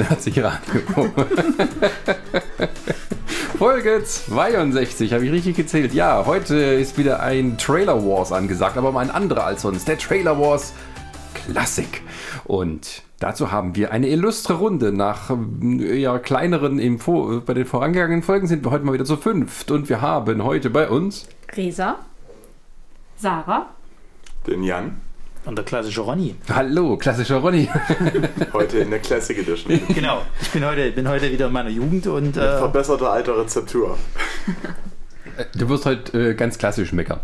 Nazi Radio. Folge 62, habe ich richtig gezählt. Ja, heute ist wieder ein Trailer Wars angesagt, aber mal ein anderer als sonst. Der Trailer Wars Classic. Und dazu haben wir eine illustre Runde. Nach ja, kleineren im Vor bei den vorangegangenen Folgen sind wir heute mal wieder zu fünft. Und wir haben heute bei uns Resa, Sarah, den Jan. Und der klassische Ronny. Hallo, klassischer Ronny. heute in der Classic Edition. Genau, ich bin heute, bin heute wieder in meiner Jugend und. Äh, verbesserte alter Rezeptur. Du wirst heute äh, ganz klassisch meckern.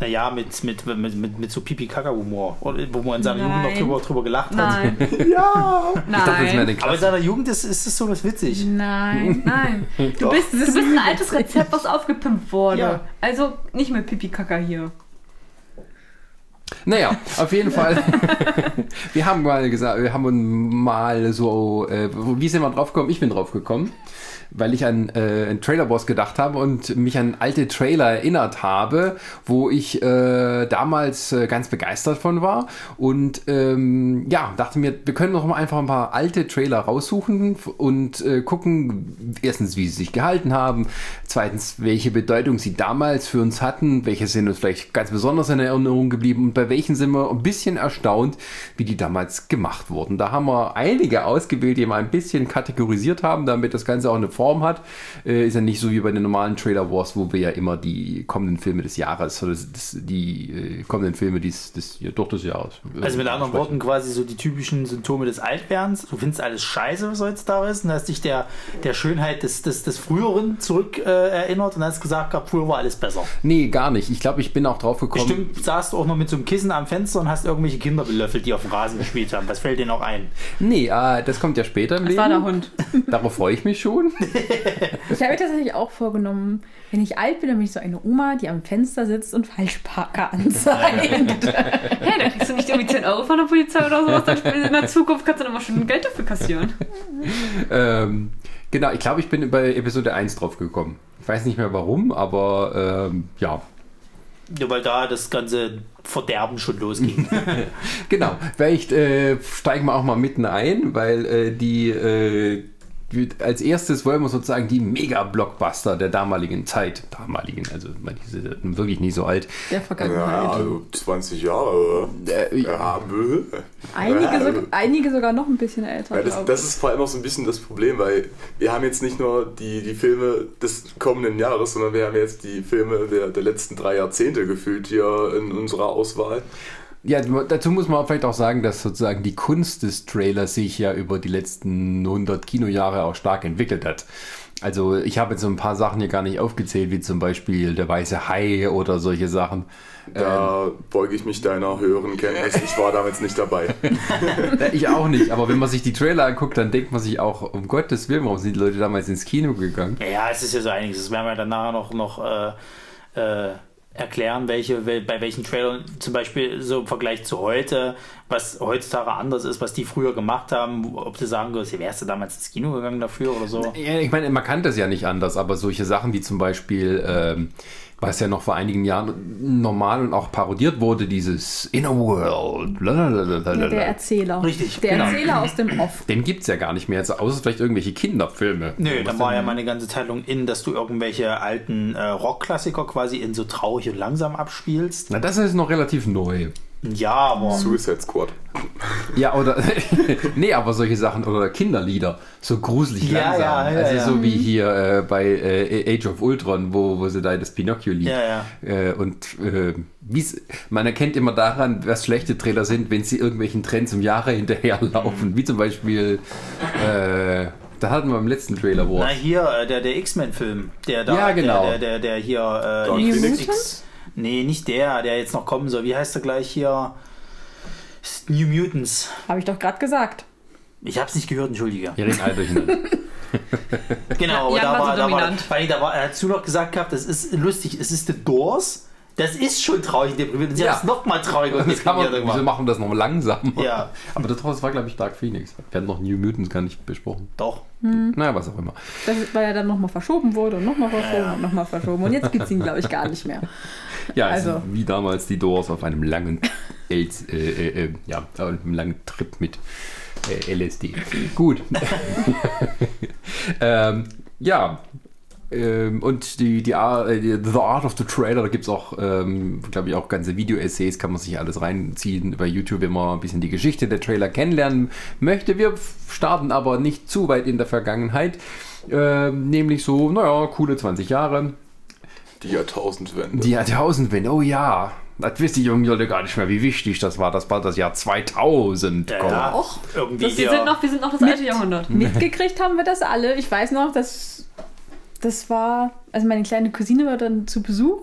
Naja, mit, mit, mit, mit, mit so Pipi-Kaka-Humor, wo man in seiner Nein. Jugend noch drüber, drüber gelacht nein. hat. ja! Nein. Dachte, Aber in seiner Jugend ist, ist das sowas witzig. Nein, nein. Du bist, du bist ein altes Rezept, was aufgepimpt wurde. Ja. Also nicht mehr Pipi-Kaka hier. Naja, auf jeden Fall. wir haben mal gesagt, wir haben mal so, äh, wie sind wir drauf gekommen? Ich bin drauf gekommen weil ich an äh, einen Trailer-Boss gedacht habe und mich an alte Trailer erinnert habe, wo ich äh, damals äh, ganz begeistert von war. Und ähm, ja, dachte mir, wir können doch mal einfach ein paar alte Trailer raussuchen und äh, gucken, erstens, wie sie sich gehalten haben, zweitens, welche Bedeutung sie damals für uns hatten, welche sind uns vielleicht ganz besonders in Erinnerung geblieben und bei welchen sind wir ein bisschen erstaunt, wie die damals gemacht wurden. Da haben wir einige ausgewählt, die wir ein bisschen kategorisiert haben, damit das Ganze auch eine Form hat. Äh, ist ja nicht so wie bei den normalen Trailer Wars, wo wir ja immer die kommenden Filme des Jahres, oder das, das, die äh, kommenden Filme dies, des, ja, durch des Jahres. Äh, also mit anderen Worten quasi so die typischen Symptome des Altwerdens. Du findest alles scheiße, was heutzutage ist, und hast dich der, der Schönheit des, des, des Früheren zurück äh, erinnert und hast gesagt, früher war alles besser. Nee, gar nicht. Ich glaube, ich bin auch drauf gekommen. Bestimmt saßt du auch noch mit so einem Kissen am Fenster und hast irgendwelche Kinder belöffelt, die auf dem Rasen gespielt haben. Was fällt dir noch ein? Nee, äh, das kommt ja später im das Leben. Das war der Hund. Darauf freue ich mich schon. ich habe mir tatsächlich auch vorgenommen, wenn ich alt bin, dann bin ich so eine Oma, die am Fenster sitzt und Falschparker anzeigt. hey, dann kriegst du nicht irgendwie 10 Euro von der Polizei oder sowas, dann in der Zukunft kannst du dann mal schon Geld dafür kassieren. ähm, genau, ich glaube, ich bin bei Episode 1 drauf gekommen. Ich weiß nicht mehr warum, aber ähm, ja. Ja, weil da das ganze Verderben schon losging. genau, vielleicht äh, steigen wir auch mal mitten ein, weil äh, die äh, als erstes wollen wir sozusagen die Mega-Blockbuster der damaligen Zeit, damaligen, also die sind wirklich nie so alt. Der Vergangenheit. Ja, also 20 Jahre. Äh, ja, einige, ja, so, einige sogar noch ein bisschen älter. Ja, das, das, ist vor allem auch so ein bisschen das Problem, weil wir haben jetzt nicht nur die, die Filme des kommenden Jahres, sondern wir haben jetzt die Filme der, der letzten drei Jahrzehnte gefühlt hier in unserer Auswahl. Ja, dazu muss man vielleicht auch sagen, dass sozusagen die Kunst des Trailers sich ja über die letzten 100 Kinojahre auch stark entwickelt hat. Also ich habe jetzt so ein paar Sachen hier gar nicht aufgezählt, wie zum Beispiel der weiße Hai oder solche Sachen. Da ähm, beuge ich mich deiner höheren Kenntnis. Ich war damals nicht dabei. ich auch nicht, aber wenn man sich die Trailer anguckt, dann denkt man sich auch, um Gottes Willen, warum sind die Leute damals ins Kino gegangen? Ja, es ist ja so einiges. Das werden wir dann nachher noch, noch äh, äh, erklären, welche, bei welchen Trailern zum Beispiel so im Vergleich zu heute, was heutzutage anders ist, was die früher gemacht haben, ob du sagen würdest, wärst du damals ins Kino gegangen dafür oder so? Ja, ich meine, man kann das ja nicht anders, aber solche Sachen wie zum Beispiel ähm, was ja noch vor einigen Jahren normal und auch parodiert wurde, dieses Inner World. Ja, der Erzähler. Richtig. Der genau. Erzähler aus dem Off. Den gibt es ja gar nicht mehr, also außer vielleicht irgendwelche Kinderfilme. Nö, da war ja mal eine ganze Zeit lang in, dass du irgendwelche alten äh, Rockklassiker quasi in so traurig und langsam abspielst. Na, das ist noch relativ neu. Ja, aber. Suicide Squad. Ja, oder. nee, aber solche Sachen oder Kinderlieder. So gruselig ja, langsam. Ja, ja, also so wie hier äh, bei äh, Age of Ultron, wo, wo sie da das Pinocchio-Lied. Ja, ja. Äh, und äh, man erkennt immer daran, was schlechte Trailer sind, wenn sie irgendwelchen Trends um Jahre hinterherlaufen. Mhm. Wie zum Beispiel. Äh, da hatten wir im letzten Trailer wo. Na, hier, äh, der, der X-Men-Film. Der da. Ja, genau. Der, der, der, der hier. Äh, X, Nee, nicht der, der jetzt noch kommen soll. Wie heißt er gleich hier? New Mutants. Habe ich doch gerade gesagt. Ich habe es nicht gehört, entschuldige. Wir reden alle durcheinander. genau, ja, da war, da war, weil da war, er hat zu noch gesagt gehabt, das ist lustig, es ist The Doors. Das ist schon traurig deprimiert. Sie ja. haben es nochmal trauriger und Wieso machen wir das noch langsam? Ja. Aber das war, glaube ich, Dark Phoenix. Wir haben noch New Mutants gar nicht besprochen. Doch. Hm. Naja, was auch immer. Das ist, weil er dann nochmal verschoben wurde und nochmal verschoben ja. und nochmal verschoben. Und jetzt gibt es ihn, glaube ich, gar nicht mehr. Ja, also. wie damals die Doors auf einem langen, äh, äh, äh, ja, einem langen Trip mit Äh, LSD. Gut. ähm, ja. Ähm, und die, äh, die The Art of the Trailer, da gibt es auch, ähm, glaube ich, auch ganze Video-Essays, kann man sich alles reinziehen bei YouTube, wenn man ein bisschen die Geschichte der Trailer kennenlernen möchte. Wir starten aber nicht zu weit in der Vergangenheit. Ähm, nämlich so, naja, coole 20 Jahre. Die Jahrtausendwende. Die Jahrtausendwende, oh ja. Das wisst die jungen Leute gar nicht mehr, wie wichtig das war, dass bald das Jahr 2000 Ja, kommt. ja. Och, irgendwie das- wir sind noch- wir sind noch das Mit- alte Jahrhundert. Mitgekriegt haben wir das alle. Ich weiß noch, dass das war, also meine kleine Cousine war dann zu Besuch,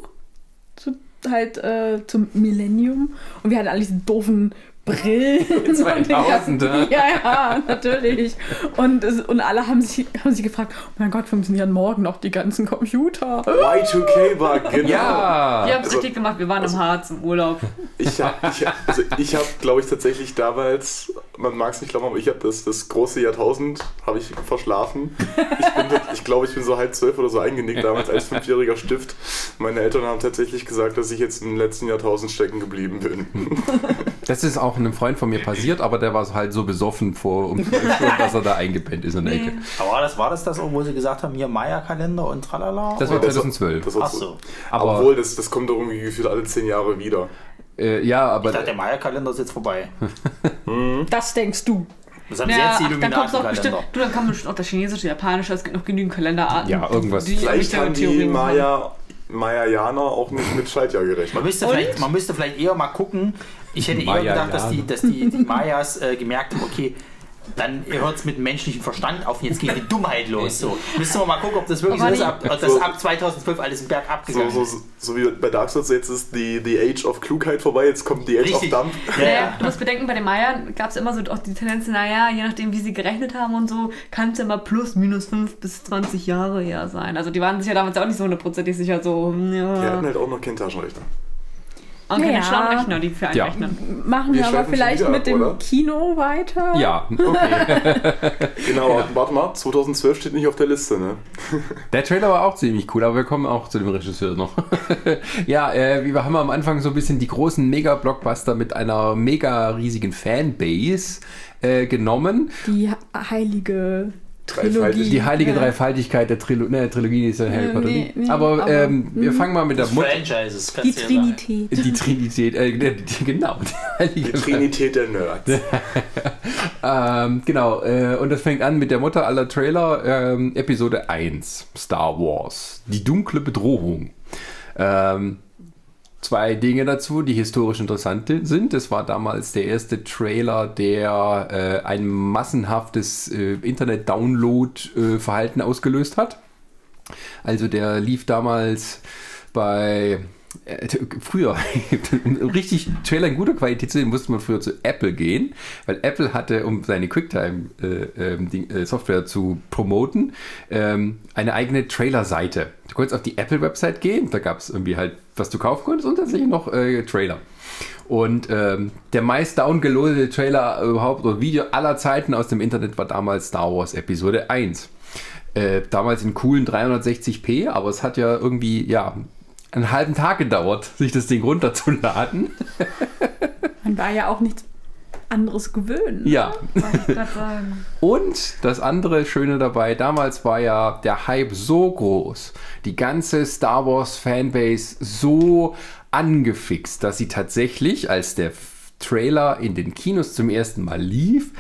zu, halt äh, zum Millennium und wir hatten alle diese doofen Brillen. und 2000er. Ja, ja, natürlich. Und, es, und alle haben sich, haben sich gefragt, oh mein Gott, funktionieren morgen noch die ganzen Computer? Y2K war genau. Ja! Wir haben es Also- richtig gemacht, wir waren im Harz im Urlaub. Ich habe, also ich hab, glaube ich, tatsächlich damals, man mag es nicht glauben, aber ich habe das, das große Jahrtausend habe ich verschlafen. Ich, bin, ich glaube, ich bin so halb zwölf oder so eingenickt damals als fünfjähriger Stift. Meine Eltern haben tatsächlich gesagt, dass ich jetzt im letzten Jahrtausend stecken geblieben bin. Das ist auch einem Freund von mir passiert, aber der war halt so besoffen vor um Stunden, dass er da eingepennt ist in der Ecke. aber das war das das, wo sie gesagt haben, hier Maya-Kalender und tralala? Das war Das war- 2012. Das war Ach so. Aber- Obwohl, das, das kommt doch irgendwie gefühlt alle zehn Jahre wieder. Äh, ja, aber ich dachte, der Maya-Kalender ist jetzt vorbei. Das denkst du. Das haben Ja, jetzt dann kommt auch bestimmt. Du, dann kann bestimmt auch das Chinesische, Japanische, es gibt noch genügend Kalenderarten. Ja, irgendwas. die Vielleicht haben die. Maya, Mayajaner auch nicht mit Schaltjahr Man gerechnet. müsste, vielleicht, man müsste vielleicht eher mal gucken. Ich hätte eher gedacht, dass die, dass die, die Mayas äh, gemerkt haben, okay, dann hört es mit dem menschlichen Verstand auf und jetzt geht die Dummheit los. So. Müssen wir mal gucken, ob das wirklich so ist, ab, ob das So- ab 2012 alles im Berg So, abgegangen so, ist. so, so wie bei Dark Souls, jetzt ist die, die Age of Klugheit vorbei, jetzt kommt die Age Richtig. of Dump. Ja, ja. du musst bedenken, bei den Mayern gab es immer so auch die Tendenz, naja, je nachdem, wie sie gerechnet haben und so, kann es ja mal plus, minus 5 bis 20 Jahre ja sein. Also die waren sich ja damals auch nicht so hundertprozentig sicher, so, hm, Die hatten halt auch noch keinen Taschenrechner. Und keine Ja. schlauen Rechner, die für einen Ja. rechnen. Machen Wir wir aber vielleicht mit ab, dem oder? Kino weiter. ja, Genau, warte mal, 2012 steht nicht auf der Liste, ne? der Trailer war auch ziemlich cool, aber wir kommen auch zu dem Regisseur noch. ja, äh, wir haben am Anfang so ein bisschen die großen Mega-Blockbuster mit einer mega riesigen Fanbase äh, genommen. Die heilige Trilogie. Die heilige Ja. Dreifaltigkeit der Trilo ne, Trilogie ist ja Harry Potter. nee, nee, aber aber- ähm, wir fangen mal mit der Mutter. Franchises, Die. Trinität. Die Trinität, äh, die, die, genau. Die heilige Die Trinität der Nerds. Ähm, genau, äh, und das fängt an mit der Mutter aller Trailer, ähm, Episode 1, Star Wars, die dunkle Bedrohung. Ähm, zwei Dinge dazu, die historisch interessant sind. Es war damals der erste Trailer, der äh, ein massenhaftes äh, Internet-Download-Verhalten ausgelöst hat. Also der lief damals bei äh, früher richtig Trailer in guter Qualität zu sehen, musste man früher zu Apple gehen, weil Apple hatte, um seine Quicktime äh, ähm, äh, zu promoten, ähm, eine eigene Trailer-Seite. Du konntest auf die Apple-Website gehen, da gab es irgendwie halt, was du kaufen konntest und tatsächlich noch äh, Trailer. Und ähm, der meist downgeloadete Trailer überhaupt oder Video aller Zeiten aus dem Internet war damals Star Wars Episode 1. Äh, damals in coolen 360p, aber es hat ja irgendwie, ja, einen halben Tag gedauert, sich das Ding runterzuladen. Man war ja auch nichts anderes gewöhnt. Ja. Gerade sagen. Und das andere Schöne dabei, damals war ja der Hype so groß, die ganze Star Wars Fanbase so angefixt, dass sie tatsächlich, als der Trailer in den Kinos zum ersten Mal lief,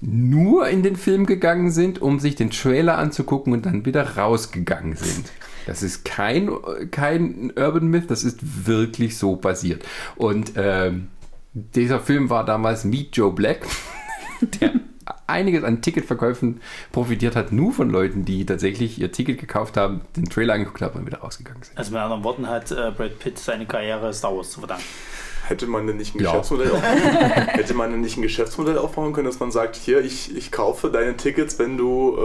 nur in den Film gegangen sind, um sich den Trailer anzugucken und dann wieder rausgegangen sind. Das ist kein, kein Urban Myth, das ist wirklich so passiert. Und ähm, dieser Film war damals Meet Joe Black, der einiges an Ticketverkäufen profitiert hat, nur von Leuten, die tatsächlich ihr Ticket gekauft haben, den Trailer angeguckt haben und wieder rausgegangen sind. Also mit anderen Worten hat äh, Brad Pitt seine Karriere Star Wars zu verdanken. Hätte man denn nicht ein Ja. Geschäftsmodell auf, hätte man denn nicht ein Geschäftsmodell aufbauen können, dass man sagt, hier, ich, ich kaufe deine Tickets, wenn du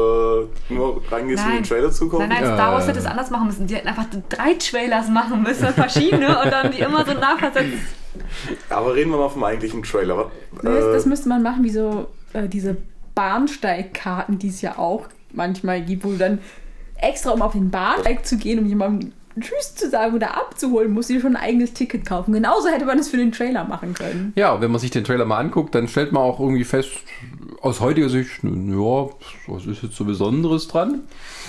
äh, nur reingehst, um Nein. den Trailer zu kaufen? Nein, nein, Star Wars Äh. hätte es anders machen müssen. Die hätten einfach drei Trailers machen müssen, verschiedene, und dann die immer so nachversetzt. Aber reden wir mal vom eigentlichen Trailer. Was- Das, Äh, das müsste man machen wie so äh, diese Bahnsteigkarten, die es ja auch manchmal gibt, wo du dann extra, um auf den Bahnsteig zu gehen, um jemandem Tschüss zu sagen oder abzuholen, musst du dir schon ein eigenes Ticket kaufen. Genauso hätte man es für den Trailer machen können. Ja, wenn man sich den Trailer mal anguckt, dann stellt man auch irgendwie fest, Aus heutiger Sicht, ja, was ist jetzt so Besonderes dran?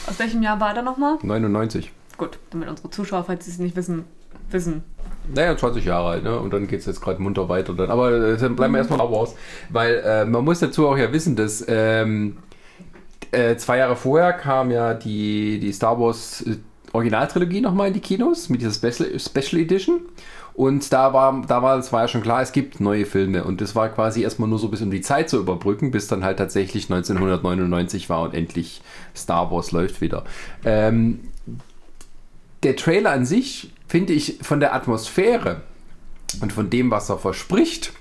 Aus welchem Jahr war der nochmal? 99. Gut, damit unsere Zuschauer, falls sie es nicht wissen, wissen. Naja, 20 Jahre alt, ne? Und dann geht es jetzt gerade munter weiter. Dann. Aber äh, dann bleiben wir erstmal Star Wars. Weil äh, man muss dazu auch ja wissen, dass ähm, äh, zwei Jahre vorher kam ja die, die Star Wars äh, Originaltrilogie nochmal in die Kinos mit dieser Special, Special Edition. Und da war, es war ja schon klar, es gibt neue Filme. Und das war quasi erstmal nur so bis um die Zeit zu überbrücken, bis dann halt tatsächlich 1999 war und endlich Star Wars läuft wieder. Ähm, der Trailer an sich finde ich von der Atmosphäre und von dem, was er verspricht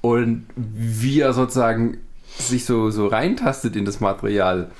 und wie er sozusagen sich so, so reintastet in das Material,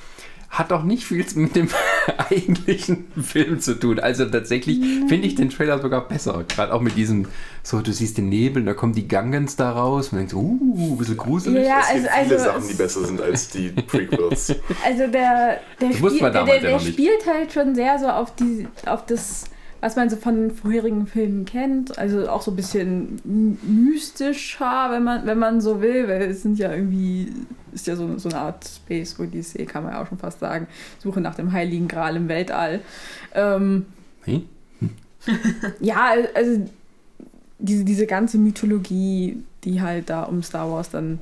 hat doch nicht viel mit dem eigentlichen Film zu tun. Also tatsächlich finde ich den Trailer sogar besser. Gerade auch mit diesem, so du siehst den Nebel, da kommen die Gangens da raus. Man denkt so, uh, ein bisschen gruselig. Ja, Es gibt also, viele also, Sachen, die besser sind als die Prequels. also der, der, spiel, der, der, der spielt halt schon sehr so auf, die, auf das, was man so von den vorherigen Filmen kennt. Also auch so ein bisschen mystischer, wenn man, wenn man so will, weil es sind ja irgendwie, ist ja so, so eine Art Space Odyssey, kann man ja auch schon fast sagen. Suche nach dem Heiligen Gral im Weltall. Ähm, Hm? ja, also diese, diese ganze Mythologie, die halt da um Star Wars dann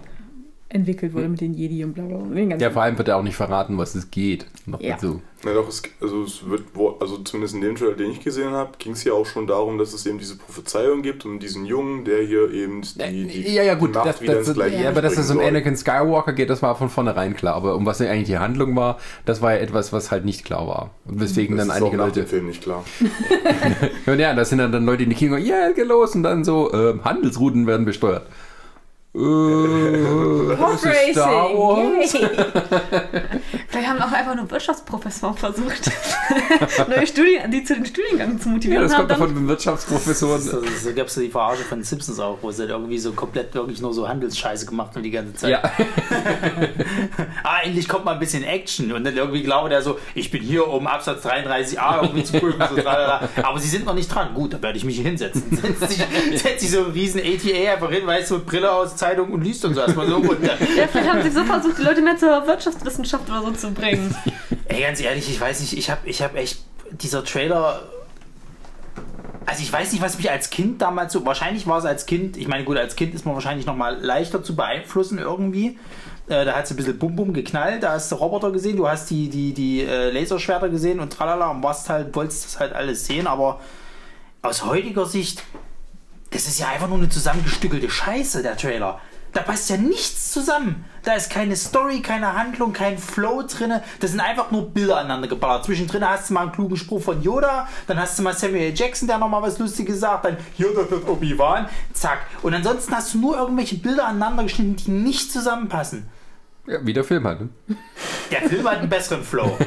entwickelt wurde mit den Jedi und bla bla bla. Den ganzen- Ja, vor allem wird er auch nicht verraten, was es geht. Noch Ja. dazu. Na doch, es, also es wird, wo, also zumindest in dem Trailer, den ich gesehen habe, ging es ja auch schon darum, dass es eben diese Prophezeiung gibt und diesen Jungen, der hier eben die, die ja, ja, gut, Macht das, wieder das, ins Gleiche ja, aber dass es um soll. Anakin Skywalker geht, das war von vornherein klar. Aber um was eigentlich die Handlung war, das war ja etwas, was halt nicht klar war. Und weswegen Das dann ist auch einige nach Leute. dem Film nicht klar. Und ja, da sind dann, dann Leute in die Kino, ja, yeah, geht los und dann so, ähm, Handelsrouten werden besteuert. Äh, das ist Star Wars. Vielleicht haben auch einfach nur Wirtschaftsprofessoren versucht, neue Studien, die zu den Studiengängen zu Ja, motivieren. das und kommt haben doch dann, von Wirtschaftsprofessoren. So, so gab es die Verarsche von Simpsons auch, wo sie dann irgendwie so komplett wirklich nur so Handelsscheiße gemacht haben die ganze Zeit. Ja, ah, endlich kommt mal ein bisschen Action. Und dann irgendwie glaubt er so, ich bin hier, um Absatz 33a irgendwie zu prüfen. So. Aber sie sind noch nicht dran. Gut, dann werde ich mich hier hinsetzen. Setzt sich, setzt sich so ein riesen ATA einfach hin, weißt du, Brille aus, Zeitung und liest und so erstmal so runter. ja, vielleicht haben sie so versucht, die Leute mehr zur Wirtschaftswissenschaft oder so zu bringen. Ey, ganz ehrlich, ich weiß nicht, ich habe ich hab echt, dieser Trailer, also ich weiß nicht, was mich als Kind damals so, wahrscheinlich war es als Kind, ich meine gut, als Kind ist man wahrscheinlich noch mal leichter zu beeinflussen irgendwie. Äh, da hat es ein bisschen Bum Bum geknallt, da hast du Roboter gesehen, du hast die, die, die äh, Laserschwerter gesehen und tralala und warst halt, wolltest das halt alles sehen, aber aus heutiger Sicht, das ist ja einfach nur eine zusammengestückelte Scheiße, der Trailer. Da passt ja nichts zusammen. Da ist keine Story, keine Handlung, kein Flow drin. Das sind einfach nur Bilder aneinander geballert. Zwischendrin hast du mal einen klugen Spruch von Yoda, dann hast du mal Samuel. Jackson, der nochmal was Lustiges sagt, dann das wird Obi-Wan, zack. Und ansonsten hast du nur irgendwelche Bilder aneinander geschnitten, die nicht zusammenpassen. Ja wie der Film halt. Ne? Der Film hat einen besseren Flow.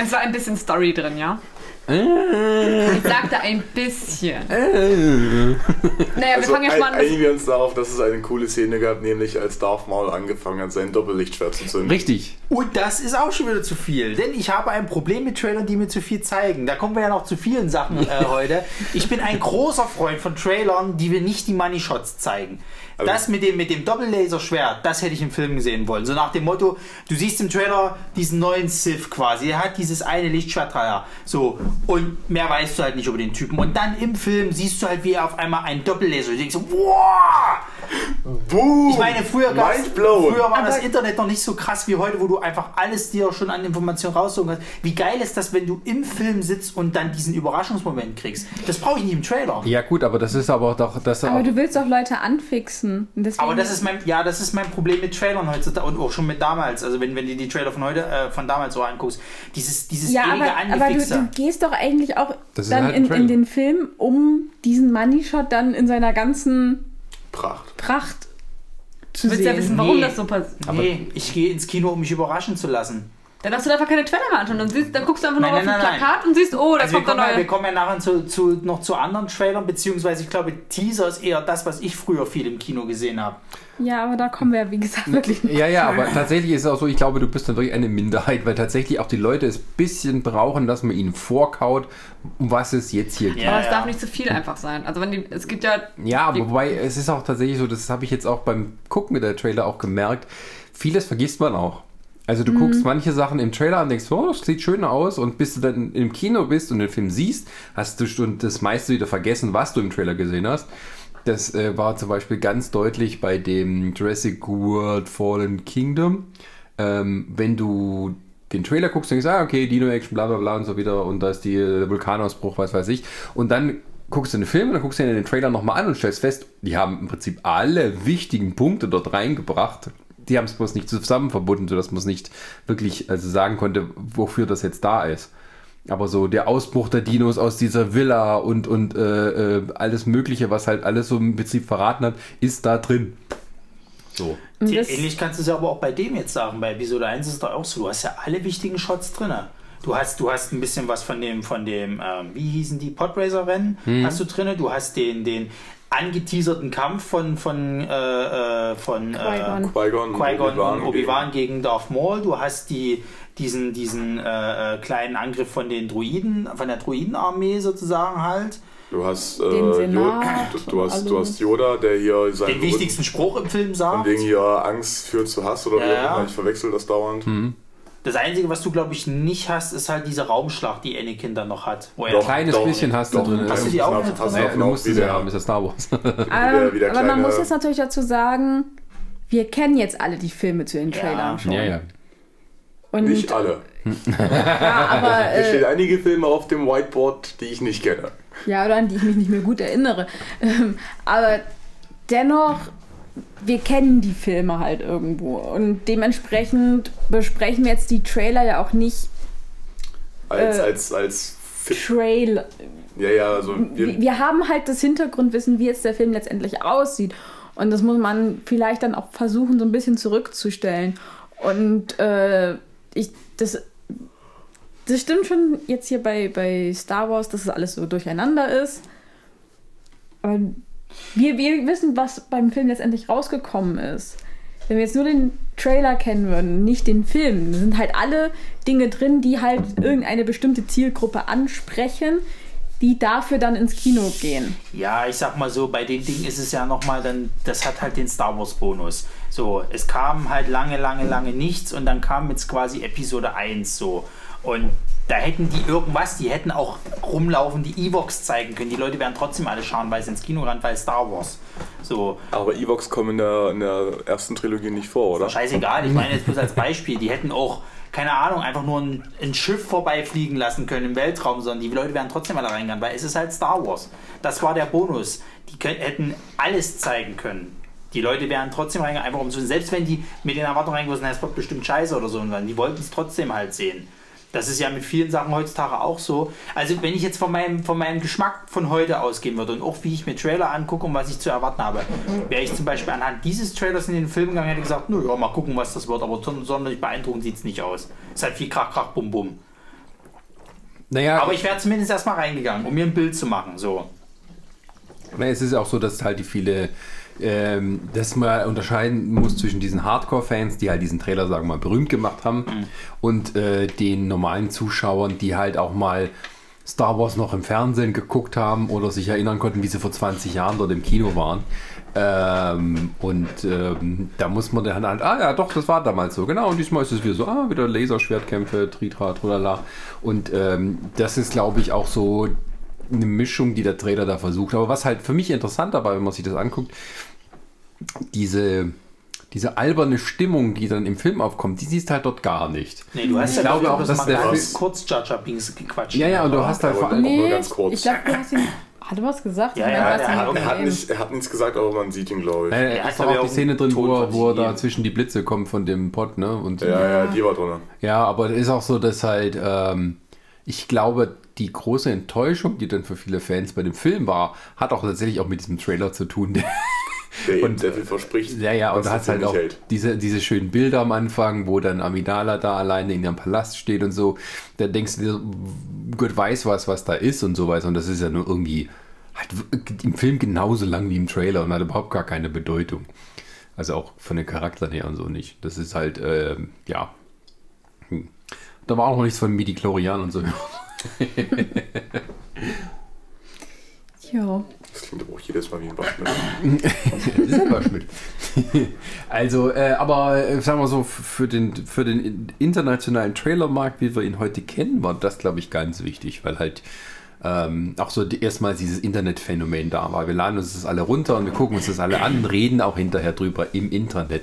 Es war ein bisschen Story drin, ja? Ich sagte ein bisschen. Naja, wir Also fangen ja schon mal ein, an. einigen wir uns darauf, dass es eine coole Szene gab, nämlich als Darth Maul angefangen hat, sein Doppellichtschwert zu zünden. Richtig. Und das ist auch schon wieder zu viel, denn ich habe ein Problem mit Trailern, die mir zu viel zeigen. Da kommen wir ja noch zu vielen Sachen äh, heute. Ich bin ein großer Freund von Trailern, die wir nicht die Money Shots zeigen. Also- Das mit dem, mit dem Doppellaserschwert, das hätte ich im Film sehen wollen. So nach dem Motto, du siehst im Trailer diesen neuen Sith quasi. Er hat dieses eine Lichtschwert da. So. Und mehr weißt du halt nicht über den Typen. Und dann im Film siehst du halt, wie er auf einmal einen Doppellaser. Du denkst so, wow! Boom! Ich meine, früher, gab's, früher war das Aber- Internet noch nicht so krass wie heute, wo du einfach alles dir schon an Informationen raussuchen kannst. Wie geil ist das, wenn du im Film sitzt und dann diesen Überraschungsmoment kriegst? Das brauche ich nicht im Trailer. Ja gut, aber das ist aber doch... Das Aber auch, du willst auch Leute anfixen. Deswegen- Aber das ist mein, ja, das ist mein Problem mit Trailern heutzutage und auch schon mit damals. Also wenn, wenn du die Trailer von heute, äh, von damals so anguckst, dieses, dieses Ja, ewige aber, aber du, du gehst doch eigentlich auch Das dann halt in, in den Film, um diesen Money Shot dann in seiner ganzen Pracht. Pracht zu Du willst ja sehen. wissen, warum Nee. das so passiert. Nee, ich gehe ins Kino, um mich überraschen zu lassen. Dann darfst du einfach keine Trailer mehr anschauen. Dann, siehst, dann guckst du einfach nur Nein, auf nein, ein nein, Plakat und siehst, oh, da Also kommt der kommen, ja, wir neue. kommen ja nachher zu, zu, noch zu anderen Trailern, beziehungsweise ich glaube, Teaser ist eher das, was ich früher viel im Kino gesehen habe. Ja, aber da kommen wir, wie gesagt, wirklich nicht. Ja, ja, aber tatsächlich ist es auch so, ich glaube, du bist dann wirklich eine Minderheit, weil tatsächlich auch die Leute es ein bisschen brauchen, dass man ihnen vorkaut, um was es jetzt hier geht. Ja, Aber es ja. darf nicht zu viel einfach sein. Also wenn die, es gibt ja, Ja, aber Die- wobei es ist auch tatsächlich so, das habe ich jetzt auch beim Gucken der Trailer auch gemerkt, vieles vergisst man auch. Also du guckst manche Sachen im Trailer und denkst, oh, das sieht schön aus und bis du dann im Kino bist und den Film siehst, hast du das meiste wieder vergessen, was du im Trailer gesehen hast. Das äh, war zum Beispiel ganz deutlich bei dem Jurassic World Fallen Kingdom. Ähm, wenn du den Trailer guckst, denkst du, ah, okay, Dino-Action, bla bla bla und so wieder und da ist die äh, Vulkanausbruch, was weiß ich. Und dann guckst du den Film und dann guckst du den Trailer nochmal an und stellst fest, die haben im Prinzip alle wichtigen Punkte dort reingebracht. Die haben es bloß nicht zusammen verbunden, sodass man es nicht wirklich also sagen konnte, wofür das jetzt da ist. Aber so der Ausbruch der Dinos aus dieser Villa und, und äh, äh, alles Mögliche, was halt alles so im Prinzip verraten hat, ist da drin. So. Ähnlich kannst du es ja aber auch bei dem jetzt sagen. Bei Episode 1 ist es doch auch so. Du hast ja alle wichtigen Shots drin. Du hast, du hast ein bisschen was von dem, von dem, ähm, wie hießen die, Podracer-Rennen hast du drin. Du hast den, den angeteaserten Kampf von, von, äh, äh, von äh, Qui-Gon. Obi-Wan und Obi-Wan gegen Darth Maul. Du hast die, diesen, diesen äh, äh, kleinen Angriff von den Druiden, von der Druidenarmee sozusagen halt. Du hast, äh, Senat du, du, hast, du hast Yoda, der hier seinen Den wichtigsten Spruch im Film Von sagt. wegen hier Angst führt zu Hass oder wie Ja. auch immer. Ich verwechsel das dauernd. Das Einzige, was du, glaube ich, nicht hast, ist halt diese Raumschlacht, die Anakin dann noch hat. Wo er Doch, kleines doch, bisschen hast du doch. drin. Hast du die auch hast drin? du Naja, du musst es ja der- haben, ist ja Star Wars. Aber, der aber man kleine- muss jetzt natürlich dazu sagen, wir kennen jetzt alle die Filme zu den Trailern schon. ja, ja. Und, Nicht alle. ja, aber Hier äh, stehen einige Filme auf dem Whiteboard, die ich nicht kenne. ja, oder an die ich mich nicht mehr gut erinnere. Ähm, aber dennoch, wir kennen die Filme halt irgendwo und dementsprechend besprechen wir jetzt die Trailer ja auch nicht Als, Äh, als, als Trail. Ja, ja, also Wir, wir, wir haben halt das Hintergrundwissen, wie jetzt der Film letztendlich aussieht. Und das muss man vielleicht dann auch versuchen, so ein bisschen zurückzustellen. Und äh, ich, das, das stimmt schon jetzt hier bei, bei Star Wars, dass es alles so durcheinander ist. Aber wir, wir wissen, was beim Film letztendlich rausgekommen ist. Wenn wir jetzt nur den Trailer kennen würden, nicht den Film, sind halt alle Dinge drin, die halt irgendeine bestimmte Zielgruppe ansprechen, die dafür dann ins Kino gehen. Ja, ich sag mal so, bei den Dingen ist es ja nochmal dann, das hat halt den Star Wars Bonus. So, es kam halt lange, lange, lange nichts und dann kam jetzt quasi Episode 1 so. Und da hätten die irgendwas, die hätten auch rumlaufen, die Evox zeigen können. Die Leute wären trotzdem alle scharenweise ins Kino ran, weil Star Wars. So, aber Evox kommen in der, in der ersten Trilogie nicht vor, oder? scheißegal, ich meine jetzt bloß als Beispiel, die hätten auch, keine Ahnung, einfach nur ein, ein Schiff vorbeifliegen lassen können im Weltraum, sondern die Leute wären trotzdem alle reingegangen, weil es ist halt Star Wars. Das war der Bonus. Die können, hätten alles zeigen können. Die Leute wären trotzdem reingegangen, einfach um zu selbst wenn die mit den Erwartungen reingehen, das wird bestimmt scheiße oder so, und dann, die wollten es trotzdem halt sehen. Das ist ja mit vielen Sachen heutzutage auch so. Also wenn ich jetzt von meinem, von meinem Geschmack von heute ausgehen würde und auch wie ich mir Trailer angucke und was ich zu erwarten habe, wäre ich zum Beispiel anhand dieses Trailers in den Film gegangen hätte gesagt, nö, ja, mal gucken, was das wird, aber son- sonderlich beeindruckend sieht es nicht aus. Es ist halt viel Krach, Krach, Bum, Bum. Naja, Aber ich wäre zumindest erstmal reingegangen, um mir ein Bild zu machen. So. Na, es ist auch so, dass halt die viele, ähm, dass man unterscheiden muss zwischen diesen Hardcore-Fans, die halt diesen Trailer, sagen wir mal, berühmt gemacht haben, und äh, den normalen Zuschauern, die halt auch mal Star Wars noch im Fernsehen geguckt haben oder sich erinnern konnten, wie sie vor 20 Jahren dort im Kino waren. Ähm, und ähm, da muss man dann halt, ah ja, doch, das war damals so, genau. Und diesmal ist es wieder so, ah, wieder Laserschwertkämpfe, Tritra, tralala. Und ähm, das ist, glaube ich, auch so eine Mischung, die der Trailer da versucht. Aber was halt für mich interessant dabei, wenn man sich das anguckt, diese, diese alberne Stimmung, die dann im Film aufkommt, die siehst du halt dort gar nicht. Nee, du hast Ich ja glaube glaub auch, ich, dass der ganz Film- kurz Jar Jar Binks gequatscht. Ja, ja, und du hast halt vor allem. auch nur Nee, ganz kurz. ich glaube, du hast ihn. Hat er was gesagt? Ja, ja, ihn hat- Er hat, nicht, er hat nichts gesagt, aber man sieht ihn, glaube ich. Äh, Er er hat, ist doch auch die Szene drin, wo er, wo er da zwischen die Blitze kommt von dem Pod, ne? Und, Ja, ja, die war drin. Ja, aber es ist auch so, dass halt, ähm, ich glaube, die große Enttäuschung, die dann für viele Fans bei dem Film war, hat auch tatsächlich auch mit diesem Trailer zu tun, der, Der Und, sehr viel verspricht. Ja, ja, und du hast halt auch hält. diese, diese schönen Bilder am Anfang, wo dann Amidala da alleine in ihrem Palast steht und so. Da denkst du dir, Gott weiß was, was da ist und so weiter. Und das ist ja nur irgendwie halt im Film genauso lang wie im Trailer und hat überhaupt gar keine Bedeutung. Also auch von den Charakteren her und so nicht. Das ist halt, ähm, ja. Hm. Da war auch noch nichts von Midi-Chlorian und so. Ja. Das klingt aber auch jedes Mal wie ein Waschmittel. Selber Schmidt. Also, äh, aber äh, sagen wir so, für den, für den internationalen Trailermarkt, wie wir ihn heute kennen, war das, glaube ich, ganz wichtig, weil halt ähm, auch so die, erstmals dieses Internetphänomen da war. Wir laden uns das alle runter und wir gucken uns das alle an, reden auch hinterher drüber im Internet.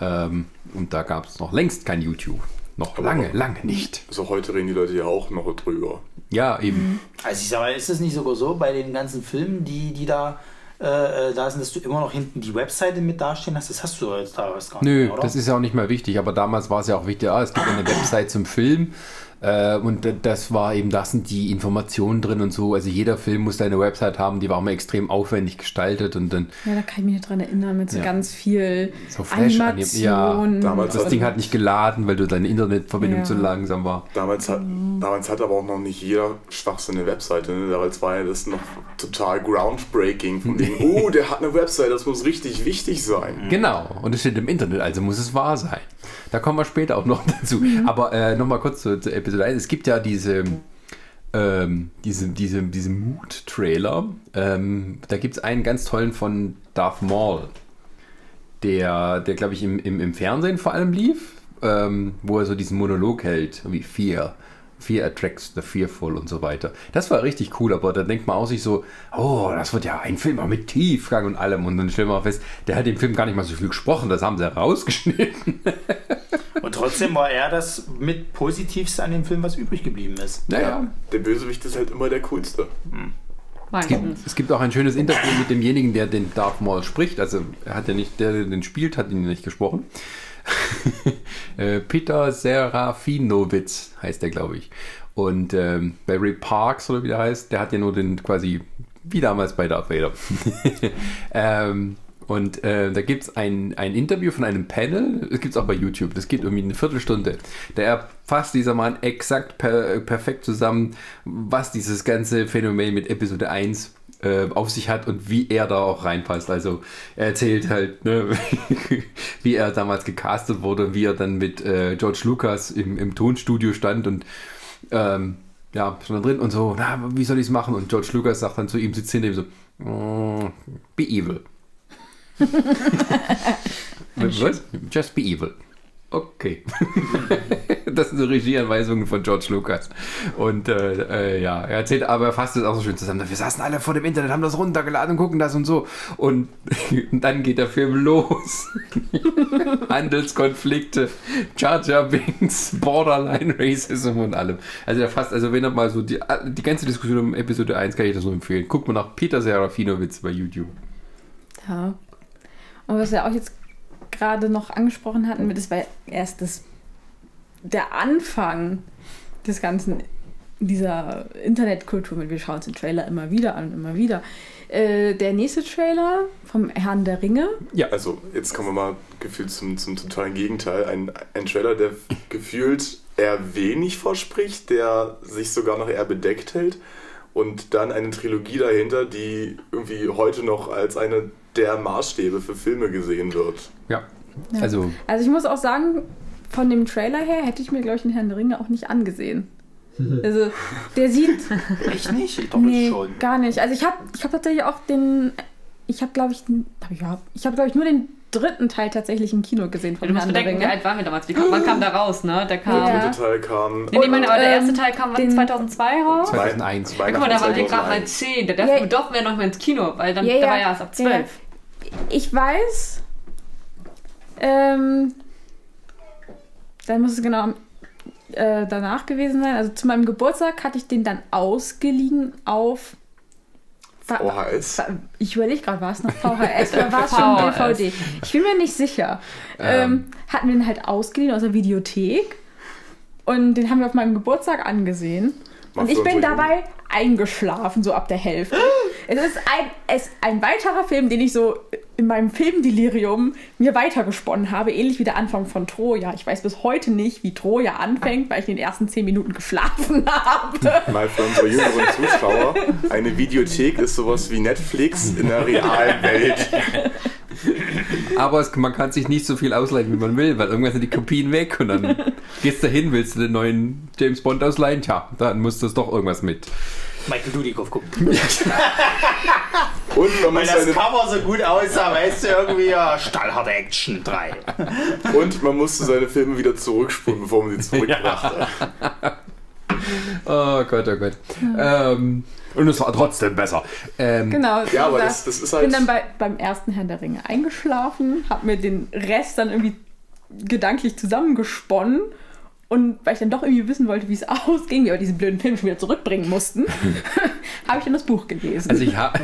Ähm, und da gab es noch längst kein YouTube. Noch Aber- lange, lange nicht. Also heute reden die Leute ja auch noch drüber. Ja, eben. Also ich sag mal, ist es nicht sogar so bei den ganzen Filmen, die, die da, äh, äh, da sind, dass du immer noch hinten die Webseite mit dastehen hast? Das hast du jetzt da was gar Nö, nicht, oder? das ist ja auch nicht mehr wichtig, aber damals war es ja auch wichtig, ah, es gibt eine Website zum Film äh, und das war eben, da sind die Informationen drin und so, also jeder Film musste eine Website haben, die war immer extrem aufwendig gestaltet und dann Ja, da kann ich mich nicht dran erinnern, mit so Ja. ganz viel so Flash Animation. ja, Damals das Ding hat nicht geladen, weil du deine Internetverbindung Ja. zu langsam war. Damals hat, damals hat aber auch noch nicht jeder Schwachsinn eine Webseite. Ne? Damals war ja das noch total groundbreaking. Von wegen, oh, der hat eine Webseite, das muss richtig wichtig sein. Genau, und es steht im Internet, also muss es wahr sein. Da kommen wir später auch noch dazu. Aber äh, nochmal kurz zu, zu Episode 1. Es gibt ja diese, ähm, diese, diese, diese Mood-Trailer. Ähm, da gibt es einen ganz tollen von Darth Maul, der, der glaube ich, im, im, im Fernsehen vor allem lief, ähm, wo er so diesen Monolog hält, wie Fear. Fear attracts the fearful und so weiter. Das war richtig cool, aber da denkt man auch sich so, oh, das wird ja ein Film mit Tiefgang und allem. Und dann stellen wir mal fest, der hat im Film gar nicht mal so viel gesprochen, das haben sie rausgeschnitten. Und trotzdem war er das mit Positivste an dem Film, was übrig geblieben ist. Naja, Der Bösewicht ist halt immer der coolste. Es gibt, es gibt auch ein schönes Interview mit demjenigen, der den Darth Maul spricht. Also er hat ja nicht, der, der den spielt, hat ihn nicht gesprochen. Äh, Peter Serafinowitz heißt der, glaube ich. Und ähm, Barry Parks, oder wie der heißt, der hat ja nur den quasi, wie damals bei Darth Vader. ähm, und äh, da gibt es ein, ein Interview von einem Panel, das gibt es auch bei YouTube, das geht irgendwie eine Viertelstunde. Da fasst dieser Mann exakt per, perfekt zusammen, was dieses ganze Phänomen mit Episode 1 äh, auf sich hat und wie er da auch reinpasst. Also er erzählt halt, ne, wie er damals gecastet wurde, wie er dann mit äh, George Lucas im, im Tonstudio stand und ähm, ja, schon da drin und so, na, wie soll ich es machen? Und George Lucas sagt dann zu ihm, sitzt hinter ihm so, "Mm, be evil. Was? Just be evil. Okay. das sind so Regieanweisungen von George Lucas. Und äh, äh, ja, er erzählt, aber er fasst es auch so schön zusammen. Wir saßen alle vor dem Internet, haben das runtergeladen und gucken das und so. Und, und dann geht der Film los. Handelskonflikte, Jar Jar Binks, Borderline Racism und allem. Also er fasst, also wenn er mal so die, die ganze Diskussion um Episode 1 kann ich das nur empfehlen. Guckt mal nach Peter Serafinowitz bei YouTube. Ja. Und was wir auch jetzt gerade noch angesprochen hatten, das war erst das, der Anfang des ganzen, dieser Internetkultur, wir schauen uns den Trailer immer wieder an immer wieder. Äh, der nächste Trailer vom Herrn der Ringe, Also, jetzt kommen wir mal gefühlt zum, zum totalen Gegenteil. Ein, ein Trailer, der gefühlt eher wenig verspricht, der sich sogar noch eher bedeckt hält. Und dann eine Trilogie dahinter, die irgendwie heute noch als eine der Maßstäbe für Filme gesehen wird. Ja. Ja. Also, Also ich muss auch sagen, von dem Trailer her hätte ich mir, glaube ich, den Herrn der Ringe auch nicht angesehen. Also, der sieht. Echt nicht? Ich doch nee, schon. gar nicht. Also ich habe ich hab tatsächlich auch den. Ich habe, glaube ich, den- hab ich, ich habe, glaube ich, nur den dritten Teil tatsächlich im Kino gesehen von Du musst Herrn der bedenken, wie Ringe. alt waren wir damals? Wie kam, wann kam der raus, ne? Der kam. Der Ja. dritte Teil kam. Nee, nee, meine, aber der erste ähm, Teil kam wann? den- 2002 raus? 2001. Ja, guck mal, da waren wir gerade mal 2001. 10. Da Ja. durften durften wir noch mal ins Kino, weil dann Ja, da ja. war ja erst ab 12. Ich weiß. Ähm, dann muss es genau äh, danach gewesen sein. Also zu meinem Geburtstag hatte ich den dann ausgeliehen auf. VHS. Ich überlege gerade, war es noch VHS oder war es schon. DVD? Ich bin mir nicht sicher. Ähm, hatten wir den halt ausgeliehen aus der Videothek. Und den haben wir auf meinem Geburtstag angesehen. Und ich bin dabei eingeschlafen, so ab der Hälfte. es ist ein, es, ein weiterer Film, den ich so in meinem Filmdelirium mir weitergesponnen habe, ähnlich wie der Anfang von Troja. Ich weiß bis heute nicht, wie Troja anfängt, weil ich in den ersten zehn Minuten geschlafen habe. Mal für unsere jüngeren Zuschauer, eine Videothek ist sowas wie Netflix in der realen Welt. Aber es, man kann sich nicht so viel ausleihen, wie man will, weil irgendwann sind die Kopien weg und dann gehst du hin, willst du den neuen James Bond ausleihen? Tja, dann muss das doch irgendwas mit. Michael Dudikoff gucken. Und man, Weil muss das seine, Cover so gut aussah, weißt du, irgendwie ja, Stahlharte Action 3. und man musste seine Filme wieder zurückspulen, bevor man sie zurückbrachte. Oh Gott, oh Gott. Ähm, und es war trotzdem besser. Ähm, Genau. Ja, aber da- das, das ist bin halt. dann bei, beim ersten Herrn der Ringe eingeschlafen, habe mir den Rest dann irgendwie gedanklich zusammengesponnen. Und weil ich dann doch irgendwie wissen wollte, wie es ausging, wie wir diesen blöden Film schon wieder zurückbringen mussten, habe ich dann das Buch gelesen. Also ich habe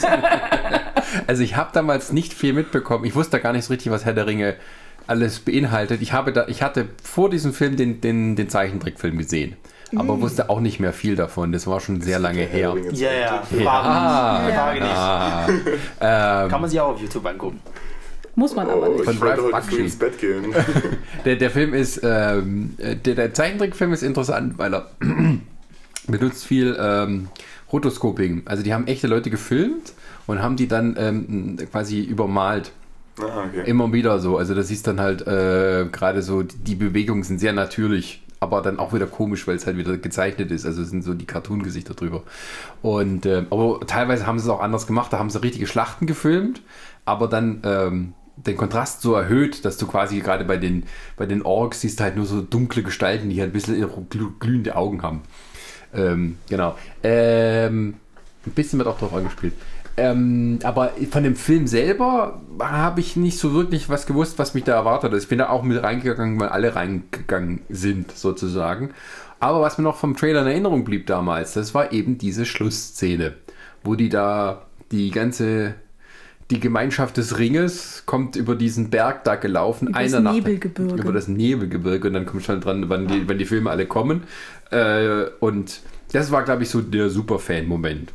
also ich habe damals nicht viel mitbekommen. Ich wusste gar nicht so richtig, was Herr der Ringe alles beinhaltet. Ich habe da, ich hatte vor diesem Film den, den, den Zeichentrickfilm gesehen, aber wusste auch nicht mehr viel davon. Das war schon sehr lange her. Ja, ja. Ja. Frage nicht. Frage nicht. Ah, ähm, Kann man sich auch auf YouTube angucken. Muss man aber Oh, nicht. ich Von wollte Ralph heute früh Bakshi. ins Bett gehen. der, der Film ist, ähm, äh, der, der Zeichentrickfilm ist interessant, weil er benutzt viel ähm, Rotoscoping. Also die haben echte Leute gefilmt und haben die dann ähm, quasi übermalt. Ah, okay. Immer wieder so. Also das ist dann halt äh, gerade so, die Bewegungen sind sehr natürlich, aber dann auch wieder komisch, weil es halt wieder gezeichnet ist. Also es sind so die Cartoon-Gesichter drüber. Und ähm, aber teilweise haben sie es auch anders gemacht. Da haben sie richtige Schlachten gefilmt, aber dann ähm, den Kontrast so erhöht, dass du quasi gerade bei den, bei den Orks siehst halt nur so dunkle Gestalten, die halt ein bisschen glüh- glühende Augen haben. Ähm, genau. Ähm, ein bisschen wird auch drauf angespielt. Ähm, aber von dem Film selber habe ich nicht so wirklich was gewusst, was mich da erwartet. Ich bin da auch mit reingegangen, weil alle reingegangen sind, sozusagen. Aber was mir noch vom Trailer in Erinnerung blieb damals, das war eben diese Schlussszene, wo die da die ganze, die Gemeinschaft des Ringes kommt über diesen Berg da gelaufen. Über das einer nach- Nebelgebirge. Über das Nebelgebirge und dann kommt schon dran, wann die, wann die Filme alle kommen. Äh, und das war, glaube ich, so der Super-Fan-Moment.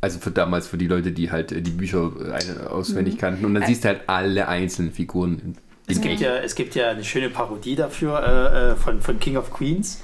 Also für damals für die Leute, die halt äh, die Bücher äh, auswendig kannten. Und dann siehst du halt alle einzelnen Figuren. Es gibt, ja, es gibt ja eine schöne Parodie dafür äh, äh, von, von King of Queens,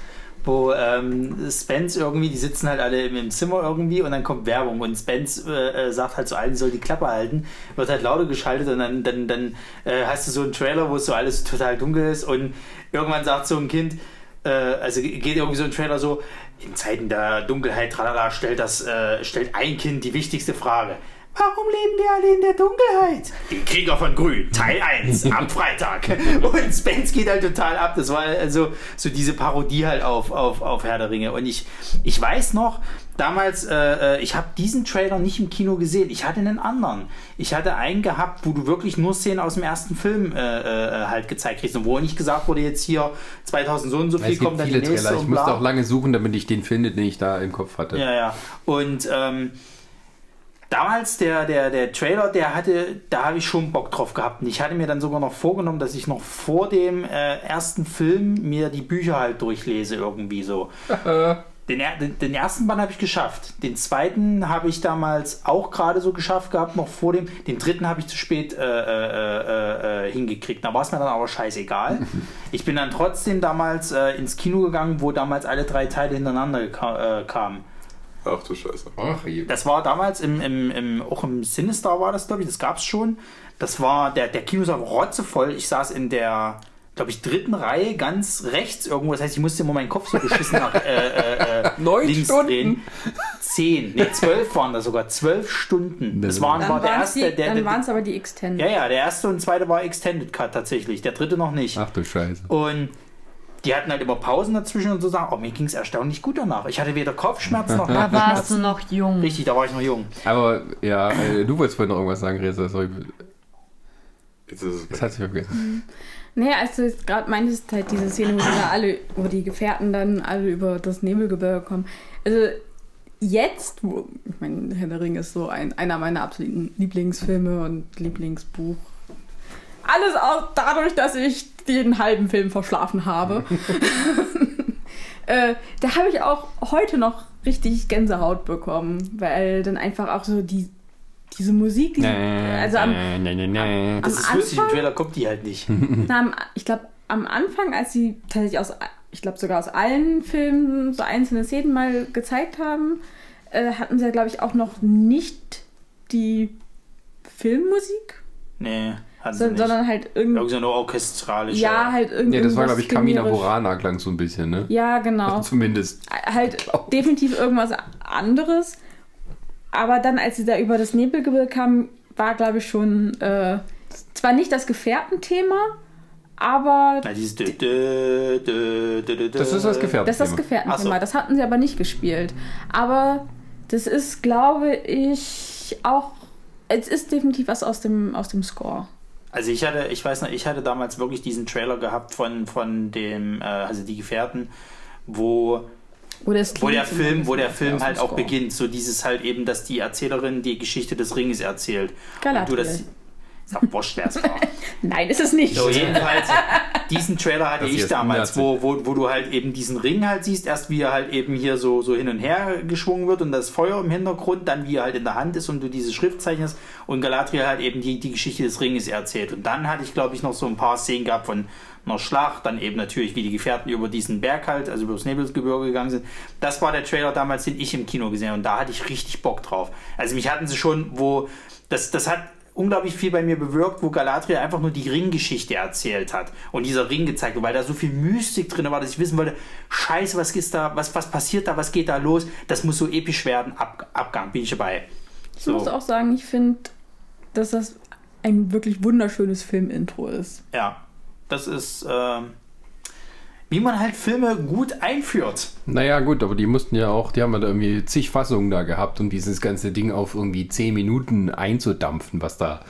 wo ähm, Spence irgendwie, die sitzen halt alle im, im Zimmer irgendwie und dann kommt Werbung und Spence äh, äh, sagt halt zu allen, soll die Klappe halten, wird halt lauter geschaltet und dann, dann, dann äh, hast du so einen Trailer, wo so alles total dunkel ist und irgendwann sagt so ein Kind, äh, also geht irgendwie so ein Trailer so, in Zeiten der Dunkelheit, tralala, stellt, das, äh, stellt ein Kind die wichtigste Frage. Warum leben wir alle in der Dunkelheit? Die Krieger von Grün, Teil 1, am Freitag. Und Spence geht halt total ab. Das war also so diese Parodie halt auf, auf, auf Herr der Ringe. Und ich, ich weiß noch, damals, äh, äh, ich habe diesen Trailer nicht im Kino gesehen. Ich hatte einen anderen. Ich hatte einen gehabt, wo du wirklich nur Szenen aus dem ersten Film äh, äh, halt gezeigt kriegst. Und wo nicht gesagt wurde, jetzt hier 2000 so und so viel es kommt dann die viele nächste Trailer. Ich und musste auch lange suchen, damit ich den finde, den ich da im Kopf hatte. Ja, ja. Und ähm, damals der, der, der Trailer, der hatte, da habe ich schon Bock drauf gehabt. Und ich hatte mir dann sogar noch vorgenommen, dass ich noch vor dem äh, ersten Film mir die Bücher halt durchlese, irgendwie so. Den, den, den ersten Band habe ich geschafft. Den zweiten habe ich damals auch gerade so geschafft gehabt, noch vor dem. Den dritten habe ich zu spät äh, äh, äh, äh, hingekriegt. Da war es mir dann aber scheißegal. Ich bin dann trotzdem damals äh, ins Kino gegangen, wo damals alle drei Teile hintereinander kamen. Ach du Scheiße. Ach, je. Das war damals im, im, im auch im Sinister war das, glaube ich, das gab es schon. Das war der, der Kinosaal war rotzevoll. Ich saß in der, glaube ich, dritten Reihe ganz rechts irgendwo. Das heißt, ich musste immer meinen Kopf so beschissen nach äh, äh, äh, Neun links Stunden? drehen. Zehn, nee, zwölf waren das sogar. Zwölf Stunden. Das waren, war Dann der waren es erste, der, der, aber die Extended. ja, ja, der erste und zweite war Extended Cut tatsächlich. Der dritte noch nicht. Ach du Scheiße. Und die hatten halt immer Pausen dazwischen und so sagen, oh, mir ging es erstaunlich gut danach. Ich hatte weder Kopfschmerzen noch Da warst du noch jung. Richtig, da war ich noch jung. Aber ja, äh, du wolltest vorhin noch irgendwas sagen, Reza. Sorry, Jetzt ist es das hat sich vergessen. Nee, als du jetzt gerade meintest, halt diese Szene, wo die da alle, wo die Gefährten dann alle über das Nebelgebirge kommen. Also jetzt, wo, ich meine, Herr der Ringe ist so ein, einer meiner absoluten Lieblingsfilme und Lieblingsbuch. Alles auch dadurch, dass ich den halben Film verschlafen habe. Äh, da habe ich auch heute noch richtig Gänsehaut bekommen, weil dann einfach auch so die, diese Musik, diese, also am, nee, nee, nee. Das ist Am lustig, im Anfang- Trailer kommt die halt nicht. na, am- ich glaube am Anfang, als sie tatsächlich aus, ich glaube sogar aus allen Filmen so einzelne Szenen mal gezeigt haben, äh, hatten sie ja glaube ich auch noch nicht die Filmmusik, Nee, so, sondern halt irgendwie, Irgend so eine orchestralische. ja halt irgendwie. Nee, das war, glaube ich, Kamina Burana klang so ein bisschen, ne? Ja, genau. Zumindest. halt definitiv irgendwas anderes. Aber dann, als sie da über das Nebelgebirge kam, war, glaube ich, schon äh, zwar nicht das Gefährtenthema, aber Na, dieses dö, dö, dö, Das ist das Gefährtenthema. das ist das Gefährtenthema. So. Das hatten sie aber nicht gespielt. Aber das ist, glaube ich, auch. Es ist definitiv was aus dem, aus dem Score. Also ich hatte, ich weiß noch, ich hatte damals wirklich diesen Trailer gehabt von, von dem, äh, also die Gefährten, wo, wo der Film, wo der Film halt auch beginnt. So dieses halt eben, dass die Erzählerin die Geschichte des Ringes erzählt. Und du Galadriel. das. Ist doch wurscht, wer es war. Nein, ist es nicht. So, jedenfalls, diesen Trailer hatte Das ich damals, wo, wo, wo du halt eben diesen Ring halt siehst, erst wie er halt eben hier so, so hin und her geschwungen wird und das Feuer im Hintergrund, dann wie er halt in der Hand ist und du diese Schrift zeichnest und Galadriel halt eben die, die Geschichte des Ringes erzählt. Und dann hatte ich, glaube ich, noch so ein paar Szenen gehabt von einer Schlacht, dann eben natürlich, wie die Gefährten über diesen Berg halt, also über das Nebelgebirge gegangen sind. Das war der Trailer damals, den ich im Kino gesehen habe und da hatte ich richtig Bock drauf. Also mich hatten sie schon, wo, das, das hat unglaublich viel bei mir bewirkt, wo Galadriel einfach nur die Ringgeschichte erzählt hat und dieser Ring gezeigt wird, weil da so viel Mystik drin war, dass ich wissen wollte, scheiße, was ist da, was, was passiert da, was geht da los, das muss so episch werden, Ab, Abgang, bin ich dabei. Ich muss So, auch sagen, ich finde, dass das ein wirklich wunderschönes Filmintro ist. ja, das ist, ähm, wie man halt Filme gut einführt. Naja, gut, aber die mussten ja auch, die haben ja da irgendwie zig Fassungen da gehabt, um dieses ganze Ding auf irgendwie zehn Minuten einzudampfen, was da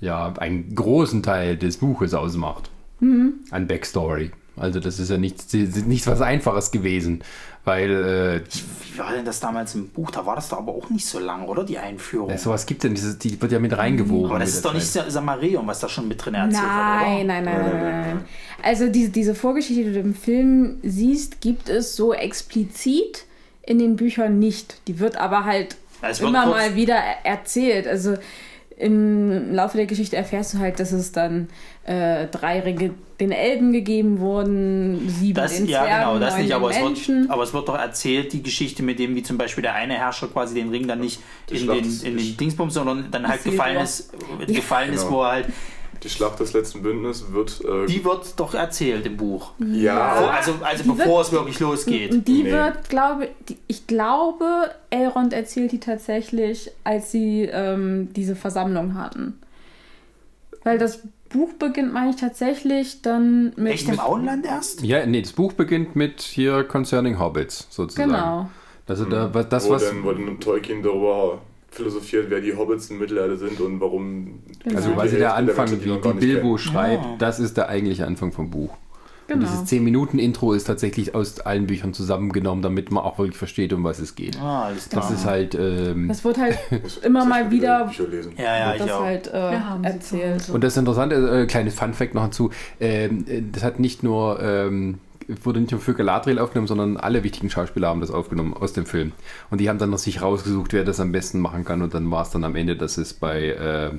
ja einen großen Teil des Buches ausmacht. An Backstory. Also das ist ja nichts, nichts was Einfaches gewesen, weil äh, Wie war denn das damals im Buch? Da war das doch aber auch nicht so lang, oder? Die Einführung. äh, sowas gibt denn, dieses, die wird ja mit reingewogen. aber das ist doch nicht Zeit. Samarium, was da schon mit drin erzählt wird, Nein, oder? nein, nein, nein, nein, nein. Also diese, diese Vorgeschichte, die du im Film siehst, gibt es so explizit in den Büchern nicht. Die wird aber halt Ja, wird immer kurz- mal wieder er- erzählt. Also im Laufe der Geschichte erfährst du halt, dass es dann äh, drei Ringe den Elben gegeben wurden, sieben Das, den ja, Zwergen, genau, das nicht, den aber es, wird, Menschen. aber es wird doch erzählt, die Geschichte mit dem, wie zum Beispiel der eine Herrscher quasi den Ring dann nicht in den, in den Dingsbums, sondern dann halt gefallen ist, gefallen ist, Genau. wo er halt, Die Schlacht des letzten Bündnisses wird. Äh, die wird doch erzählt im Buch. ja, Also, also Die bevor wird- es wirklich losgeht. Und die Nee. wird, glaube die, ich glaube, Elrond erzählt die tatsächlich, als sie ähm, diese Versammlung hatten. Weil das Buch beginnt, meine ich, tatsächlich dann mit. Echt im Auenland erst? Ja, nee, das Buch beginnt mit hier Concerning Hobbits, sozusagen. Genau. Also da, was- das, wo, was. dann, wo dann Tolkien darüber philosophiert, wer die Hobbits in Mittelerde sind und warum. Genau. Also die quasi der Anfang, Menschen die wie, nicht Bilbo kennen. schreibt, Ah. das ist der eigentliche Anfang vom Buch. Und Genau. dieses 10-Minuten-Intro ist tatsächlich aus allen Büchern zusammengenommen, damit man auch wirklich versteht, um was es geht. Ah, alles klar. Das ist halt. Ähm, Das wird halt immer mal wieder Bücher lesen. ja, ja, wird ich das auch. halt äh, Wir haben sie erzählt. und das Interessante, äh, kleines Fun-Fact noch hinzu: ähm, äh, Das hat nicht nur. Ähm, wurde nicht nur für Galadriel aufgenommen, sondern alle wichtigen Schauspieler haben das aufgenommen aus dem Film. Und die haben dann noch sich rausgesucht, wer das am besten machen kann. Und dann war es dann am Ende, dass es bei äh,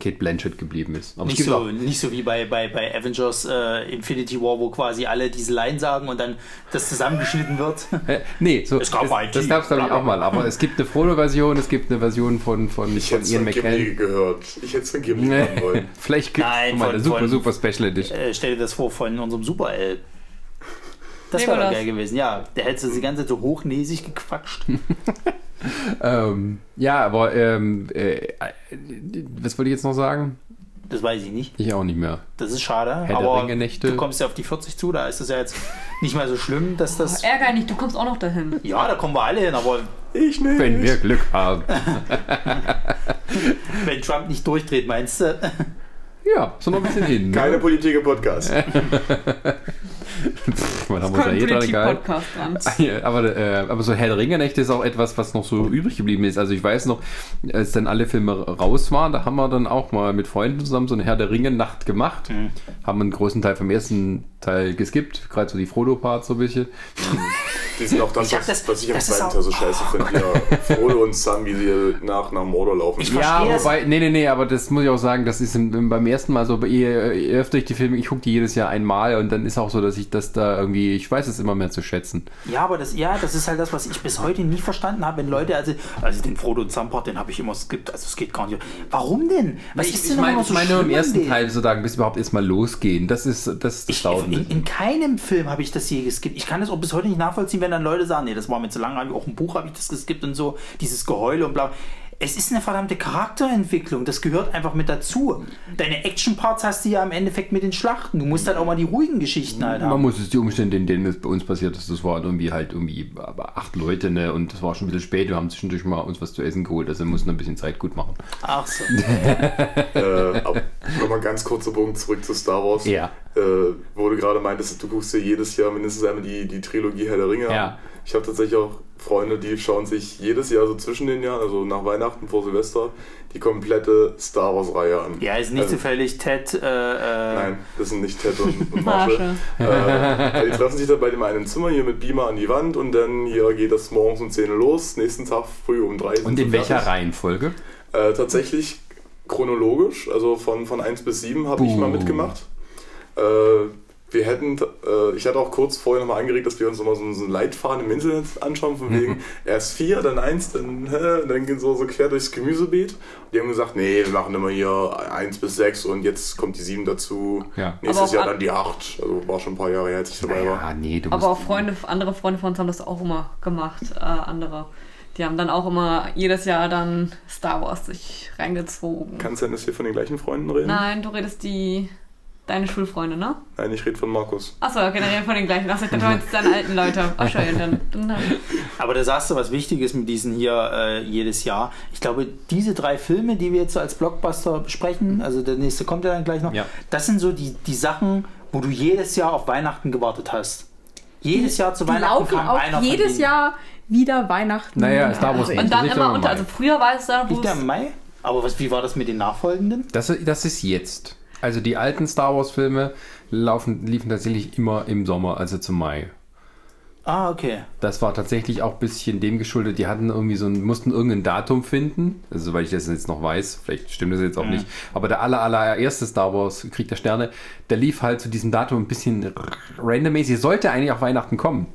Kate Blanchett geblieben ist. Aber es Nicht so, auch- nicht so wie bei, bei, bei Avengers äh, Infinity War, wo quasi alle diese Line sagen und dann das zusammengeschnitten wird. Äh, nee, so, Es gab das, IT. das gab es glaube ich auch mal, aber es gibt eine Frodo-Version, es gibt eine Version von, von, Ich von hätte es Ian von Gimli McKellen. gehört. Ich hätte es von Gimli Nee, machen wollen. vielleicht gibt Nein, es mal eine super, von- super Special Edition. Äh, stell dir das vor von unserem Super-L. Das wäre doch geil gewesen, ja. Der hätte die ganze Zeit so hochnäsig gequatscht. Ähm, ja, aber ähm, äh, was wollte ich jetzt noch sagen? Das weiß ich nicht. Ich auch nicht mehr. Das ist schade. Herr der aber du kommst ja auf die 40 zu, da ist es ja jetzt nicht mehr so schlimm, dass das. Ärger nicht, du kommst auch noch dahin. Ja, da kommen wir alle hin, aber Ich nicht. Wenn wir Glück haben. wenn Trump nicht durchdreht, meinst du? Ja, so noch ein bisschen hin. Keine Ne? Politik im Podcast. Man haben wir uns ja eh dran dran. Ja, aber, äh, aber so Herr der Ringe-Nächte ist auch etwas, was noch so übrig geblieben ist. Also ich weiß noch, als dann alle Filme raus waren, da haben wir dann auch mal mit Freunden zusammen so eine Herr der Ringe-Nacht gemacht. Haben einen großen Teil vom ersten Teil geskippt, gerade so die Frodo-Parts so ein bisschen. Die sind auch das, Ich was, das- was ich am zweiten Teil so scheiße finde. Ja, Frodo und Sam, wie sie nach, nach Mordor laufen. Ich Ja, wobei, nee, nee, nee, aber das muss ich auch sagen, das ist im, beim ersten Mal so, je, je öfter ich die Filme, ich gucke die jedes Jahr einmal und dann ist auch so, dass ich das da irgendwie, ich weiß es immer mehr zu schätzen. Ja, aber das, ja, das ist halt das, was ich bis heute nie verstanden habe, wenn Leute, also, also den Frodo und Sam-Part, den habe ich immer skippt, also es geht gar nicht. Warum denn? Was ich ist ich denn meine, ich so meine schlimm nur im ersten dem? Teil so sagen, bis überhaupt erstmal losgehen. Das ist das, das Ich, in, in keinem Film habe ich das je geskippt. Ich kann das auch bis heute nicht nachvollziehen, wenn dann Leute sagen, nee, das war mir zu lang, habe ich auch im Buch habe ich das geskippt und so, dieses Geheule und bla. Es ist eine verdammte Charakterentwicklung, das gehört einfach mit dazu. Deine Action-Parts hast du ja im Endeffekt mit den Schlachten. Du musst dann auch mal die ruhigen Geschichten halt Man haben. muss es die Umstände, in denen es bei uns passiert ist, das waren irgendwie halt irgendwie aber acht Leute, ne? Und das war schon ein bisschen spät. Wir haben zwischendurch mal uns was zu essen geholt, also wir mussten ein bisschen Zeit gut machen. Ach so. Äh, aber nochmal ganz kurzer Bogen zurück zu Star Wars. Ja. Äh, wo du gerade meintest, du guckst dir jedes Jahr mindestens einmal die, die Trilogie Herr der Ringe an. Ich habe tatsächlich auch Freunde, die schauen sich jedes Jahr so zwischen den Jahren, also nach Weihnachten vor Silvester, die komplette Star Wars-Reihe an. Ja, ist nicht Also- zufällig Ted. Äh, äh, Nein, das sind nicht Ted und, und Marshall. Marsche. äh, die treffen sich dann bei dem einen Zimmer hier mit Beamer an die Wand und dann hier geht das morgens um 10 Uhr los, nächsten Tag früh um 3 sind Und in welcher fertig. Reihenfolge? Äh, tatsächlich chronologisch, also von, von 1 bis 7 habe ich mal mitgemacht. Äh, wir hätten, äh, ich hatte auch kurz vorher nochmal angeregt, dass wir uns nochmal so, so einen Leitfaden im Internet anschauen, von wegen erst 4, dann 1, dann, hä, dann gehen so, so quer durchs Gemüsebeet. Die haben gesagt, nee, wir machen immer hier 1 bis 6 und jetzt kommt die 7 dazu. Ja. Nächstes Jahr an- dann die 8. Also war schon ein paar Jahre her, als ich dabei war. Ja, nee, du Aber auch Freunde, andere Freunde von uns haben das auch immer gemacht, äh, andere. Die haben dann auch immer jedes Jahr dann Star Wars sich reingezogen. Kann es sein, dass wir von den gleichen Freunden reden? Nein, du redest die deine Schulfreunde, ne? Nein, ich rede von Markus. Achso, okay, dann reden von den gleichen. Achso, ich dachte, meinst deine alten Leute. Ach schön, dann, dann, dann. Aber da sagst du was Wichtiges mit diesen hier äh, jedes Jahr. Ich glaube, diese drei Filme, die wir jetzt so als Blockbuster besprechen, also der nächste kommt ja dann gleich noch, Ja. das sind so die, die Sachen, wo du jedes Jahr auf Weihnachten gewartet hast. Jedes Jahr zu Die Weihnachten laufen kam auch einer von jedes denen. Jahr wieder Weihnachten. Naja, Star Wars nicht. Und dann Nicht immer im unter, also früher war es da, wo Liegt der Mai? Aber was, wie war das mit den nachfolgenden? Das, das ist jetzt. Also die alten Star Wars Filme laufen, liefen tatsächlich immer im Sommer, also zum Mai. Ah, okay. Das war tatsächlich auch ein bisschen dem geschuldet. Die hatten irgendwie so ein, mussten irgendein Datum finden. Also, soweit ich das jetzt noch weiß, vielleicht stimmt das jetzt auch nicht. Aber der aller, allererste Star Wars Krieg der Sterne, der lief halt zu diesem Datum ein bisschen randommäßig. Sollte eigentlich auch Weihnachten kommen.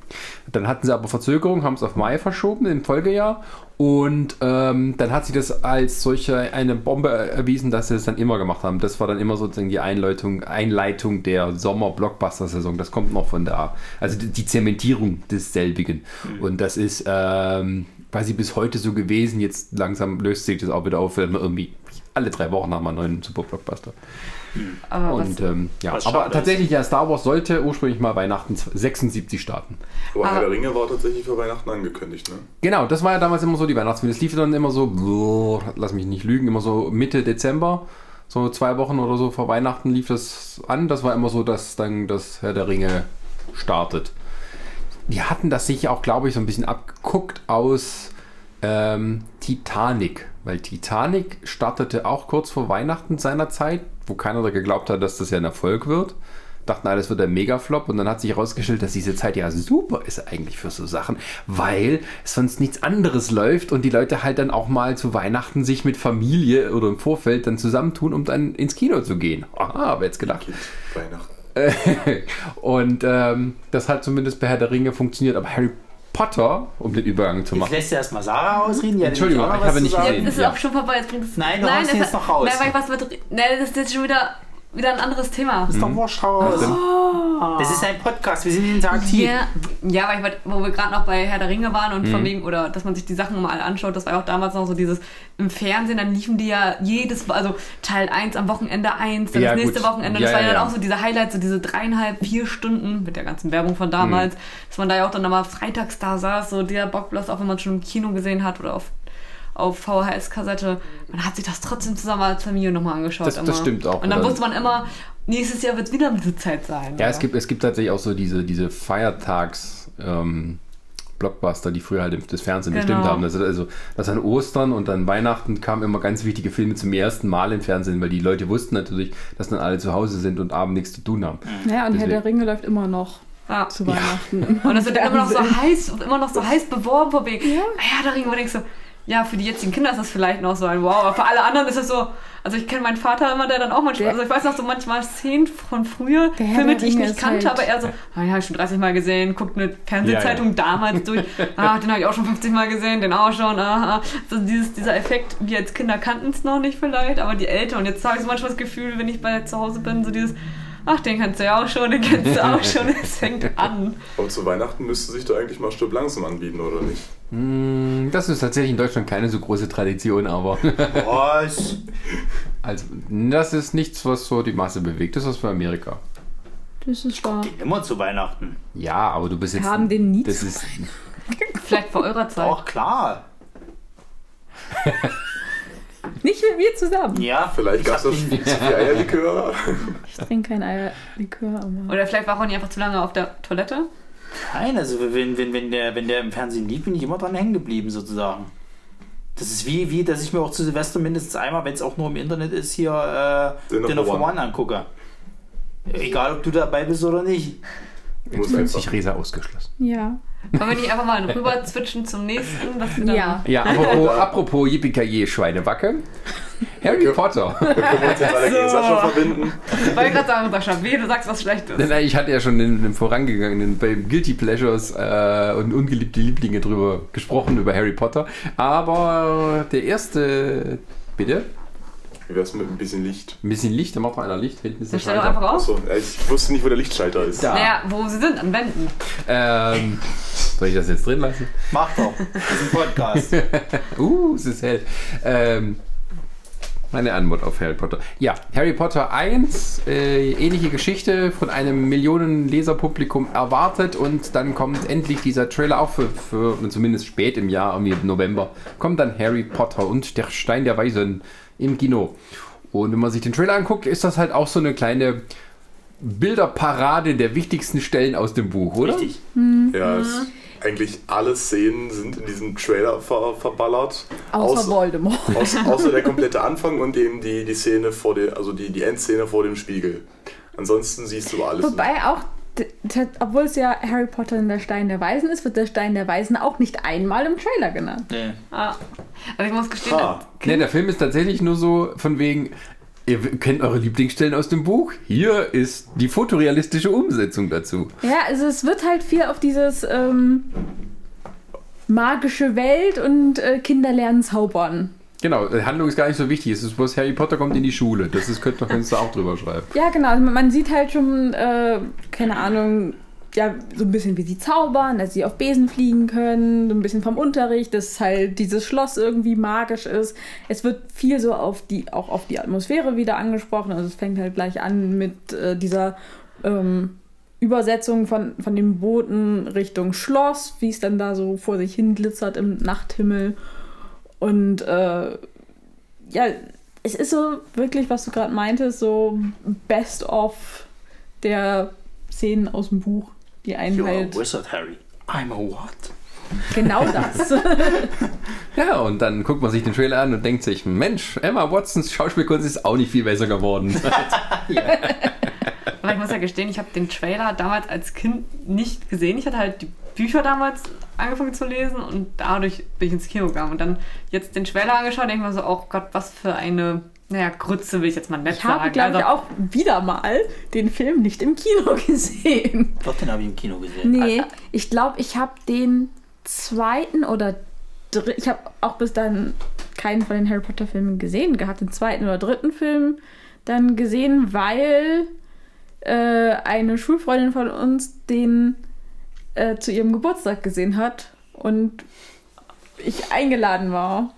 Dann hatten sie aber Verzögerung, haben es auf Mai verschoben im Folgejahr. Und ähm, dann hat sich das als solche eine Bombe erwiesen, dass sie es dann immer gemacht haben. Das war dann immer sozusagen die Einleitung, Einleitung der Sommer-Blockbuster-Saison. Das kommt noch von da. Also die, die Zementierung desselbigen. Und das ist ähm, quasi bis heute so gewesen. Jetzt langsam löst sich das auch wieder auf. wenn wir Irgendwie alle drei Wochen haben wir einen neuen Super-Blockbuster. Aber was, Und ähm, ja, aber tatsächlich, ja, Star Wars sollte ursprünglich mal Weihnachten 76 starten. Aber Ah. Herr der Ringe war tatsächlich für Weihnachten angekündigt, ne? Genau, das war ja damals immer so die Weihnachtsfilme. Es lief dann immer so, boah, lass mich nicht lügen, immer so Mitte Dezember, so zwei Wochen oder so vor Weihnachten lief das an. Das war immer so, dass dann das Herr der Ringe startet. Die hatten das sich auch, glaube ich, so ein bisschen abgeguckt aus ähm, Titanic, weil Titanic startete auch kurz vor Weihnachten seiner Zeit, wo keiner da geglaubt hat, dass das ja ein Erfolg wird. Dachten alle, das wird ein Megaflop und dann hat sich herausgestellt, dass diese Zeit ja super ist eigentlich für so Sachen, weil sonst nichts anderes läuft und die Leute halt dann auch mal zu Weihnachten sich mit Familie oder im Vorfeld dann zusammentun, um dann ins Kino zu gehen. Aha, aber jetzt gedacht. Weihnachten. und ähm, das hat zumindest bei Herr der Ringe funktioniert, aber Harry Potter, um den Übergang zu Jetzt machen. lässt du erstmal Sarah ausreden. Hat Entschuldigung, ich habe nicht gesehen. jetzt ist es Ja. auch schon vorbei. Jetzt bringt es, Nein, du haust ihn jetzt das- noch raus. Nein, weil ich was mit, nein, das ist jetzt schon wieder, wieder ein anderes Thema. Ist doch wurscht raus. Das ist ein Podcast, wir sind interaktiv. Ja, ja, weil ich, wollt- wo wir gerade noch bei Herr der Ringe waren und Mhm. von wegen, oder dass man sich die Sachen mal anschaut, das war ja auch damals noch so dieses, im Fernsehen, dann liefen die ja jedes, also Teil 1 am Wochenende 1, dann Ja, das nächste gut. Wochenende, Ja, das war ja, ja dann auch so diese Highlights, so diese dreieinhalb, vier Stunden mit der ganzen Werbung von damals, Mhm. dass man da ja auch dann nochmal freitags da saß, so der Bockbloss, auch wenn man schon im Kino gesehen hat oder auf auf VHS-Kassette. Man hat sich das trotzdem zusammen als Familie nochmal angeschaut. Das- das stimmt auch. Und dann wusste man immer, nächstes Jahr wird es wieder diese Zeit sein. Ja, es gibt, es gibt tatsächlich auch so diese, diese Feiertags- ähm, Blockbuster, die früher halt im- das Fernsehen Genau. bestimmt haben. Also, also das an Ostern und dann Weihnachten kamen immer ganz wichtige Filme zum ersten Mal im Fernsehen, weil die Leute wussten natürlich, dass dann alle zu Hause sind und abends nichts zu tun haben. Ja, und Herr Deswegen. der Ringe läuft immer noch Ja. zu Weihnachten. Und das wird immer noch so heiß, immer noch so heiß beworben von wegen, Ja. ja, da Ring, wo denkst du, ja, für die jetzigen Kinder ist das vielleicht noch so ein Wow, aber für alle anderen ist es so, also ich kenne meinen Vater immer, der dann auch manchmal, Der- also ich weiß noch so manchmal Szenen von früher, Der Filme, der die ich nicht kannte, halt- aber er so, ah ja, schon 30 Mal gesehen, guckt eine Fernsehzeitung damals durch, ah, den habe ich auch schon 50 Mal gesehen, den auch schon, aha. So dieses, dieser Effekt, wir als Kinder kannten es noch nicht vielleicht, aber die Eltern, und jetzt habe ich so manchmal das Gefühl, wenn ich bei zu Hause bin, so dieses, ach, den kannst du ja auch schon, den kennst du auch schon, es fängt an. Aber zu Weihnachten müsste sich da eigentlich mal Stück langsam anbieten, oder nicht? Mm, Das ist tatsächlich in Deutschland keine so große Tradition, aber Was? also das ist nichts, was so die Masse bewegt. Das ist was für Amerika. Das ist wahr. Immer zu Weihnachten. Ja, aber du bist jetzt. Wir haben den nie Das ist. Vielleicht vor eurer Zeit. Auch klar. Nicht mit mir zusammen. Ja, Vielleicht ich gab es das den- zu viel Eierlikör. Ich trinke kein Eierlikör, aber. Oder vielleicht war Ronny einfach zu lange auf der Toilette. Nein, also wenn, wenn, wenn, der, wenn der im Fernsehen lief, bin ich immer dran hängen geblieben, sozusagen. Das ist wie, wie, dass ich mir auch zu Silvester mindestens einmal, wenn es auch nur im Internet ist, hier äh, Dinner Dinner, for. One angucke. Egal, ob du dabei bist oder nicht. Muss Fühlt sich Resa ausgeschlossen. Ja. Wollen wir nicht einfach mal rüber switchen zum nächsten? Was wir dann Ja. Ja, apropos, apropos Yippie Schweinewacke. Harry. Potter. Können wir uns jetzt alle gegen Sascha verbinden? Ich wollte gerade sagen, Sascha, wehe, du sagst was Schlechtes. Nein, nein, ich hatte ja schon in dem vorangegangenen bei Guilty Pleasures äh, und ungeliebte Lieblinge drüber gesprochen, über Harry Potter. Aber der erste, bitte, Wie wär's mit ein bisschen Licht? ein bisschen Licht, da macht mal einer Licht, hinten ist der Dann stell doch Schalter. einfach auf. Achso, ich wusste nicht, wo der Lichtschalter ist. Da. Naja, wo sie sind, an Wänden. Ähm, soll ich das jetzt drin lassen? Mach doch. Das ist ein Podcast. Uh, es ist hell. Ähm, meine Antwort auf Harry Potter. Ja, Harry Potter 1, äh, ähnliche Geschichte von einem Millionen-Leserpublikum erwartet und dann kommt endlich dieser Trailer auch für, für zumindest spät im Jahr, irgendwie im November, kommt dann Harry Potter und der Stein der Weisen im Kino. Und wenn man sich den Trailer anguckt, ist das halt auch so eine kleine Bilderparade der wichtigsten Stellen aus dem Buch, oder? Richtig. Ja, es, eigentlich alle Szenen sind in diesem Trailer ver, verballert. Außer Außer- Voldemort. Aus, außer der komplette Anfang und eben die, die Szene vor der, also die, die Endszene vor dem Spiegel. Ansonsten siehst du alles. Wobei auch, obwohl es ja Harry Potter und der Stein der Weisen ist, wird der Stein der Weisen auch nicht einmal im Trailer genannt. Nee. Ah. Also ich muss gestehen, Ah. Ne, der Film ist tatsächlich nur so von wegen, ihr kennt eure Lieblingsstellen aus dem Buch. Hier ist die fotorealistische Umsetzung dazu. Ja, also es wird halt viel auf dieses ähm, magische Welt und äh, Kinder lernen zaubern. Genau, die Handlung ist gar nicht so wichtig. Es ist bloß Harry Potter kommt in die Schule. Das ist, könnte, könntest du auch drüber schreiben. Ja, genau. Also man- man sieht halt schon, äh, keine Ahnung, ja, so ein bisschen wie sie zaubern, dass sie auf Besen fliegen können, so ein bisschen vom Unterricht, dass halt dieses Schloss irgendwie magisch ist. Es wird viel so auf die, auch auf die Atmosphäre wieder angesprochen. Also es fängt halt gleich an mit äh, dieser ähm, Übersetzung von, von den Booten Richtung Schloss, wie es dann da so vor sich hin glitzert im Nachthimmel. Und äh, ja, es ist so wirklich, was du gerade meintest, so Best of der Szenen aus dem Buch, die einen You're a halt wizard, Harry. I'm a what? genau das. Ja, und dann guckt man sich den Trailer an und denkt sich, Mensch, Emma Watsons Schauspielkunst ist auch nicht viel besser geworden. Aber ich muss ja gestehen, ich habe den Trailer damals als Kind nicht gesehen. Ich hatte halt die Bücher damals angefangen zu lesen und dadurch bin ich ins Kino gegangen. Und dann jetzt den Trailer angeschaut, denke ich mir so, oh Gott, was für eine, naja, Grütze will ich jetzt mal nett Ich habe, sagen. glaube ich, Also, auch wieder mal den Film nicht im Kino gesehen. Doch, den habe ich im Kino gesehen. Nee, ich glaube, ich habe den zweiten oder dritten, ich habe auch bis dann keinen von den Harry Potter Filmen gesehen gehabt, den zweiten oder dritten Film dann gesehen, weil äh, eine Schulfreundin von uns den äh, zu ihrem Geburtstag gesehen hat und ich eingeladen war.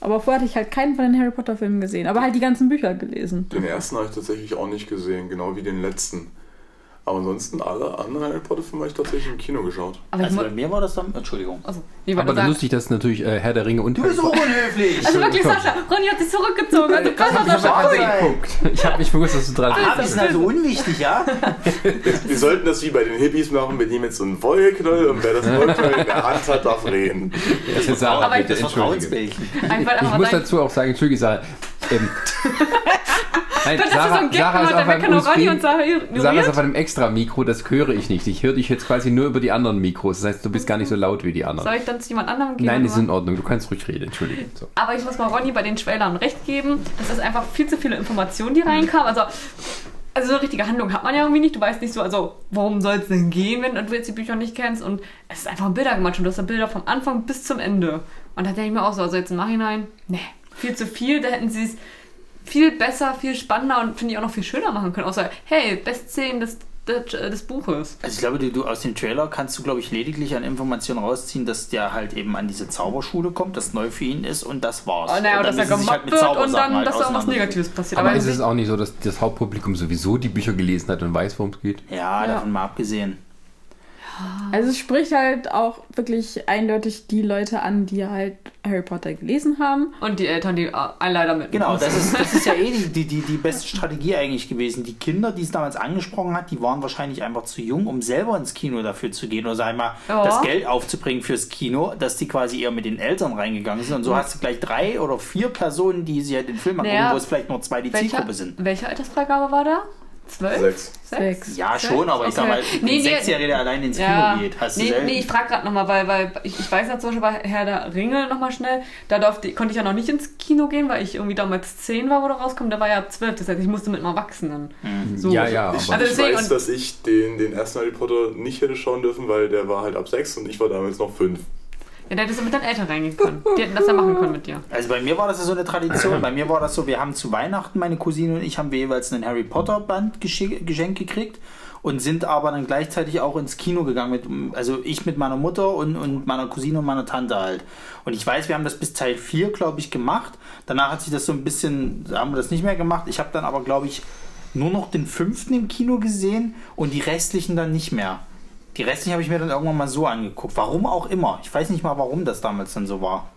Aber vorher hatte ich halt keinen von den Harry Potter Filmen gesehen, aber halt die ganzen Bücher gelesen. Den ersten habe ich tatsächlich auch nicht gesehen, genau wie den letzten. Aber ansonsten alle anderen Harry Potter Filme habe ich tatsächlich im Kino geschaut. Aber Also bei mir war das dann. Entschuldigung. also, Aber sagen, lustig, dass natürlich äh, Herr der Ringe und Du bist so unhöflich! also wirklich, Sascha, Ronny hat sich zurückgezogen. Also, was hat ich habe Sascha geguckt. Ich habe nicht gewusst, dass du dran Ah, bist. wir sind also unwichtig, ja? Wir sollten das wie bei den Hippies machen, wir nehmen jetzt so einen Wollknäuel und wer das Wollknäuel in der Hand hat, darf reden. Das ist Sarah, Aber ich- bitte, Das entschuldige. Ich muss dazu auch sagen, entschuldige Sarah. Nein, hast du so einen Gag Sarah ist auf einem Ronny und USB, Sarah Sarah ist auf einem extra Mikro, das höre ich nicht. Ich höre dich jetzt quasi nur über die anderen Mikros. Das heißt, du bist gar nicht so laut wie die anderen. Soll ich dann zu jemand anderem gehen? Nein, sind in Ordnung. Du kannst ruhig reden. Entschuldige. So. Aber ich muss mal Ronny bei den Trailern recht geben. Das ist einfach viel zu viele Informationen, die reinkamen. Also, also so eine richtige Handlung hat man ja irgendwie nicht. Du weißt nicht so, also worum soll es denn gehen, wenn du jetzt die Bücher nicht kennst. Und es ist einfach Bilder gemacht und du hast ja Bilder vom Anfang bis zum Ende. Und da denke ich mir auch so, also jetzt im Nachhinein, nee, viel zu viel. Da hätten sie es viel besser, viel spannender und finde ich auch noch viel schöner machen können. Außer, hey, Bestszenen des, des, des Buches. Also ich glaube, du, du aus dem Trailer kannst du, glaube ich, lediglich an Informationen rausziehen, dass der halt eben an diese Zauberschule kommt, das neu für ihn ist und das war's. Oh, naja, und und dass er sich gemobbt mit wird und dann, halt dass da auseinandersetzen. Negatives passiert. Aber Aber ist es auch nicht so, dass das Hauptpublikum sowieso die Bücher gelesen hat und weiß, worum es geht? Ja, Ja. davon mal abgesehen. Also es spricht halt auch wirklich eindeutig die Leute an, die halt Harry Potter gelesen haben. und die Eltern, die äh, einen leider mit. Genau, das ist, das ist ja eh die, die, die, die beste Strategie eigentlich gewesen. Die Kinder, die es damals angesprochen hat, die waren wahrscheinlich einfach zu jung, um selber ins Kino dafür zu gehen oder sag ich mal, Ja. das Geld aufzubringen fürs Kino, dass die quasi eher mit den Eltern reingegangen sind. Und so hast du gleich drei oder vier Personen, die sich halt den Film angucken, Naja, wo es vielleicht nur zwei die Welche, Zielgruppe sind. welche Altersfreigabe war da? Zwölf? Sechs. Sechs. Ja, schon, aber ich sag Okay. mal, Nee, ein nee. Sechsjähriger, der allein ins Kino Ja, geht, hast du nee, selten. nee, ich frage gerade nochmal, weil, weil ich, ich weiß ja zum Beispiel bei Herr der Ringe nochmal schnell, da durfte, konnte ich ja noch nicht ins Kino gehen, weil ich irgendwie damals zehn war, wo der rauskommt, der war ja ab zwölf, das heißt, ich musste mit einem Erwachsenen. So. Ja, ja, Ich, aber Also ich deswegen- weiß, dass ich den, den ersten Harry Potter nicht hätte schauen dürfen, weil der war halt ab sechs und ich war damals noch fünf. Ja, da hättest du mit deinen Eltern reingehen können. Die hätten das ja machen können mit dir. Also bei mir war das ja so eine Tradition. Bei mir war das so, wir haben zu Weihnachten, meine Cousine und ich, haben wir jeweils einen Harry Potter Band gesche- geschenkt gekriegt und sind aber dann gleichzeitig auch ins Kino gegangen. Mit, also ich mit meiner Mutter und, und meiner Cousine und meiner Tante halt. Und ich weiß, wir haben das bis Teil 4, glaube ich, gemacht. Danach hat sich das so ein bisschen, haben wir das nicht mehr gemacht. Ich habe dann aber, glaube ich, nur noch den fünften im Kino gesehen und die restlichen dann nicht mehr. Die restlichen habe ich mir dann irgendwann mal so angeguckt. Warum auch immer. Ich weiß nicht mal, warum das damals dann so war.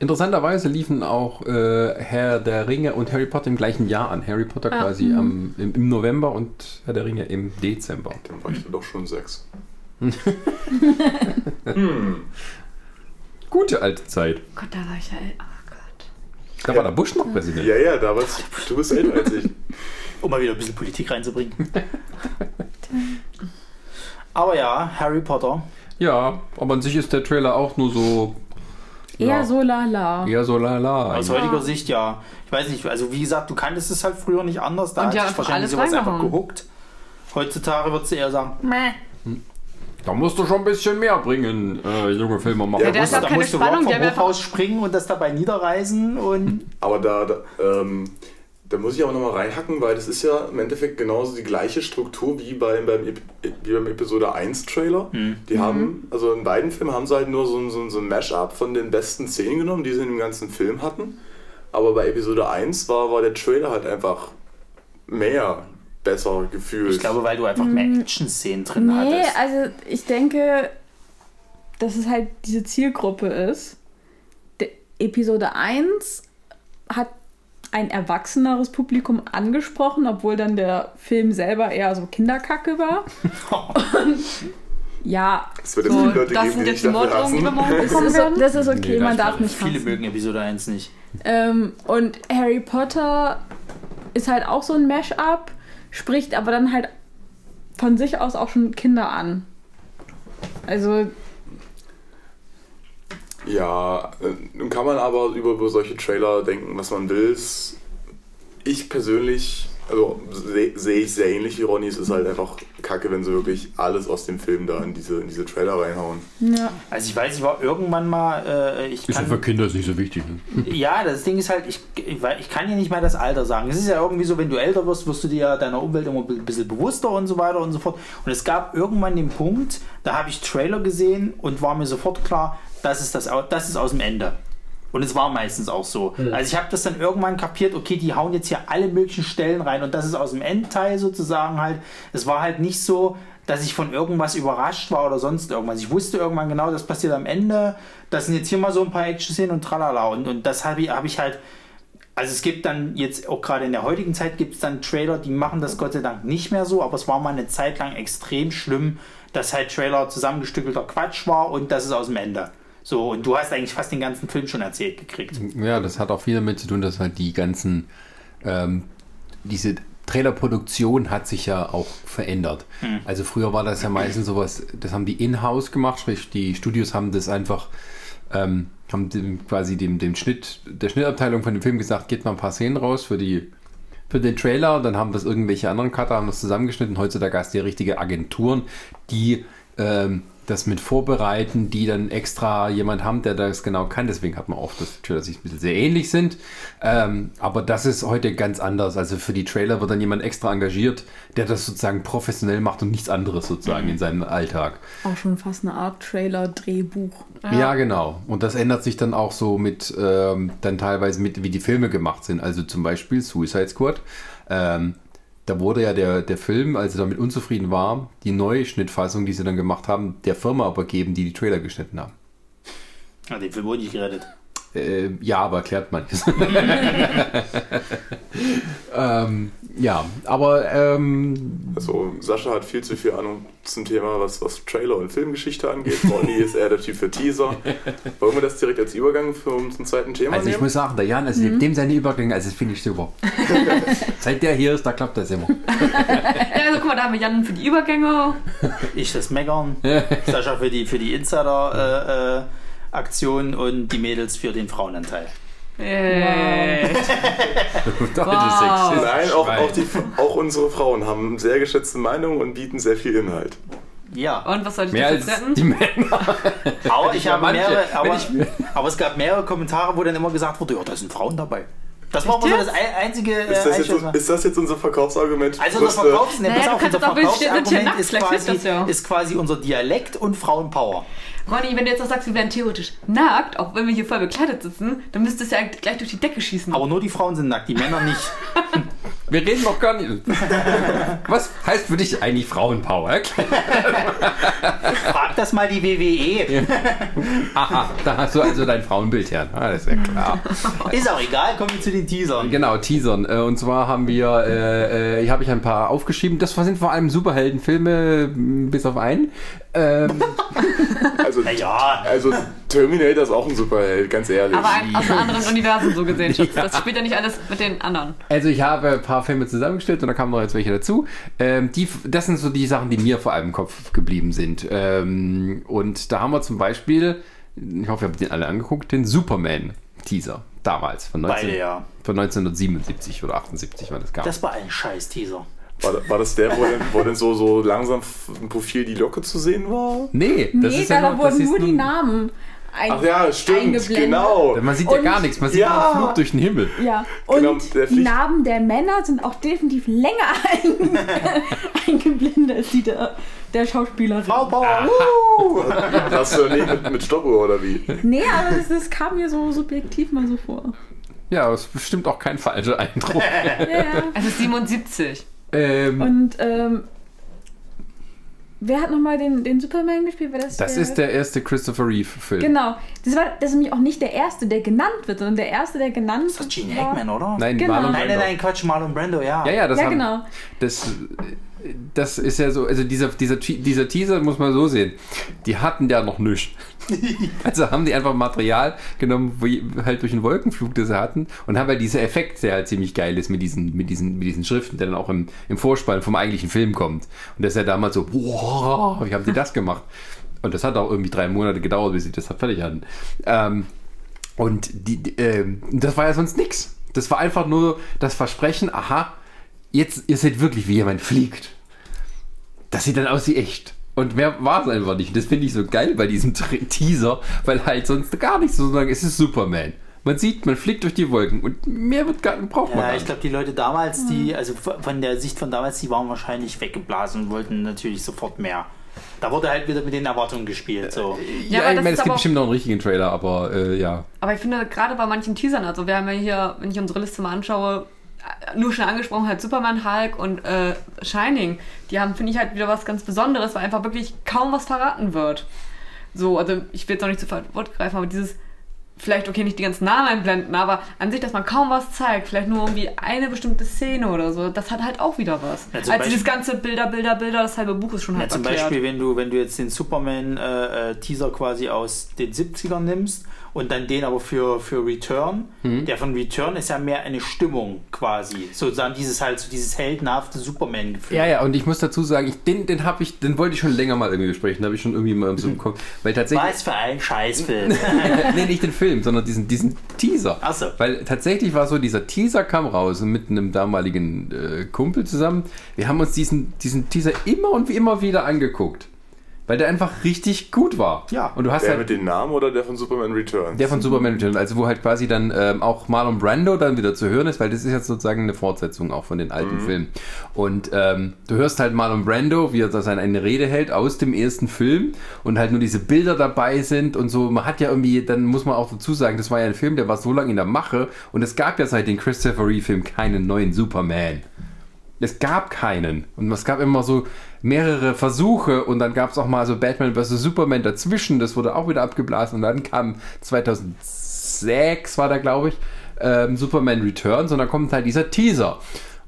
interessanterweise liefen auch äh, Herr der Ringe und Harry Potter im gleichen Jahr an. Harry Potter quasi am, im, im November und Herr der Ringe im Dezember. Dann war ich dann doch schon sechs. Gute alte Zeit. Gott, da war ich ja, oh Gott. Da war der Bush noch Präsident. Ja, ja, da warst du bist älter als ich. Um mal wieder ein bisschen Politik reinzubringen. Aber ja, Harry Potter. Ja, aber an sich ist der Trailer auch nur so. Eher ja, so lala. Eher so lala. Aus heutiger Sicht ja. Ich weiß nicht, also wie gesagt, du kanntest es halt früher nicht anders. Da Und hat ja, sich wahrscheinlich alles sowas einfach gehuckt. Heutzutage würdest du eher sagen, meh. Da musst du schon ein bisschen mehr bringen, äh, junge Filmemacher. Ja, der musst- ist auch da keine musst du Spannung, vom Hochhaus springen und das dabei niederreisen und Aber da, da, ähm, da muss ich aber nochmal reinhacken, weil das ist ja im Endeffekt genauso die gleiche Struktur wie beim, beim, wie beim Episode 1 Trailer. Die haben, also in beiden Filmen haben sie halt nur so, ein- so, ein- so ein Mash-up von den besten Szenen genommen, die sie in dem ganzen Film hatten. Aber bei Episode 1 war, war der Trailer halt einfach mehr besser gefühlt. ich glaube, weil du einfach mehr Action-Szenen drin Nee, hattest. also ich denke, dass es halt diese Zielgruppe ist. Der Episode 1 hat ein erwachseneres Publikum angesprochen, obwohl dann der Film selber eher so Kinderkacke war. Und, ja, es wird So, viele Leute das geben, sind jetzt die Morddrohungen, die wir morgen das bekommen ist, werden. das ist okay, Nee, man das darf nicht Viele hassen. mögen Episode 1 nicht. Ähm, und Harry Potter ist halt auch so ein Mash-up, spricht aber dann halt von sich aus auch schon Kinder an. Also, Ja, äh, nun kann man aber über, über solche Trailer denken, was man will. Ich persönlich, also sehe seh ich sehr ähnlich wie Ronny, es ist halt einfach kacke, wenn sie wirklich alles aus dem Film da in diese, in diese Trailer reinhauen. ja. Also ich weiß, ich war irgendwann mal, äh, ich Ist ja kann, für Kinder nicht so wichtig. Ne? Ja, das Ding ist halt, ich, ich kann ja nicht mal das Alter sagen. Es ist ja irgendwie so, wenn du älter wirst, wirst du dir ja deiner Umwelt immer ein bisschen bewusster und so weiter und so fort. Und es gab irgendwann den Punkt, da habe ich Trailer gesehen und war mir sofort klar, das ist, das, das ist aus dem Ende. Und es war meistens auch so. Also ich habe das dann irgendwann kapiert, okay, die hauen jetzt hier alle möglichen Stellen rein und das ist aus dem Endteil sozusagen halt. Es war halt nicht so, dass ich von irgendwas überrascht war oder sonst irgendwas. Ich wusste irgendwann genau, das passiert am Ende. Das sind jetzt hier mal so ein paar Action-Szenen und tralala. Und, und das habe ich, hab ich halt. Also es gibt dann jetzt auch gerade in der heutigen Zeit gibt es dann Trailer, die machen das Gott sei Dank nicht mehr so, aber es war mal eine Zeit lang extrem schlimm, dass halt Trailer zusammengestückelter Quatsch war und das ist aus dem Ende. So, und du hast eigentlich fast den ganzen Film schon erzählt gekriegt. Ja, das hat auch viel damit zu tun, dass halt die ganzen, ähm, diese Trailerproduktion hat sich ja auch verändert. Also früher war das ja meistens sowas, das haben die in-house gemacht, sprich die Studios haben das einfach, ähm, haben dem, quasi dem, dem Schnitt, der Schnittabteilung von dem Film gesagt, geht mal ein paar Szenen raus für die für den Trailer, dann haben das irgendwelche anderen Cutter, haben das zusammengeschnitten. Heutzutage hast du ja richtige Agenturen, die ähm, das mit vorbereiten, die dann extra jemand haben, der das genau kann. Deswegen hat man oft das Trailer, dass sie ein bisschen sehr ähnlich sind. Ähm, aber das ist heute ganz anders. Also für die Trailer wird dann jemand extra engagiert, der das sozusagen professionell macht und nichts anderes sozusagen in seinem Alltag. Auch schon fast eine Art Trailer-Drehbuch. Ja. genau. Und das ändert sich dann auch so mit, ähm, dann teilweise mit, wie die Filme gemacht sind. Also zum Beispiel Suicide Squad. Ähm, da wurde ja der, der Film, als er damit unzufrieden war, die neue Schnittfassung, die sie dann gemacht haben, der Firma übergeben, die die Trailer geschnitten haben. Ja, den Film wurde nicht gerettet. Äh, ja, aber erklärt manches. ähm, ja, aber ähm, Also Sascha hat viel zu viel Ahnung zum Thema, was, was Trailer und Filmgeschichte angeht. Ronny ist eher der Typ für Teaser. Wollen wir das direkt als Übergang für unseren zweiten Thema also ich nehmen? muss sagen, der Jan, also dem seine Übergänge, also das finde ich super. Seit der hier ist, da klappt das immer. Ja, also guck mal, da haben wir Jan für die Übergänge. Ich das Meckern, Sascha für die, für die Insider-Aktion und die Mädels für den Frauenanteil. Yay. Wow. Nein, auch, auch, die, auch unsere Frauen haben sehr geschätzte Meinungen und bieten sehr viel Inhalt. Ja, Und was soll ich Mehr jetzt als retten? die Männer. aber ich habe manche. mehrere, aber, ich- aber es gab mehrere Kommentare, wo dann immer gesagt wurde, ja, da sind Frauen dabei. Das war immer so das ein- einzige äh, Ist das, jetzt, ist das jetzt unser Verkaufsargument? Also unser Größte- Verkaufs ne, Naja, auf, unser Verkaufsargument ist quasi, ist quasi unser Dialekt und Frauenpower. Ronny, wenn du jetzt noch sagst, wir wären theoretisch nackt, auch wenn wir hier voll bekleidet sitzen, dann müsstest du ja gleich durch die Decke schießen. Aber nur die Frauen sind nackt, die Männer nicht. Wir reden noch gar nicht. Was heißt für dich eigentlich Frauenpower? Frag das mal die WWE. Aha, da hast du also dein Frauenbild her. Ah, das ist ja klar. Ist auch egal, kommen wir zu den Teasern. Genau, Teasern. Äh, Und zwar haben wir, äh, äh, hier habe ich ein paar aufgeschrieben. Das sind vor allem Superheldenfilme, m, bis auf einen. Ähm, Also, Naja, also Terminator ist auch ein Superheld, ganz ehrlich. Aber ein, aus einem anderen Universum so gesehen, Schatz. Das spielt ja nicht alles mit den anderen. also ich habe ein paar Filme zusammengestellt und da kamen noch jetzt welche dazu. Ähm, die, das sind so die Sachen, die mir vor allem im Kopf geblieben sind. Ähm, und da haben wir zum Beispiel, ich hoffe, ihr habt den alle angeguckt, den Superman-Teaser. Damals, von, 19, beide ja. von 1977 oder 78, wann das kam. Das war ein scheiß Teaser. War, war das der, wo dann, wo dann so, so langsam im Profil die Locke zu sehen war? nee, das nee, ist ja da nur, das wurden nur die Namen ein, Ach ja, stimmt, eingeblendet. genau. Man sieht ja Und- gar nichts, man sieht Ja. nur einen Flug durch den Himmel. Ja, und Genau, die fliegt- Namen der Männer sind auch definitiv länger ein, eingeblendet als die der, der Schauspielerin. Frau Bauer, uh! Hast du nicht mit, mit Stoppuhr oder wie? Nee, aber das, das kam mir so subjektiv mal so vor. Ja, das ist bestimmt auch kein falscher Eindruck. Ja, ja. Also 77. ähm, Und ähm, wer hat nochmal den, den Superman gespielt? War das das der, ist der erste Christopher Reeve-Film. Genau. Das war das ist nämlich auch nicht der erste, der genannt wird, sondern der erste, der genannt Das ist Gene war- Hackman, oder? Nein, Genau. Marlon Nein, nein, Brando. nein, Quatsch, Marlon Brando, ja. Ja, ja, das Ja, haben, genau. Das, das ist ja so, also dieser, dieser, dieser Teaser muss man so sehen. Die hatten ja noch nichts. Also haben die einfach Material genommen, wo halt durch den Wolkenflug, das sie hatten, und haben halt dieser Effekt, der halt ziemlich geil ist mit diesen, mit diesen, mit diesen Schriften, der dann auch im, im Vorspann vom eigentlichen Film kommt. Und das ist ja damals so, wow, wie haben die das gemacht? Und das hat auch irgendwie drei Monate gedauert, bis sie das fertig hatten. Ähm, und die, die, ähm, das war ja sonst nichts. Das war einfach nur das Versprechen, aha, jetzt, ihr seht wirklich, wie jemand fliegt. Das sieht dann aus wie echt. Und mehr war es einfach nicht. Das finde ich so geil bei diesem Teaser, weil halt sonst gar nichts so sagen, es ist Superman. Man sieht, man fliegt durch die Wolken und mehr wird gar, braucht man Ja, gar ich nicht. glaube, die Leute damals, die, also von der Sicht von damals, die waren wahrscheinlich weggeblasen und wollten natürlich sofort mehr. Da wurde halt wieder mit den Erwartungen gespielt. So. Ja, Ja, aber ich das meine, es gibt bestimmt noch einen richtigen Trailer, aber äh, ja. Aber ich finde, gerade bei manchen Teasern, also wir haben ja hier, wenn ich unsere Liste mal anschaue, äh, nur schon angesprochen, halt Superman, Hulk und äh, Shining. Die haben, finde ich, halt wieder was ganz Besonderes, weil einfach wirklich kaum was verraten wird. So, also ich will jetzt noch nicht zu Wort greifen, aber dieses, vielleicht, okay, nicht die ganzen Namen einblenden, aber an sich, dass man kaum was zeigt, vielleicht nur irgendwie eine bestimmte Szene oder so, das hat halt auch wieder was. Ja, also dieses Beispiel- ganze Bilder, Bilder, Bilder, das halbe Buch ist schon Ja, halt zum erklärt. Beispiel, wenn du, wenn du jetzt den Superman-Teaser quasi aus den 70ern nimmst und dann den aber für, für Return, Mhm. der von Return ist ja mehr eine Stimmung quasi. Sozusagen dieses halt so dieses heldenhafte Superman-Gefühl. Ja, ja, und ich muss dazu sagen, ich, den, den habe ich, den wollte ich schon länger mal irgendwie besprechen, habe ich schon irgendwie mal so im Kopf. Weil tatsächlich. Was für ein Scheißfilm. nee, nicht den Film, sondern diesen, diesen Teaser. Ach so. Weil tatsächlich war so, dieser Teaser kam raus mit einem damaligen äh, Kumpel zusammen. Wir haben uns diesen, diesen Teaser immer und wie immer wieder angeguckt. Weil der einfach richtig gut war. Ja. Und du hast Der halt mit den Namen oder der von Superman Returns? der von Superman Returns, also wo halt quasi dann ähm, auch Marlon Brando dann wieder zu hören ist, weil das ist jetzt sozusagen eine Fortsetzung auch von den alten Filmen. Und ähm, du hörst halt Marlon Brando, wie er da seine eine Rede hält aus dem ersten Film und halt nur diese Bilder dabei sind und so. Man hat ja irgendwie, dann muss man auch dazu sagen, das war ja ein Film, der war so lange in der Mache und es gab ja seit dem Christopher Reeve-Film keinen neuen Superman. Es gab keinen. Und es gab immer so mehrere Versuche und dann gab es auch mal so Batman vs. Superman dazwischen. Das wurde auch wieder abgeblasen und dann kam 2006 war da, glaube ich, ähm, Superman Returns und dann kommt halt dieser Teaser.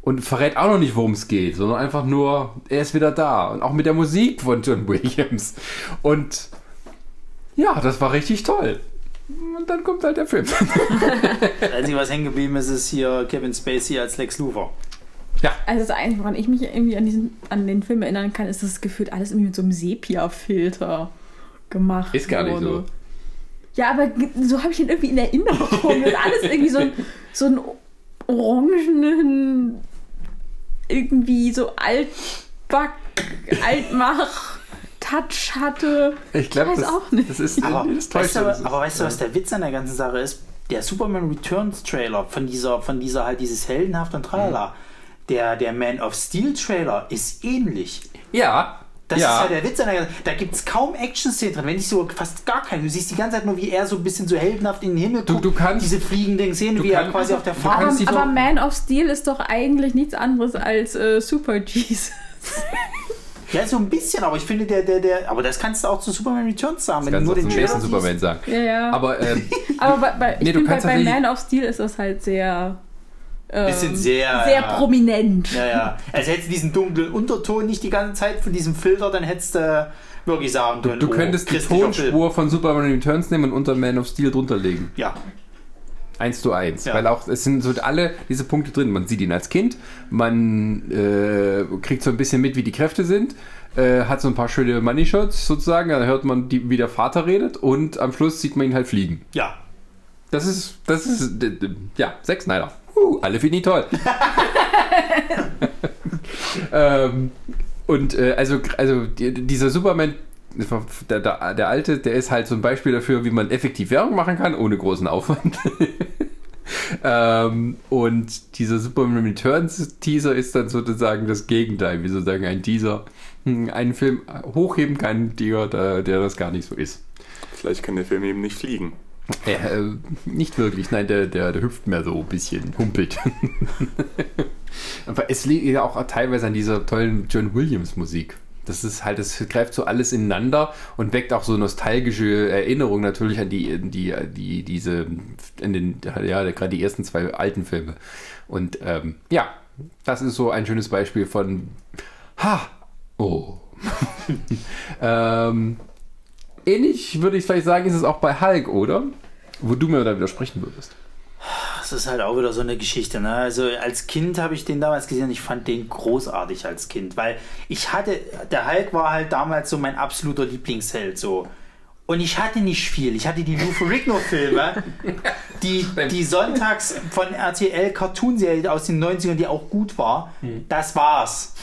Und verrät auch noch nicht, worum es geht, sondern einfach nur, er ist wieder da. Und auch mit der Musik von John Williams. Und ja, das war richtig toll. Und dann kommt halt der Film. Das Einzige, was hängen geblieben ist, ist hier Kevin Spacey als Lex Luthor. Also das Einzige, woran ich mich irgendwie an, diesen, an den Film erinnern kann, ist das gefühlt alles irgendwie mit so einem Sepia-Filter gemacht Ist gar nicht wurde. so. Ja, aber so habe ich ihn irgendwie in Erinnerung. Das alles irgendwie so, ein, so einen orangenen, irgendwie so altback, altmach Touch hatte. Ich glaube, das, auch nicht. das ist Aber, das weißt du, Täuschte. aber weißt du, was der Witz an der ganzen Sache ist? Der Superman Returns Trailer von dieser, von dieser halt dieses heldenhafte und tralala, der, der Man of Steel Trailer ist ähnlich. Ja. Das ja. ist halt der Witz an der ganzen Da gibt es kaum Action-Szenen drin, wenn nicht so fast gar keine. Du siehst die ganze Zeit nur, wie er so ein bisschen so heldenhaft in den Himmel Du- guckt. du kannst- Diese fliegenden Szenen, du wie er kannst- quasi auf der du Fahrt kannst die- Aber Man of Steel ist doch eigentlich nichts anderes als äh, Super Jesus. Ja, so ein bisschen, aber ich finde, der, der, der, aber das kannst du auch zu Superman Returns sagen, wenn Ganz du nur den siehst. Superman sagen. Ja, ja. Aber ähm, Aber bei, bei, ich Nee, du bei, bei Man of Steel ist das halt sehr. Ähm, Bisschen sehr, Sehr ja. prominent. Ja, ja. Also hättest du diesen dunklen Unterton nicht die ganze Zeit von diesem Filter, dann hättest du wirklich sagen können, du oh, könntest die. Tonspur von Superman Returns nehmen und unter Man of Steel drunter legen. Ja, Eins zu eins. Ja. Weil auch, es sind so alle diese Punkte drin. Man sieht ihn als Kind, man äh, kriegt so ein bisschen mit, wie die Kräfte sind, äh, hat so ein paar schöne Money-Shots sozusagen, dann hört man, die, wie der Vater redet und am Schluss sieht man ihn halt fliegen. ja. Das ist, das ist, ja, Zack Snyder. Uh, alle finden ihn toll. ähm, und äh, also, also die, dieser Superman, der, der, der alte, der ist halt so ein Beispiel dafür, wie man effektiv Werbung machen kann, ohne großen Aufwand. ähm, und dieser Superman Returns Teaser ist dann sozusagen das Gegenteil, wie sozusagen ein Teaser hm, einen Film hochheben kann, der, der das gar nicht so ist. Vielleicht kann der Film eben nicht fliegen. Äh, äh, nicht wirklich, nein, der, der, der hüpft mehr so ein bisschen, humpelt. Aber es liegt ja auch teilweise an dieser tollen John Williams Musik. Das ist halt, das greift so alles ineinander und weckt auch so nostalgische Erinnerungen natürlich an die, die, die, diese, in den, ja, gerade die ersten zwei alten Filme. Und ähm, ja, das ist so ein schönes Beispiel von, ha, oh. ähm, ähnlich würde ich vielleicht sagen, ist es auch bei Hulk, oder? Wo du mir da widersprechen würdest. Das ist halt auch wieder so eine Geschichte. Ne? Also als Kind habe ich den damals gesehen und ich fand den großartig als Kind, weil ich hatte, der Hulk war halt damals so mein absoluter Lieblingsheld so. Und ich hatte nicht viel. Ich hatte die Lou Ferrigno-Filme, die, die sonntags von RTL Cartoonserie aus den 90ern, die auch gut war. Das war's.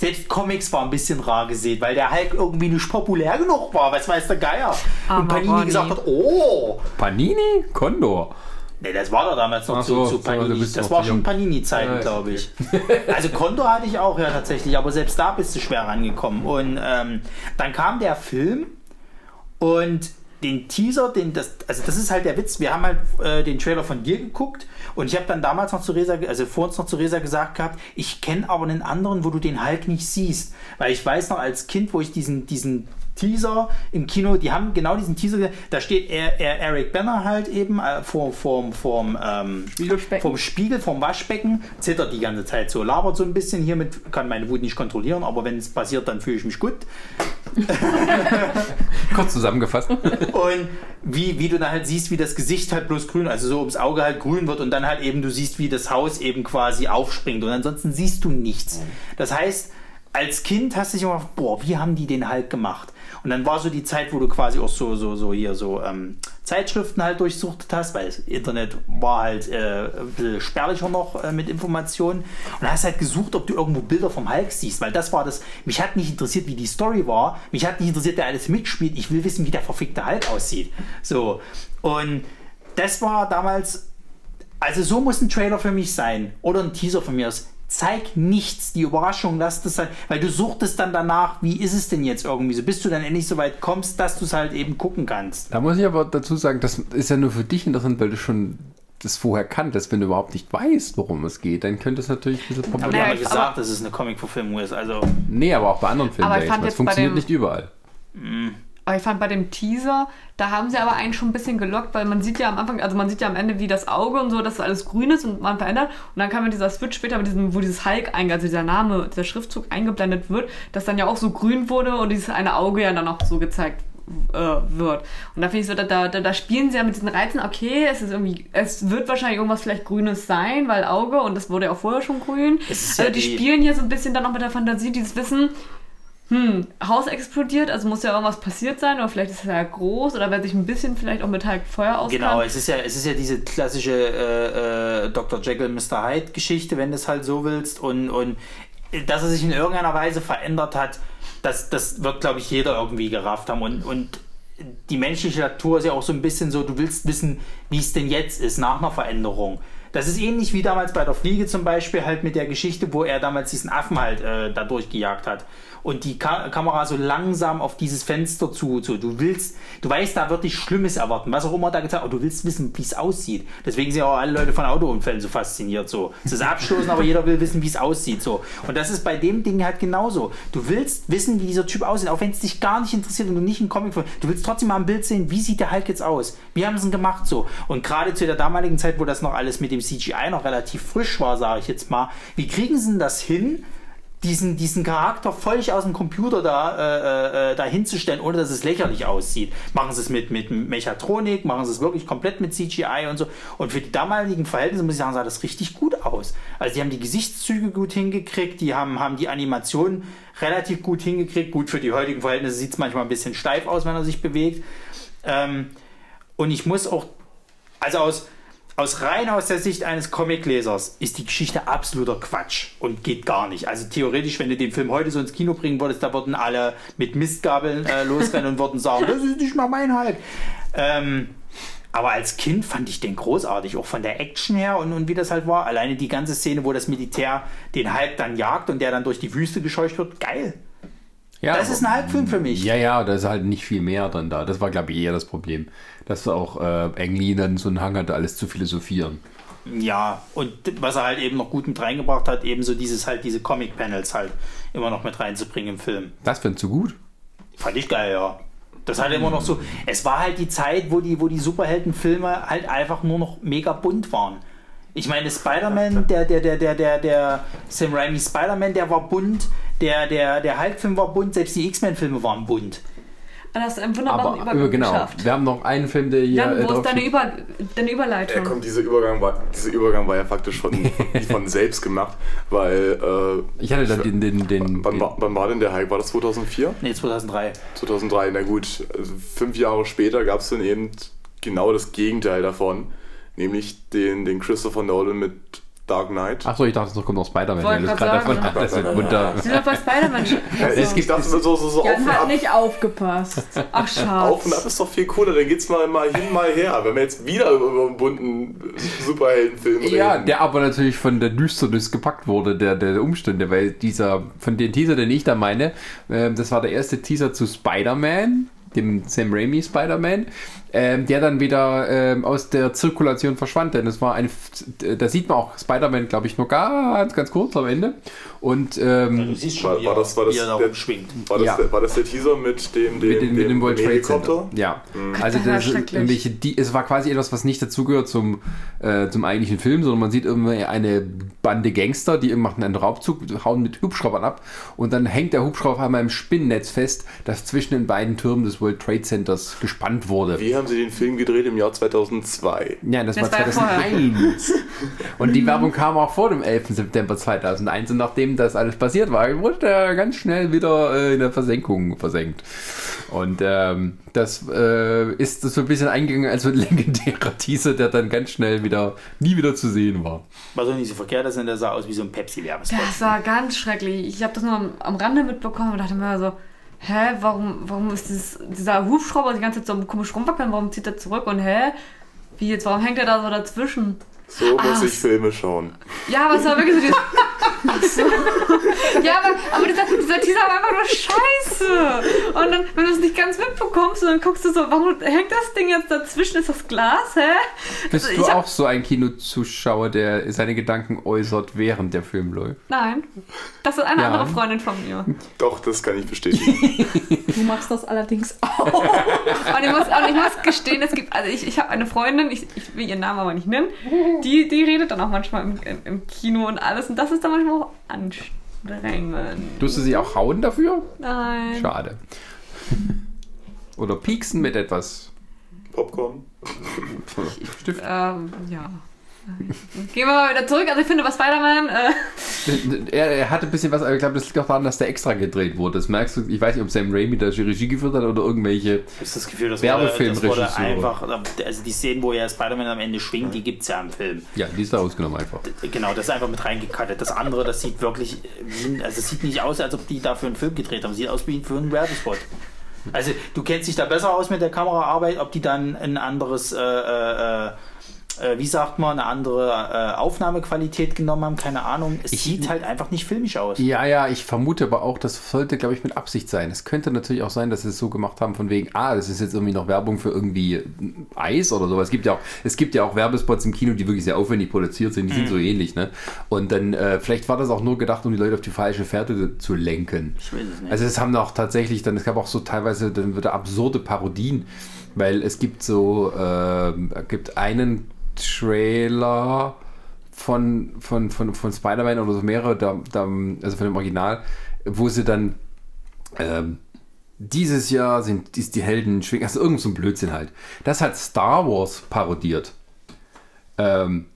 Selbst Comics war ein bisschen rar gesehen, weil der Hulk irgendwie nicht populär genug war. Was weiß der Geier? Aber Und Panini Ronny. gesagt hat, oh, Panini? Condor. Nee, das war doch damals noch zu, so, zu so, Panini. bist das war zu schon. Panini-Zeiten, Ja, glaube ich. Also Konto hatte ich auch ja tatsächlich, aber selbst da bist du schwer rangekommen. Und ähm, dann kam der Film und den Teaser, den das, also das ist halt der Witz. Wir haben halt äh, den Trailer von dir geguckt und ich habe dann damals noch zu Resa, also vor uns noch zu Resa gesagt gehabt, ich kenne aber einen anderen, wo du den Hulk nicht siehst, weil ich weiß noch als Kind, wo ich diesen diesen Teaser im Kino, die haben genau diesen Teaser, da steht er, er, Eric Banner halt eben äh, vor, vorm, vorm, ähm, vom Spiegel, vom Waschbecken, zittert die ganze Zeit so, labert so ein bisschen hiermit, kann meine Wut nicht kontrollieren, aber wenn es passiert, dann fühle ich mich gut. Kurz zusammengefasst. Und wie, wie du dann halt siehst, wie das Gesicht halt bloß grün, also so ums Auge halt grün wird und dann halt eben du siehst, wie das Haus eben quasi aufspringt und ansonsten siehst du nichts. Das heißt, als Kind hast du dich immer gedacht, boah, wie haben die den halt gemacht? Und dann war so die Zeit, wo du quasi auch so, so, so hier so ähm, Zeitschriften halt durchsuchtet hast, weil das Internet war halt äh, ein bisschen spärlicher noch äh, mit Informationen. Und hast halt gesucht, ob du irgendwo Bilder vom Hulk siehst, weil das war das, mich hat nicht interessiert, wie die Story war, mich hat nicht interessiert, wer alles mitspielt, ich will wissen, wie der verfickte Hulk aussieht. So. Und das war damals also so muss ein Trailer für mich sein. Oder ein Teaser von mir aus. Zeig nichts, die Überraschung, lass das sein, weil du suchtest dann danach, wie ist es denn jetzt irgendwie so, bis du dann endlich so weit kommst, dass du es halt eben gucken kannst. Da muss ich aber dazu sagen, das ist ja nur für dich interessant, weil du schon das vorher kanntest. Wenn du überhaupt nicht weißt, worum es geht, dann könnte es natürlich ein bisschen problematisch haben Naja, ja aber- gesagt, dass es eine Comic-Verfilmung ist, also Nee, aber auch bei anderen Filmen. Aber ich fand mal. jetzt Es bei funktioniert dem- nicht überall. Aber ich fand bei dem Teaser, da haben sie aber einen schon ein bisschen gelockt, weil man sieht ja am Anfang, also man sieht ja am Ende, wie das Auge und so, dass alles grün ist und man verändert. Und dann kam ja dieser Switch später mit diesem, wo dieses Hulk, einge- also dieser Name, dieser Schriftzug eingeblendet wird, dass dann ja auch so grün wurde und dieses eine Auge ja dann auch so gezeigt äh, wird. Und da finde ich so, da, da, da spielen sie ja mit diesen Reizen, okay, es ist irgendwie, es wird wahrscheinlich irgendwas vielleicht Grünes sein, weil Auge und das wurde ja auch vorher schon grün. Also ja die die- spielen hier so ein bisschen dann noch mit der Fantasie, dieses Wissen, hm, Haus explodiert, also muss ja irgendwas passiert sein, oder vielleicht ist es ja groß, oder wer sich ein bisschen vielleicht auch mit Hulk Feuer auskennt. Genau, es ist ja, es ist ja diese klassische äh, äh, Dr. Jekyll, Mr. Hyde Geschichte, wenn du es halt so willst. Und, und dass er sich in irgendeiner Weise verändert hat, das, das wird, glaube ich, jeder irgendwie gerafft haben. Und, und die menschliche Natur ist ja auch so ein bisschen so, du willst wissen, wie es denn jetzt ist nach einer Veränderung. Das ist ähnlich wie damals bei der Fliege zum Beispiel halt mit der Geschichte, wo er damals diesen Affen halt äh, da durchgejagt hat. Und die Ka Kamera so langsam auf dieses Fenster zu, so. Du willst, du weißt, da wird dich Schlimmes erwarten, was auch immer da gezeigt aber du willst wissen, wie es aussieht. Deswegen sind ja auch alle Leute von Autounfällen so fasziniert, so. Es ist abstoßen, aber jeder will wissen, wie es aussieht, so. Und das ist bei dem Ding halt genauso. Du willst wissen, wie dieser Typ aussieht, auch wenn es dich gar nicht interessiert und du nicht einen Comic von, du willst trotzdem mal ein Bild sehen, wie sieht der Hulk jetzt aus? Wie haben sie ihn gemacht, so. Und gerade zu der damaligen Zeit, wo das noch alles mit dem CGI noch relativ frisch war, sage ich jetzt mal, wie kriegen sie denn das hin, diesen, diesen Charakter völlig aus dem Computer da, äh, äh, da hinzustellen, ohne dass es lächerlich aussieht. Machen sie es mit, mit Mechatronik, machen sie es wirklich komplett mit CGI und so. Und für die damaligen Verhältnisse, muss ich sagen, sah das richtig gut aus. Also die haben die Gesichtszüge gut hingekriegt, die haben, haben die Animationen relativ gut hingekriegt. Gut, für die heutigen Verhältnisse sieht es manchmal ein bisschen steif aus, wenn er sich bewegt. Ähm, und ich muss auch, also aus, aus rein aus der Sicht eines Comiclesers ist die Geschichte absoluter Quatsch und geht gar nicht. Also theoretisch, wenn du den Film heute so ins Kino bringen würdest, da würden alle mit Mistgabeln äh, losrennen und würden sagen, das ist nicht mal mein Hulk. Ähm, aber als Kind fand ich den großartig, auch von der Action her und, und wie das halt war. Alleine die ganze Szene, wo das Militär den Hulk dann jagt und der dann durch die Wüste gescheucht wird, geil. Ja, Das ist ein Hulk-Film für mich. Ja, ja, da ist halt nicht viel mehr drin da. Das war, glaube ich, eher das Problem. Dass auch äh, Engli dann so einen Hang hatte, alles zu philosophieren. Ja, und was er halt eben noch gut mit reingebracht hat, eben so dieses halt, diese Comic-Panels halt immer noch mit reinzubringen im Film. Das findest du gut? Fand ich geil, ja. Das hat immer noch so. Es war halt die Zeit, wo die, wo die Superheldenfilme halt einfach nur noch mega bunt waren. Ich meine, Spider-Man, der, der, der, der, der, der Sam Raimi Spider-Man, der war bunt, der, der, der Hulk-Film war bunt, selbst die X-Men-Filme waren bunt. Du einen wunderbaren Aber Übergang über, genau, geschafft. wir haben noch einen Film, der hier. Jan, äh, wo ist drauf deine. Über, deine Ja, Überleitung? komm, dieser Übergang war, dieser Übergang war ja faktisch von, von selbst gemacht, weil. Äh, Ich hatte da den. den, den, wann, war, wann war denn der Hype? War das 2004? Nee, 2003. 2003, na gut. Also fünf Jahre später gab es dann eben genau das Gegenteil davon, nämlich den, den Christopher Nolan mit Dark Knight. Achso, ich dachte, es kommt noch Spider-Man. Wollte grad gerade davon sagen, hattest. ja. Munter. Sie sind doch bei Spider-Man. schon- Ja, es ich gibt- so, so, so auf Jan hat ab. nicht aufgepasst. Ach, Auf und ab ist doch viel cooler, dann geht's mal, mal hin, mal her. Wenn wir jetzt wieder über einen bunten Superheldenfilm reden. Ja, der aber natürlich von der Düsternis gepackt wurde, der, der Umstände, weil dieser, von dem Teaser, den ich da meine, ähm, das war der erste Teaser zu Spider-Man, dem Sam Raimi Spider-Man, ähm, der dann wieder ähm, aus der Zirkulation verschwand, denn es war ein, da sieht man auch Spider-Man, glaube ich, nur ganz, ganz kurz am Ende. Und ähm, Du siehst War- schon, wie war das- war er der- rumschwingt. War das, Ja. der, war das der Teaser mit dem, dem, mit, dem, mit dem World Trade Helikopter? Center. Ja, also das irgendwelche, die, es war quasi etwas, was nicht dazugehört zum, äh, zum eigentlichen Film, sondern man sieht irgendwie eine Bande Gangster, die machen einen Raubzug, hauen mit Hubschraubern ab und dann hängt der Hubschrauber auf einmal im Spinnennetz fest, das zwischen den beiden Türmen des World Trade Centers gespannt wurde. Wie haben sie den Film gedreht im Jahr 2002? Ja, das, Das war war ja 2001. und die Werbung kam auch vor dem 11. September 2001 und nachdem das alles passiert war, wurde er ganz schnell wieder äh, in der Versenkung versenkt. Und ähm, das äh, ist so ein bisschen eingegangen als so ein legendärer Teaser, der dann ganz schnell wieder, nie wieder zu sehen war. Was auch nicht so verkehrt denn der sah aus wie so ein Pepsi-Werbespot. Das war ganz schrecklich. Ich habe das nur am, am Rande mitbekommen und dachte mir so, hä, warum, warum ist dieses, dieser Hubschrauber die ganze Zeit so komisch rumwackeln? Warum zieht er zurück? Und hä, wie jetzt, warum hängt er da so dazwischen? So muss Ah, ich Filme schauen. Ja, aber es war wirklich so dieses... Ach so. Ja, aber, aber dieser, dieser Teaser war einfach nur scheiße. Und dann, wenn du es nicht ganz mitbekommst, dann guckst du so, warum hängt das Ding jetzt dazwischen? Ist das Glas, hä? Bist Also du auch so ein Kinozuschauer, der seine Gedanken äußert, während der Film läuft? Nein, das ist eine Ja. andere Freundin von mir. Doch, das kann ich bestätigen. Du machst das allerdings auch. Und ich muss, und ich muss gestehen, es gibt, also ich, ich habe eine Freundin, ich, ich will ihren Namen aber nicht nennen, die, die redet dann auch manchmal im, im, Kino und alles und das ist dann manchmal auch anstrengend. Tust du sie auch hauen dafür? Nein. Schade. Oder pieksen mit etwas. Popcorn. Stift. Ähm, ja. Gehen wir mal wieder zurück. Also ich finde bei Spider-Man, äh, Er, er hatte ein bisschen was, aber ich glaube, das liegt auch daran, dass der extra gedreht wurde. Das merkst du, ich weiß nicht, ob Sam Raimi da die Regie geführt hat oder irgendwelche. Habe das Gefühl, das wurde, das Werbefilmregisseure. einfach, also die Szenen, wo ja Spider-Man am Ende schwingt, die gibt es ja im Film. Ja, die ist da ausgenommen einfach. Genau, das ist einfach mit reingekattet. Das andere, das sieht wirklich, äh, also es sieht nicht aus, als ob die dafür einen Film gedreht haben. Sieht aus wie für einen Werbespot. Also du kennst dich da besser aus mit der Kameraarbeit, ob die dann ein anderes, äh, äh, äh, wie sagt man, eine andere äh, Aufnahmequalität genommen haben, keine Ahnung. Es Ich- sieht halt einfach nicht filmisch aus. Ja, ja, ich vermute aber auch, das sollte, glaube ich, mit Absicht sein. Es könnte natürlich auch sein, dass sie es so gemacht haben, von wegen, ah, das ist jetzt irgendwie noch Werbung für irgendwie Eis oder sowas. Es gibt ja auch, es gibt ja auch Werbespots im Kino, die wirklich sehr aufwendig produziert sind, die sind so ähnlich, ne? Und dann, äh, vielleicht war das auch nur gedacht, um die Leute auf die falsche Fährte zu lenken. Ich weiß es nicht. Also es haben auch tatsächlich dann, es gab auch so teilweise dann wieder absurde Parodien, weil es gibt so, ähm, gibt einen Trailer von, von, von, von Spider-Man oder so mehrere, da, da, also von dem Original, wo sie dann ähm, dieses Jahr sind ist die Helden schwingen, also irgend so ein Blödsinn halt. Das hat Star Wars parodiert. Ähm,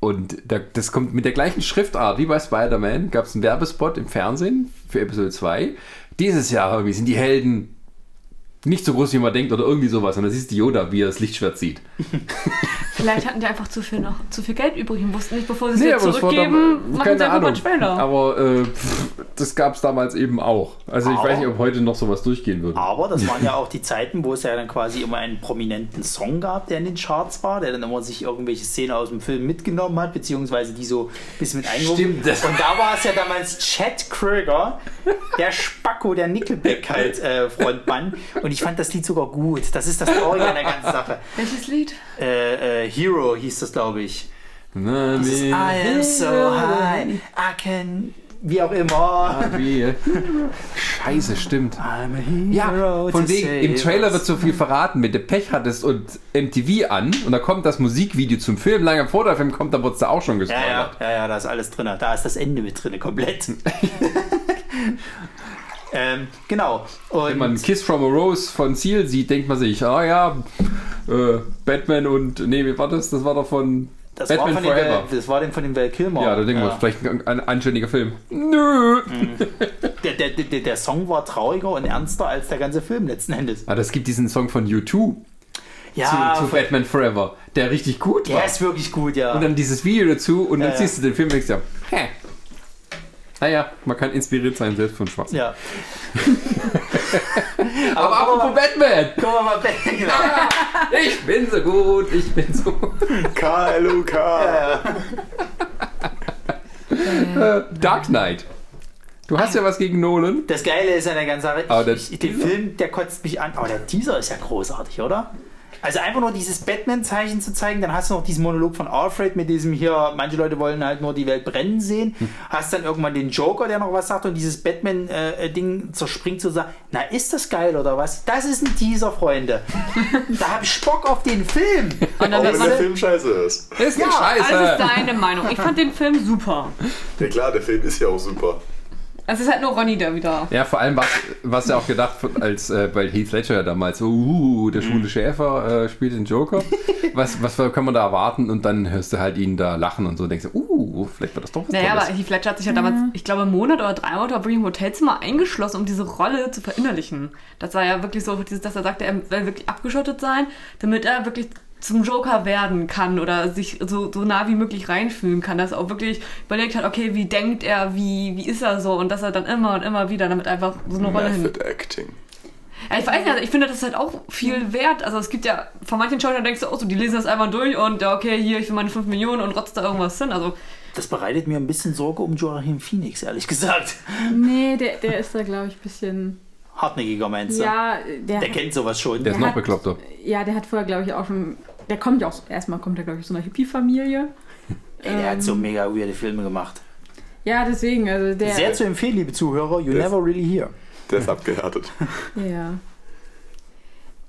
und da, das kommt mit der gleichen Schriftart wie bei Spider-Man. Gab es einen Werbespot im Fernsehen für Episode 2. Dieses Jahr irgendwie sind die Helden nicht so groß, wie man denkt oder irgendwie sowas. Und dann siehst du Yoda, wie er das Lichtschwert zieht. vielleicht hatten die einfach zu viel, noch, zu viel Geld übrig und wussten nicht, bevor sie es Nee, wieder zurückgeben, dann- machen sie einfach mal Ahnung. einen Trailer. Aber äh, pff, das gab es damals eben auch. Also ich Aber- weiß nicht, ob heute noch sowas durchgehen würde. Aber das waren ja auch die Zeiten, wo es ja dann quasi immer einen prominenten Song gab, der in den Charts war, der dann immer sich irgendwelche Szenen aus dem Film mitgenommen hat, beziehungsweise die so ein bisschen mit eingewoben. Stimmt, das- Und da war es ja damals Chad Kröger, der Spacko, der Nickelback halt äh, Frontmann. Und ich fand das Lied sogar gut. Das ist das Traurige an der ganzen Sache. Welches Lied? Äh, äh, Hero hieß das, glaube ich. Na, Dieses I am so high, I can, wie auch immer. Wie? Scheiße, stimmt. I'm a Ja, von wegen, im Trailer wird so viel verraten, wenn du Pech hattest und MTV an und da kommt das Musikvideo zum Film, lange vor der Film kommt, da wird es da auch schon Ja, ja, gespoilert. ja, ja, da ist alles drin. Da ist das Ende mit drin, komplett. ähm, genau. Und Wenn man Kiss from a Rose von Seal sieht, denkt man sich, ah ja, äh, Batman und, nee, wie war das? Das war doch von das, war Batman von dem, Forever. Val- das war dem von dem Val Kilmer. ja, da denken wir, vielleicht ein, ein anständiger Film. Nö. der, der, der, der Song war trauriger und ernster als der ganze Film letzten Endes. Ah, das gibt diesen Song von U2. Ja, zu, zu Batman Forever, der richtig gut Der war. ist wirklich gut, ja. Und dann dieses Video dazu und dann Ja, siehst du den Film und denkst dir, hä? Naja, man kann inspiriert sein, selbst von Schwarz. ja. Aber apropos Batman! Guck mal, mal Batman, genau. Ich bin so gut, ich bin so. KLUK. Äh, Dark Knight. Du hast ja was gegen Nolan. Das Geile ist an der ganzen Sache, Aber der ich, ich, den Film, der kotzt mich an. Aber der Teaser ist ja großartig, oder? Also einfach nur dieses Batman-Zeichen zu zeigen, dann hast du noch diesen Monolog von Alfred mit diesem hier, manche Leute wollen halt nur die Welt brennen sehen. Hast dann irgendwann den Joker, der noch was sagt und dieses Batman-Ding zerspringt zu sagen, na ist das geil oder was? Das ist ein Teaser, Freunde. da hab ich Bock auf den Film. Und dann Auch wenn der Film scheiße ist. Ist Ja, Scheiße. alles ist deine Meinung. Ich fand den Film super. Ja klar, der Film ist ja auch super. Es ist halt nur Ronny, der wieder. Ja, vor allem was, was ja auch gedacht, wird, als äh, weil Heath Ledger ja damals so, uh, der schwule Schäfer äh, spielt den Joker. Was, was kann man da erwarten? Und dann hörst du halt ihn da lachen und so denkst du, uh, vielleicht wird das doch was Naja, Tolles. aber Heath Ledger hat sich ja damals, ich glaube, einen Monat oder drei Monate wirklich im Hotelzimmer eingeschlossen, um diese Rolle zu verinnerlichen. Das war ja wirklich so, dieses, dass er sagte, er will wirklich abgeschottet sein, damit er wirklich zum Joker werden kann oder sich so, so nah wie möglich reinfühlen kann, dass er auch wirklich überlegt hat, okay, wie denkt er, wie, wie ist er so und dass er dann immer und immer wieder damit einfach so eine Rolle hin. Method Acting. Ja, ich weiß nicht, also ich finde, das ist halt auch viel wert. Also es gibt ja, von manchen Schauspielern denkst du auch so, die lesen das einfach durch und ja, okay, hier, ich will meine 5 Millionen und rotzt da irgendwas hin. Also Das bereitet mir ein bisschen Sorge um Joachim Phoenix, ehrlich gesagt. Nee, der, der ist da, glaube ich, ein bisschen. Hartnäckiger meinst du? Ja, der, Der kennt sowas schon. der ist der noch hat- bekloppter. ja, der hat vorher, glaube ich, auch schon. Der kommt ja auch, erstmal kommt er, glaube ich, aus so einer Hippie-Familie. Ey, der hat so mega weirde Filme gemacht. Ja, deswegen, also der. Sehr zu empfehlen, liebe Zuhörer, you Das- never really hear. Der ist abgehärtet. Ja.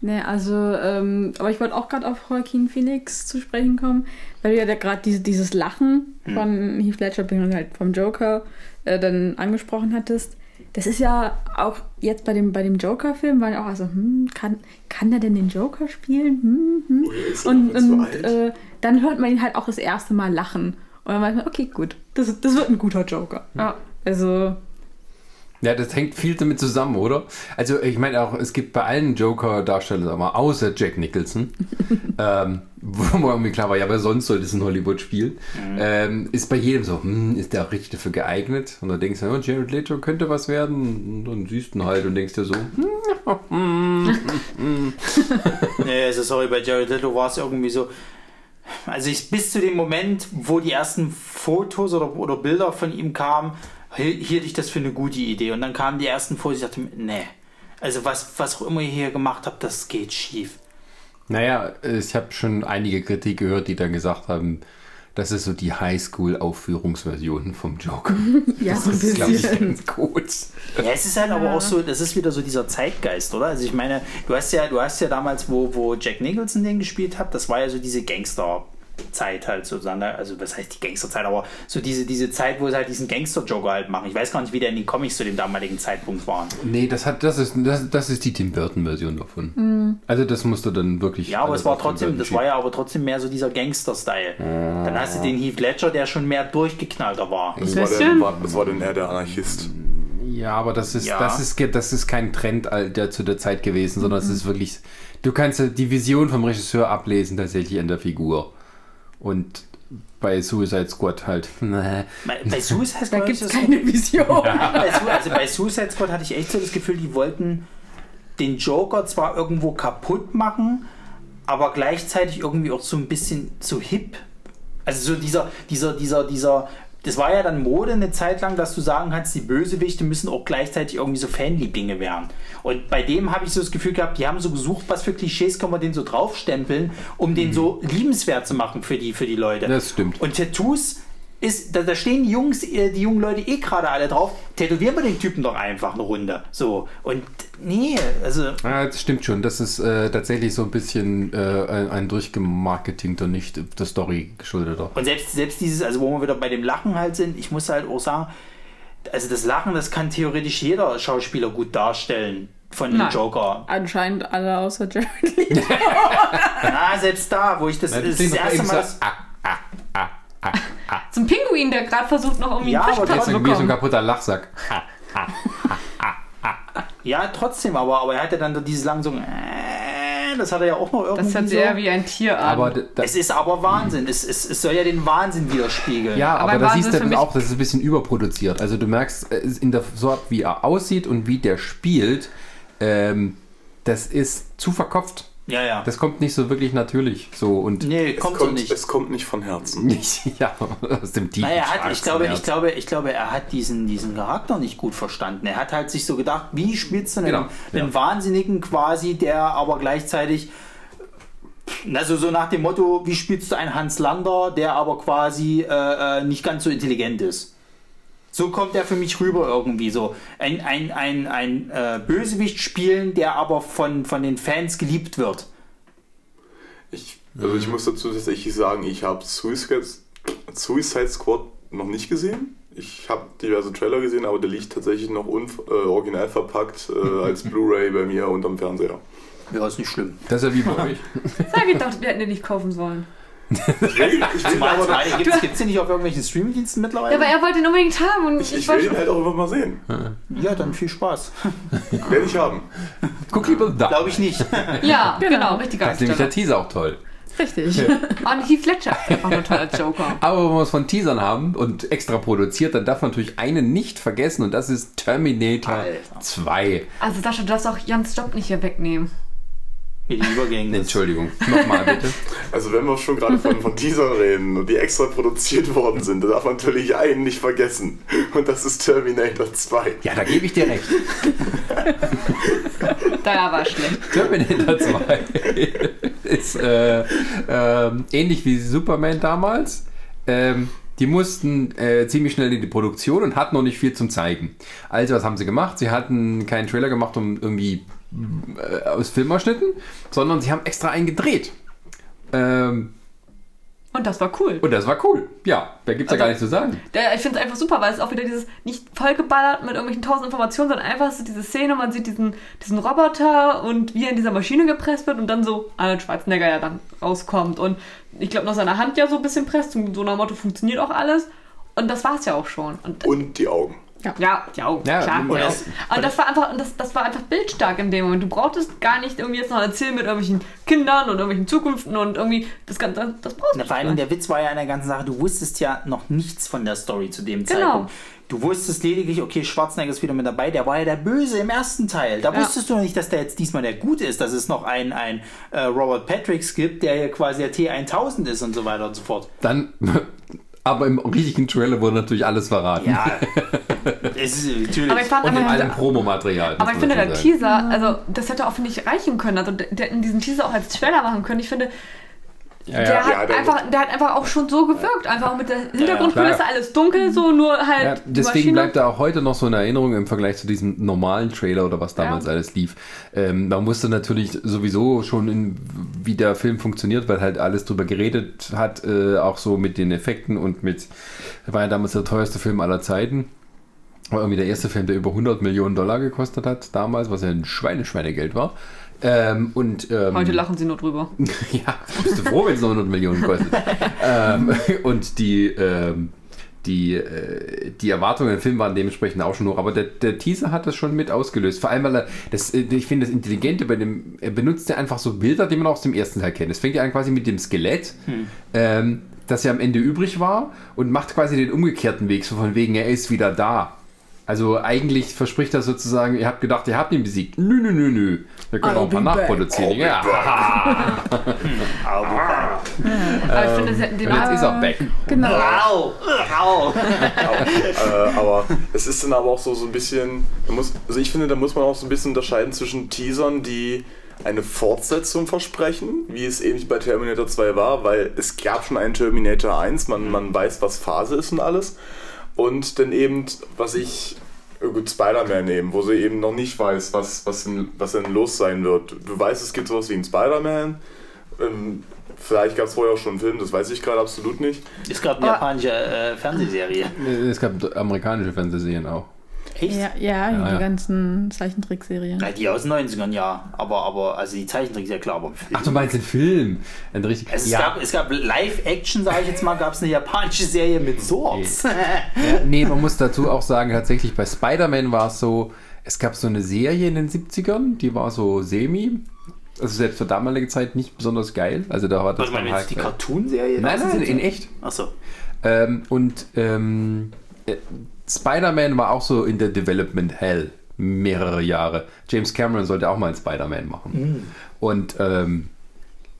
Ne, also, ähm, aber ich wollte auch gerade auf Joaquin Phoenix zu sprechen kommen, weil du ja da gerade diese, dieses Lachen von Heath Ledger und halt vom Joker äh, dann angesprochen hattest. Das ist ja auch jetzt bei dem, bei dem Joker-Film, war ja auch also, hm, kann, kann der denn den Joker spielen? Hm, hm. Oh, Und, und äh, dann hört man ihn halt auch das erste Mal lachen. Und dann weiß man, okay, gut, das, das wird ein guter Joker. Ja. Also, Ja, das hängt viel damit zusammen, oder? Also ich meine auch, es gibt bei allen Joker-Darstellern, sag mal, außer Jack Nicholson, ähm, wo man irgendwie klar war, ja, wer sonst soll das in Hollywood spielen, ähm, ist bei jedem so, hm, ist der auch richtig dafür geeignet? Und dann denkst du, oh, Jared Leto könnte was werden. Und dann siehst du ihn halt und denkst dir so, hm, Nee, also sorry, bei Jared Leto war es irgendwie so. Also ich bis zu dem Moment, wo die ersten Fotos oder, oder Bilder von ihm kamen, hielt ich das für eine gute Idee. Und dann kamen die ersten Fotos, ich dachte mir, nee. Also was, was auch immer ihr hier gemacht habt, das geht schief. Naja, ich habe schon einige Kritik gehört, die dann gesagt haben, das ist so die Highschool-Aufführungsversion vom Joker. ja, Das ist, glaube ich, ganz gut. Ja, es ist halt aber auch so, das ist wieder so dieser Zeitgeist, oder? Also ich meine, du hast ja, du hast ja damals, wo, wo Jack Nicholson den gespielt hat, das war ja so diese Gangster-Zeit halt sozusagen. Also was heißt die Gangsterzeit, aber so diese, diese Zeit, wo sie halt diesen Gangster-Joker halt machen. Ich weiß gar nicht, wie der in den Comics zu dem damaligen Zeitpunkt waren. Nee, das hat, das ist, das, das ist die Tim Burton-Version davon. Also das musst du dann wirklich. Ja, aber es war trotzdem, das war ja aber trotzdem mehr so dieser Gangster-Style. Dann hast du den Heath Ledger, der schon mehr durchgeknallter war. Das war, Bisschen. dann, war, das war dann eher der Anarchist. Ja, aber das ist, Ja. das ist, das ist kein Trend der zu der Zeit gewesen, sondern es ist wirklich, du kannst ja die Vision vom Regisseur ablesen tatsächlich an der Figur. Und bei Suicide Squad halt. Bei, bei Suicide Squad gibt ist es keine Vision. bei, Su- also bei Suicide Squad hatte ich echt so das Gefühl, die wollten den Joker zwar irgendwo kaputt machen, aber gleichzeitig irgendwie auch so ein bisschen zu hip. Also so dieser, dieser, dieser, dieser, das war ja dann Mode eine Zeit lang, dass du sagen kannst, die Bösewichte müssen auch gleichzeitig irgendwie so Fanlieblinge werden. Und bei dem habe ich so das Gefühl gehabt, die haben so gesucht, was für Klischees kann man den so draufstempeln, um den so liebenswert zu machen für die, für die Leute. Das stimmt. Und Tattoos ist, da, da stehen die Jungs, äh, die jungen Leute eh gerade alle drauf. Tätowieren wir den Typen doch einfach eine Runde. So. Und nee, also. Ja, das stimmt schon. Das ist äh, tatsächlich so ein bisschen äh, ein, ein durchgemarketingter, nicht der Story geschuldeter. Und selbst, selbst dieses, also wo wir wieder bei dem Lachen halt sind, ich muss halt auch sagen, also das Lachen, das kann theoretisch jeder Schauspieler gut darstellen von dem Nein. Joker. Anscheinend alle außer Jared Leto. Na, selbst da, wo ich das, das, ist das erste Mal. Das, ah, ah, ah, ah, ah. Zum Pinguin, der gerade versucht, noch irgendwie Ja, einen Jetzt zu irgendwie so ein bekommen. kaputter Lachsack. Ja, trotzdem, aber, aber er hatte dann so dieses lang so. Äh, das hat er ja auch noch irgendwie Das hört so. eher wie ein Tier an. Aber, es ist aber Wahnsinn. Es, es, es soll ja den Wahnsinn widerspiegeln. ja, Aber aber, da siehst du dann auch, das ist ein bisschen überproduziert. Also du merkst äh, in der Sorte, wie er aussieht und wie der spielt, ähm, das ist zu verkopft. Ja. ja. Das kommt nicht so wirklich natürlich. So und nee, Es kommt, kommt, so nicht. es kommt nicht von Herzen. nicht, ja, aus dem tiefen Naja, hat, ich, glaube, ich, glaube, ich glaube, er hat diesen, diesen Charakter nicht gut verstanden. Er hat halt sich so gedacht, wie spielst du einen, Genau, einen ja. Wahnsinnigen quasi, der aber gleichzeitig, also so nach dem Motto, wie spielst du einen Hans Lander, der aber quasi äh, äh, nicht ganz so intelligent ist. So kommt er für mich rüber irgendwie so. Ein, ein, ein, ein äh, Bösewicht spielen, der aber von, von den Fans geliebt wird. Ich, also ich muss dazu tatsächlich sagen, ich habe Suicide, Suicide Squad noch nicht gesehen. Ich habe diverse Trailer gesehen, aber der liegt tatsächlich noch un, äh, original verpackt äh, als Blu-ray bei mir unterm Fernseher. Ja, ist nicht schlimm. Das ist ja wie bei euch. Sag ich doch, wir hätten den nicht kaufen sollen. Ich will, ich will, aber, zumal gibt es den nicht auf irgendwelchen Streamingdiensten mittlerweile? Ja, aber er wollte ihn unbedingt haben und ich, ich, ich wollte will ihn halt auch immer mal sehen. ja, dann viel Spaß. Werde ich haben. Guck lieber da. Glaube ich nicht. Ja, genau, richtiger Da ist nämlich der. Teaser auch toll. Richtig. Und Heath Ledger ist einfach nur toll als Joker. Aber wenn wir es von Teasern haben und extra produziert, dann darf man natürlich einen nicht vergessen und das ist Terminator Alter. 2. Also Sascha, du darfst auch Jans Job nicht hier wegnehmen. Mit den Übergängen. das- Entschuldigung, nochmal bitte. Also wenn wir schon gerade von, von Teasern reden und die extra produziert worden sind, dann darf man natürlich einen nicht vergessen. Und das ist Terminator 2. Ja, da gebe ich dir recht. Da war schlecht. Terminator 2 ist äh, ähm, ähnlich wie Superman damals. Ähm, die mussten äh, ziemlich schnell in die Produktion und hatten noch nicht viel zum Zeigen. Also was haben sie gemacht? Sie hatten keinen Trailer gemacht, um irgendwie äh, aus Filmausschnitten, sondern sie haben extra einen gedreht. Ähm, Und das war cool. und das war cool. Ja, da gibt es ja Also- gar nichts zu sagen. Der, ich finde es einfach super, weil es auch wieder dieses nicht vollgeballert mit irgendwelchen tausend Informationen, sondern einfach so diese Szene, man sieht diesen, diesen Roboter und wie er in dieser Maschine gepresst wird und dann so Arnold Schwarzenegger ja dann rauskommt und ich glaube noch seine Hand ja so ein bisschen presst und so nach dem Motto funktioniert auch alles und das war es ja auch schon. Und Und die Augen. Ja, die Augen, Ja, klar. und Augen. Und das war einfach, das, das war einfach bildstark in dem Moment. Du brauchtest gar nicht irgendwie jetzt noch erzählen mit irgendwelchen Kindern und irgendwelchen Zukünften und irgendwie das Ganze, das brauchst du Na, vor allem nicht. der Witz war ja an der ganzen Sache, du wusstest ja noch nichts von der Story zu dem Genau. Zeitpunkt. Du wusstest lediglich, okay, Schwarzenegger ist wieder mit dabei, der war ja der Böse im ersten Teil. Da Ja. wusstest du noch nicht, dass der jetzt diesmal der Gute ist, dass es noch ein, ein äh, Robert Patricks gibt, der hier quasi der T1000 ist und so weiter und so fort. Dann, aber im richtigen Trailer wurde natürlich alles verraten. Ja, es ist natürlich. Aber ich fand Und in einfach allem Promomaterial. Aber ich finde, der sagen. Teaser, also das hätte auch, finde ich, reichen können. Also der, der hätten diesen Teaser auch als Trailer machen können. Ich finde, Ja, der, ja. hat Ja, der- einfach, der hat einfach auch schon so gewirkt. Einfach auch mit der Hintergrundkulisse, alles dunkel, so nur halt Ja, deswegen bleibt er auch heute noch so in Erinnerung im Vergleich zu diesem normalen Trailer oder was damals Ja. alles lief. Ähm, man musste natürlich sowieso schon, in, wie der Film funktioniert, weil halt alles drüber geredet hat, äh, auch so mit den Effekten und mit, war ja damals der teuerste Film aller Zeiten. War irgendwie der erste Film, der über 100 Millionen Dollar gekostet hat damals, was ja ein Schweine-Schweinegeld war. Ähm, und, ähm, Heute lachen sie nur drüber. ja, bist du froh, wenn es noch 100 Millionen kostet. ähm, und die, ähm, die, äh, die Erwartungen im Film waren dementsprechend auch schon hoch. Aber der, der Teaser hat das schon mit ausgelöst. Vor allem, weil er, das, äh, ich finde das Intelligente bei dem, er benutzt ja einfach so Bilder, die man aus dem ersten Teil kennt. Es fängt ja an quasi mit dem Skelett. Ähm, das ja am Ende übrig war und macht quasi den umgekehrten Weg, so von wegen, er ist wieder da. Also eigentlich verspricht er sozusagen, ihr habt gedacht, ihr habt ihn besiegt. Nö, nö, nö, nö. Wir können I'll auch ein paar nachproduzieren. Ja. Aber ich finde, sie hätten den Und jetzt ist er back. Genau. au, au. äh, aber es ist dann aber auch so, so ein bisschen, muss, also ich finde, da muss man auch so ein bisschen unterscheiden zwischen Teasern, die eine Fortsetzung versprechen, wie es ähnlich bei Terminator 2 war, weil es gab schon einen Terminator 1, man, man weiß, was Phase ist und alles. Und dann eben, was ich, äh, gut, Spider-Man nehmen, wo sie eben noch nicht weiß, was, was, denn, was denn los sein wird. Du weißt, es gibt sowas wie einen Spider-Man. Ähm, vielleicht gab es vorher auch schon einen Film, das weiß ich gerade absolut nicht. Es gab eine japanische äh, Fernsehserie. Es gab amerikanische Fernsehserien auch. Echt? Ja, ja, Ja, die ja. ganzen Zeichentrickserien. Ja, die aus den 90ern, ja. Aber, aber also die Zeichentrick ja klar, aber Film. Ach, du meinst den Film? Ein richtig, es, ja, gab, es gab Live-Action, sage ich jetzt mal, gab es eine japanische Serie mit Swords. ja, nee, man muss dazu auch sagen, tatsächlich bei Spider-Man war es so, es gab so eine Serie in den 70ern, die war so semi. Also selbst für damalige Zeit nicht besonders geil. Also da war das Was meinst du dann jetzt die halt- Cartoon-Serie? Nein, nein, in echt. Achso. Ähm, und ähm, äh, Spider-Man war auch so in der Development Hell mehrere Jahre. James Cameron sollte auch mal einen Spider-Man machen. Und ähm,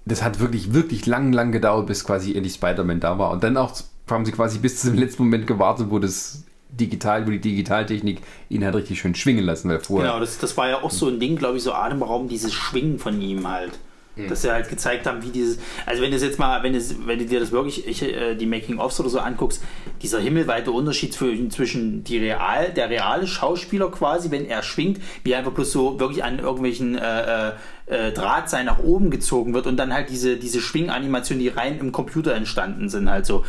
das hat wirklich, wirklich lang, lang gedauert, bis quasi endlich Spider-Man da war. Und dann auch haben sie quasi bis zum letzten Moment gewartet, wo das digital, wo die Digitaltechnik ihn halt richtig schön schwingen lassen, weil vorher. Genau, das, das war ja auch so ein Ding, glaube ich, so Atemraum, dieses Schwingen von ihm halt. Dass sie halt gezeigt haben, wie dieses. Also wenn du jetzt mal, wenn, es, wenn du dir das wirklich, ich, äh, die Making-ofs oder so anguckst, dieser himmelweite Unterschied zwischen die real, der reale Schauspieler quasi, wenn er schwingt, wie einfach bloß so wirklich an irgendwelchen äh, äh, Drahtseil nach oben gezogen wird und dann halt diese, diese Schwinganimationen, die rein im Computer entstanden sind, halt so.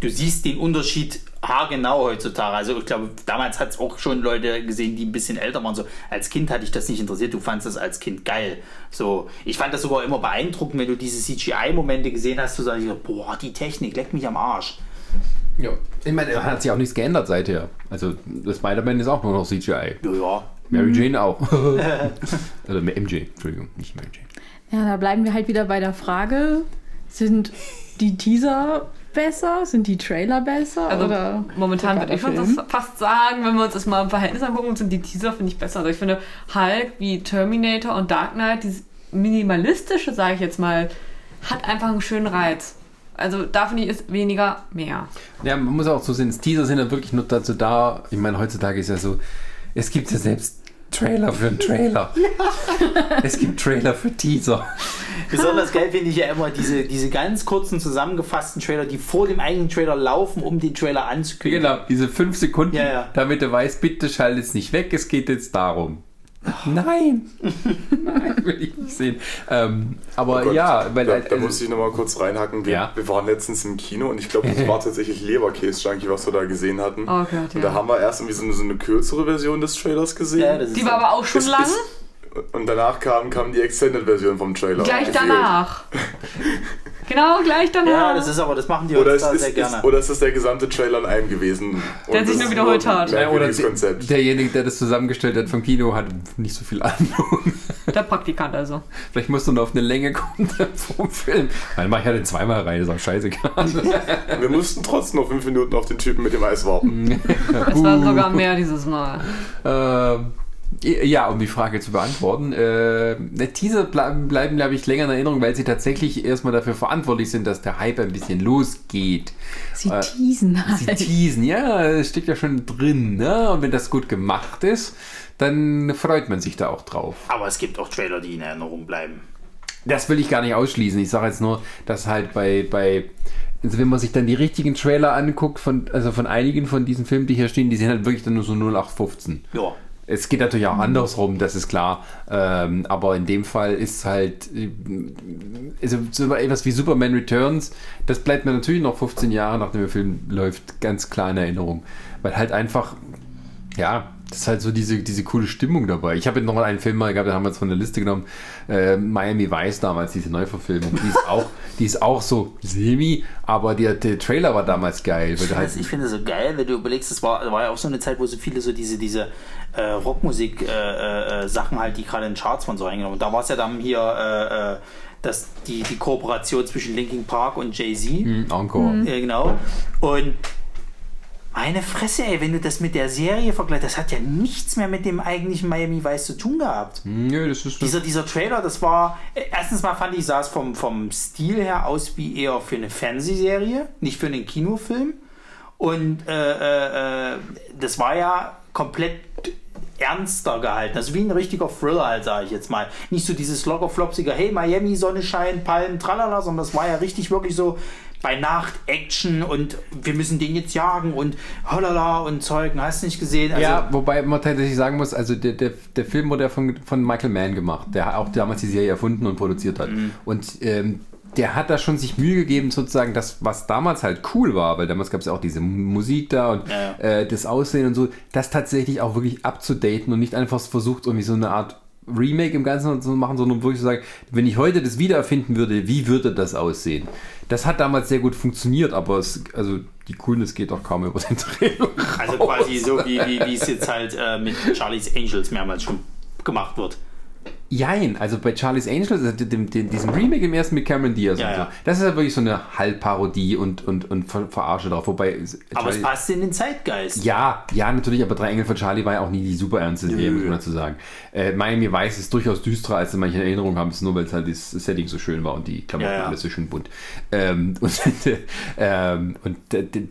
Du siehst den Unterschied haargenau heutzutage. Also ich glaube, damals hat es auch schon Leute gesehen, die ein bisschen älter waren. So als Kind hatte ich das nicht interessiert. Du fandest das als Kind geil. So, ich fand das sogar immer beeindruckend, wenn du diese CGI-Momente gesehen hast. Du sagst, boah, die Technik leckt mich am Arsch. Ja. Ich meine, da hat sich auch nichts geändert seither. Also das Spider-Man ist auch nur noch CGI. Ja, ja. Mary Jane auch. Oder MJ, Entschuldigung, nicht Mary Jane. Ja, da bleiben wir halt wieder bei der Frage, sind die Teaser besser? Sind die Trailer besser? Also oder momentan würde ich Film? das fast sagen, wenn wir uns das mal im Verhältnis angucken, sind die Teaser, finde ich, besser. Also ich finde Hulk wie Terminator und Dark Knight, dieses minimalistische, sage ich jetzt mal, hat einfach einen schönen Reiz. Also da finde ich, ist weniger mehr. Ja, man muss auch so sehen, Teaser sind ja wirklich nur dazu da. Ich meine, heutzutage ist ja so, es gibt ja selbst Trailer für einen Trailer. es gibt Trailer für Teaser. Besonders geil finde ich ja immer diese, diese ganz kurzen zusammengefassten Trailer, die vor dem eigenen Trailer laufen, um den Trailer anzukündigen. Genau, diese fünf Sekunden, Ja, ja. damit er weiß, bitte schalt jetzt nicht weg, es geht jetzt darum. Nein, nein, will ich nicht sehen. Ähm, aber Oh Gott, ja, weil da, halt, da also- muss ich nochmal kurz reinhacken. Wir, Ja. wir waren letztens im Kino und ich glaube, das war tatsächlich Leberkäse-Junkie, was wir da gesehen hatten. Oh Gott, Und da ja. haben wir erst irgendwie so eine, so eine kürzere Version des Trailers gesehen. Ja, das ist Die war aber auch schon Ist- lang. ist- und danach kam, kam die Extended-Version vom Trailer. Gleich danach. genau, gleich danach. ja, das ist aber, das machen die Oder heutzutage ist, sehr ist, gerne. ist, oder ist das der gesamte Trailer in einem gewesen? Der sich nur wiederholt hat. Ja, oder Konzept. derjenige, der das zusammengestellt hat vom Kino, hat nicht so viel Ahnung. Der Praktikant also. Vielleicht musst du nur auf eine Länge kommen vom Film. Dann mach ich halt den zweimal rein, ist auch scheißegal. Wir mussten trotzdem noch fünf Minuten auf den Typen mit dem Eis warten. Es war sogar mehr dieses Mal. Ähm, ja, um die Frage zu beantworten. Äh, der Teaser bleiben, bleiben glaube ich, länger in Erinnerung, weil sie tatsächlich erstmal dafür verantwortlich sind, dass der Hype ein bisschen losgeht. Sie Äh, teasen Sie halt. teasen, ja, es steckt ja schon drin. Ne? Und wenn das gut gemacht ist, dann freut man sich da auch drauf. aber es gibt auch Trailer, die in Erinnerung bleiben. Das will ich gar nicht ausschließen. Ich sage jetzt nur, dass halt bei, bei also wenn man sich dann die richtigen Trailer anguckt, von, also von einigen von diesen Filmen, die hier stehen, die sind halt wirklich dann nur so 0815. Ja. Es geht natürlich auch andersrum, das ist klar. Ähm, aber in dem Fall ist halt, also so etwas wie Superman Returns, das bleibt mir natürlich noch 15 Jahre nachdem der Film läuft, ganz klar in Erinnerung. Weil halt einfach, ja, das ist halt so diese, diese coole Stimmung dabei. Ich habe jetzt noch einen Film mal gehabt, den haben wir jetzt von der Liste genommen, äh, Miami Vice damals, diese Neuverfilmung. Die ist auch, die ist auch so semi, aber der, der Trailer war damals geil. Ich halt, ich finde das so geil, wenn du überlegst, das war, war ja auch so eine Zeit, wo so viele so diese, diese äh, Rockmusik-Sachen äh, äh, Sachen halt, die gerade in Charts von so reingenommen. Da war es ja dann hier äh, äh, das, die, die Kooperation zwischen Linkin Park und Jay-Z. Hm, Encore. Ja, genau. Und meine Fresse, ey, wenn du das mit der Serie vergleichst, das hat ja nichts mehr mit dem eigentlichen Miami Vice zu tun gehabt. Nö, das ist Dieser, dieser Trailer, das war, äh, erstens mal fand ich, sah es vom, vom Stil her aus wie eher für eine Fernsehserie, nicht für einen Kinofilm. Und äh, äh, äh, das war ja komplett ernster gehalten, also wie ein richtiger Thriller halt, sage ich jetzt mal. Nicht so dieses lockerflopsige, hey, Miami, Sonne scheint, Palmen, tralala, sondern das war ja richtig wirklich so bei Nacht Action und wir müssen den jetzt jagen und holala und Zeugen, hast du nicht gesehen? Also, ja, wobei man tatsächlich sagen muss, also der, der, der Film wurde ja von, von Michael Mann gemacht, der auch damals die Serie erfunden und produziert hat. Und ähm, der hat da schon sich Mühe gegeben, sozusagen das, was damals halt cool war, weil damals gab es ja auch diese Musik da und Ja, Äh, das Aussehen und so, das tatsächlich auch wirklich abzudaten und nicht einfach versucht, irgendwie so eine Art Remake im Ganzen zu machen, sondern wirklich zu sagen, wenn ich heute das wiedererfinden würde, wie würde das aussehen? Das hat damals sehr gut funktioniert, aber es, also die Coolness geht doch kaum über den Trailer. Also quasi so, wie, wie, wie es jetzt halt äh, mit Charlie's Angels mehrmals schon gemacht wird. Jein, also bei Charlie's Angels, also dem, dem, diesem Remake im ersten mit Cameron Diaz Ja, und so, ja. das ist ja wirklich so eine Halbparodie und, und, und Ver Verarsche drauf. Wobei. Aber es passt in den Zeitgeist. Ja, ja, natürlich, aber Drei Engel von Charlie war ja auch nie die super ernste Serie, muss man dazu sagen. Äh, Miami Vice ist durchaus düsterer, als manche in Erinnerung haben, es nur weil es halt das Setting so schön war und die Klamotten Ja, alles so schön bunt. Ähm, und ähm, und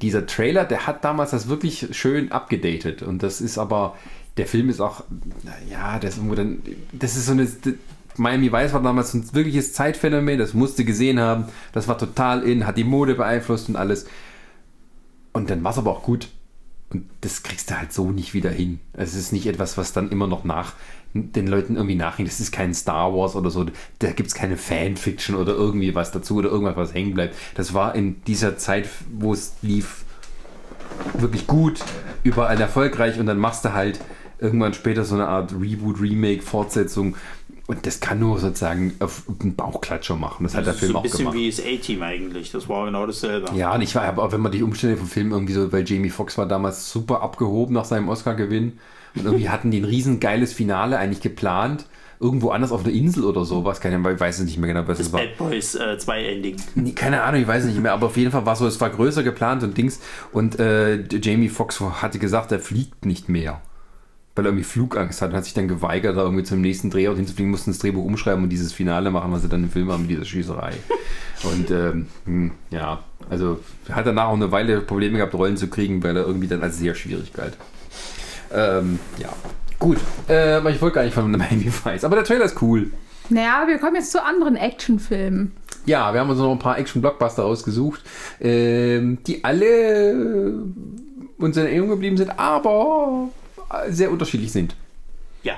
dieser Trailer, der hat damals das wirklich schön abgedatet und das ist aber, der Film ist auch, ja, das ist irgendwo dann, das ist so eine, Miami Vice war damals ein wirkliches Zeitphänomen, das musste gesehen haben, das war total in, hat die Mode beeinflusst und alles. Und dann war es aber auch gut. Und das kriegst du halt so nicht wieder hin. Also Es ist nicht etwas, was dann immer noch nach den Leuten irgendwie nachhängt. Das ist kein Star Wars oder so. Da gibt es keine Fanfiction oder irgendwie was dazu oder irgendwas, was hängen bleibt. Das war in dieser Zeit, wo es lief, wirklich gut, überall erfolgreich und dann machst du halt irgendwann später so eine Art Reboot, Remake, Fortsetzung. Und das kann nur sozusagen auf einen Bauchklatscher machen. Das hat der Das ist Film so ein auch bisschen gemacht. wie das A-Team eigentlich. Das war genau dasselbe. Ja, und ich war aber auch, wenn man die Umstände vom Film irgendwie so, weil Jamie Foxx war damals super abgehoben nach seinem Oscar-Gewinn. Und irgendwie hatten die ein riesen geiles Finale eigentlich geplant. Irgendwo anders auf der Insel oder sowas. Keine ich weiß es nicht mehr genau, was Das es war. Bad Boys äh, 2 Ending. Nee, keine Ahnung, ich weiß es nicht mehr, aber auf jeden Fall war so, es war größer geplant und Dings. Und äh, Jamie Foxx hatte gesagt, er fliegt nicht mehr. Weil er irgendwie Flugangst hat und hat sich dann geweigert, da irgendwie zum nächsten Drehort hinzufliegen, mussten das Drehbuch umschreiben und dieses Finale machen, was sie dann im Film haben mit dieser Schießerei. Und ähm, hm, ja, also hat danach auch eine Weile Probleme gehabt, Rollen zu kriegen, weil er irgendwie dann als sehr schwierig galt. Ähm, ja, gut. Äh, aber ich wollte gar nicht von Miami Vice. Aber der Trailer ist cool. Naja, wir kommen jetzt zu anderen Actionfilmen. Ja, wir haben uns noch ein paar Action-Blockbuster ausgesucht, ähm, die alle äh, uns in Erinnerung geblieben sind, aber äh, sehr unterschiedlich sind. Ja.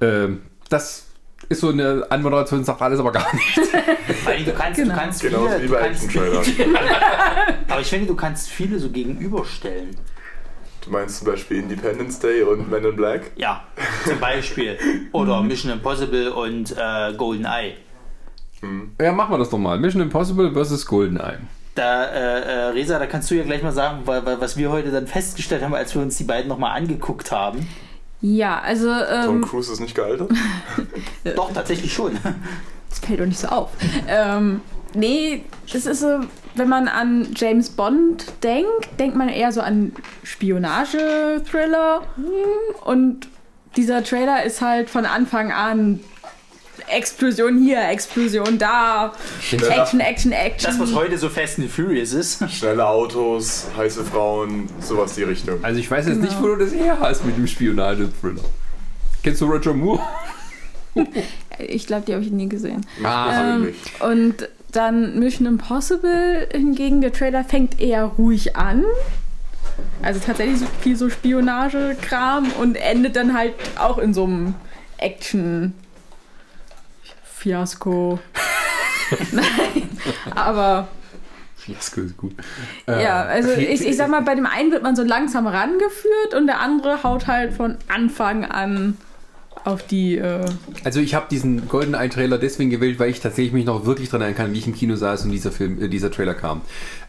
Ähm, das ist so eine Anmoderation, sagt alles aber gar nichts. Weil du kannst, Genau. du kannst Genauso viele, wie du bei kannst, aber ich finde, du kannst viele so gegenüberstellen. Du meinst zum Beispiel Independence Day und Men in Black? Ja, zum Beispiel. Oder Mission Impossible und äh, GoldenEye. ja, machen wir das doch mal. Mission Impossible vs. GoldenEye. Da, äh, äh, Resa, da kannst du ja gleich mal sagen, weil, weil, was wir heute dann festgestellt haben, als wir uns die beiden nochmal angeguckt haben. Ja, also Tom ähm, Cruise ist nicht gealtert? Doch, tatsächlich schon. das fällt doch nicht so auf. ähm, nee, das ist so, wenn man an James Bond denkt, denkt man eher so an Spionage-Thriller. Und dieser Trailer ist halt von Anfang an Explosion hier, Explosion da, Action, Action, Action. Das, was heute so Fast and Furious ist. Schnelle Autos, heiße Frauen, sowas die Richtung. Also ich weiß jetzt nicht, wo du das her hast mit dem Spionage-Thriller. Kennst du Roger Moore? Ich glaube, die habe ich nie gesehen. Ah, Ähm, nicht. und dann Mission Impossible hingegen, der Trailer fängt eher ruhig an. Also tatsächlich so viel so Spionage-Kram und endet dann halt auch in so einem Action-Fiasko. Nein, aber Fiasko ist gut. ja, Äh, also ich, ich sag mal, bei dem einen wird man so langsam rangeführt und der andere haut halt von Anfang an auf die. Äh, Also ich habe diesen GoldenEye Trailer deswegen gewählt, weil ich tatsächlich mich noch wirklich daran erinnern kann, wie ich im Kino saß und dieser Film, äh, dieser Trailer kam.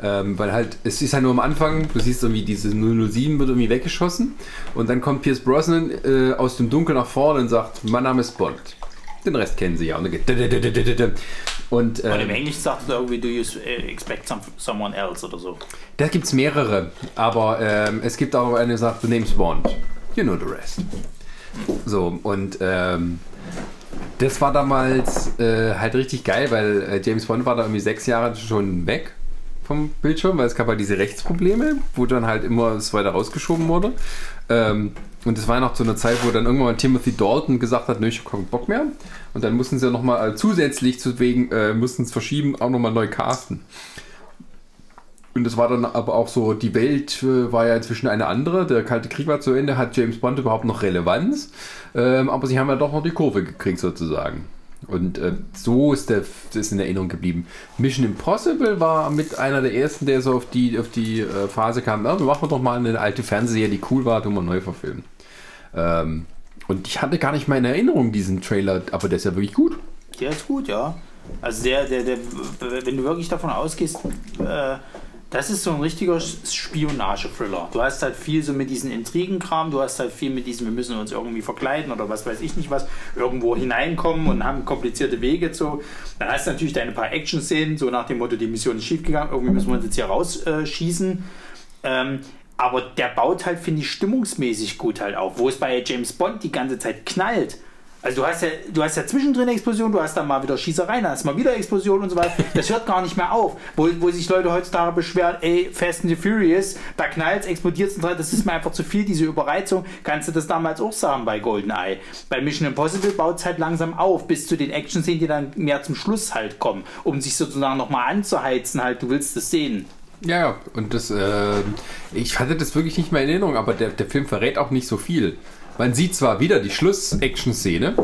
Ähm, weil halt, es ist halt nur am Anfang, du siehst irgendwie diese 007 wird irgendwie weggeschossen und dann kommt Pierce Brosnan äh, aus dem Dunkel nach vorne und sagt, mein Name ist Bond. Den Rest kennen sie ja. Und dann geht und Und im ähm, Englisch sagt er irgendwie, do you äh, expect some, someone else oder so. da gibt es mehrere, aber ähm, es gibt auch eine, die sagt, the name's Bond. You know the rest. So, und ähm, das war damals äh, halt richtig geil, weil äh, James Bond war da irgendwie sechs Jahre schon weg vom Bildschirm, weil es gab halt diese Rechtsprobleme, wo dann halt immer es weiter rausgeschoben wurde. Ähm, und es war noch zu einer Zeit, wo dann irgendwann Timothy Dalton gesagt hat, nö, ich hab keinen Bock mehr. Und dann mussten sie ja nochmal äh, zusätzlich zu wegen, äh, mussten es verschieben, auch nochmal neu casten. Und das war dann aber auch so, die Welt äh, war ja inzwischen eine andere, der Kalte Krieg war zu Ende, hat James Bond überhaupt noch Relevanz, ähm, aber sie haben ja doch noch die Kurve gekriegt sozusagen. Und äh, so ist der ist in Erinnerung geblieben. Mission Impossible war mit einer der ersten, der so auf die, auf die äh, Phase kam, wir machen doch mal eine alte Fernsehserie, die cool war, tun wir neu verfilmen. Ähm, und ich hatte gar nicht mal in Erinnerung diesen Trailer, aber der ist ja wirklich gut. Der ist gut, ja. Also der, der, der, wenn du wirklich davon ausgehst, äh, Das ist so ein richtiger Spionage-Thriller. Du hast halt viel so mit diesen Intrigenkram, du hast halt viel mit diesem, wir müssen uns irgendwie verkleiden oder was weiß ich nicht was, irgendwo hineinkommen und haben komplizierte Wege. So. Dann hast du natürlich deine paar Action-Szenen, so nach dem Motto, die Mission ist schiefgegangen, irgendwie müssen wir uns jetzt hier rausschießen. ähm, aber der baut halt, finde ich, stimmungsmäßig gut halt auf. Wo es bei James Bond die ganze Zeit knallt, also du hast ja, du hast ja zwischendrin Explosion, du hast dann mal wieder Schießereien, dann hast mal wieder Explosion und so weiter. Das hört gar nicht mehr auf. Wo, wo sich Leute heutzutage beschweren, ey, Fast and the Furious, da knallt explodiert und das ist mir einfach zu viel, diese Überreizung. Kannst du das damals auch sagen bei GoldenEye. Bei Mission Impossible baut es halt langsam auf, bis zu den Action-Szenen, die dann mehr zum Schluss halt kommen, um sich sozusagen nochmal anzuheizen, halt, du willst es sehen. Ja, ja, und das, äh, ich hatte das wirklich nicht mehr in Erinnerung, aber der, der Film verrät auch nicht so viel. Man sieht zwar wieder die Schluss-Action-Szene.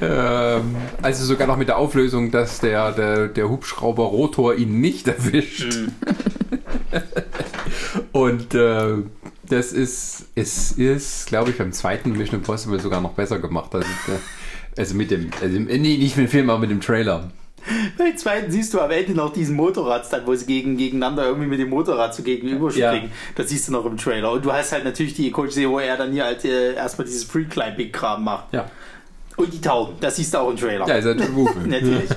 ähm, also sogar noch mit der Auflösung, dass der, der, der Hubschrauber Rotor ihn nicht erwischt. Und äh, das ist, es ist, glaube ich, beim zweiten Mission Impossible sogar noch besser gemacht. Also, äh, also mit dem, also, nee, nicht mit dem Film, aber mit dem Trailer. Beim zweiten siehst du am Ende noch diesen Motorradstand, wo sie gegen, gegeneinander irgendwie mit dem Motorrad so gegenüberspringen. Ja. Das siehst du noch im Trailer. Und du hast halt natürlich die Coach wo er dann hier halt äh, erstmal dieses Free-Climbing-Kram macht. Ja. Und die Tauben, das siehst du auch im Trailer. Ja, ist ein Movie. Natürlich.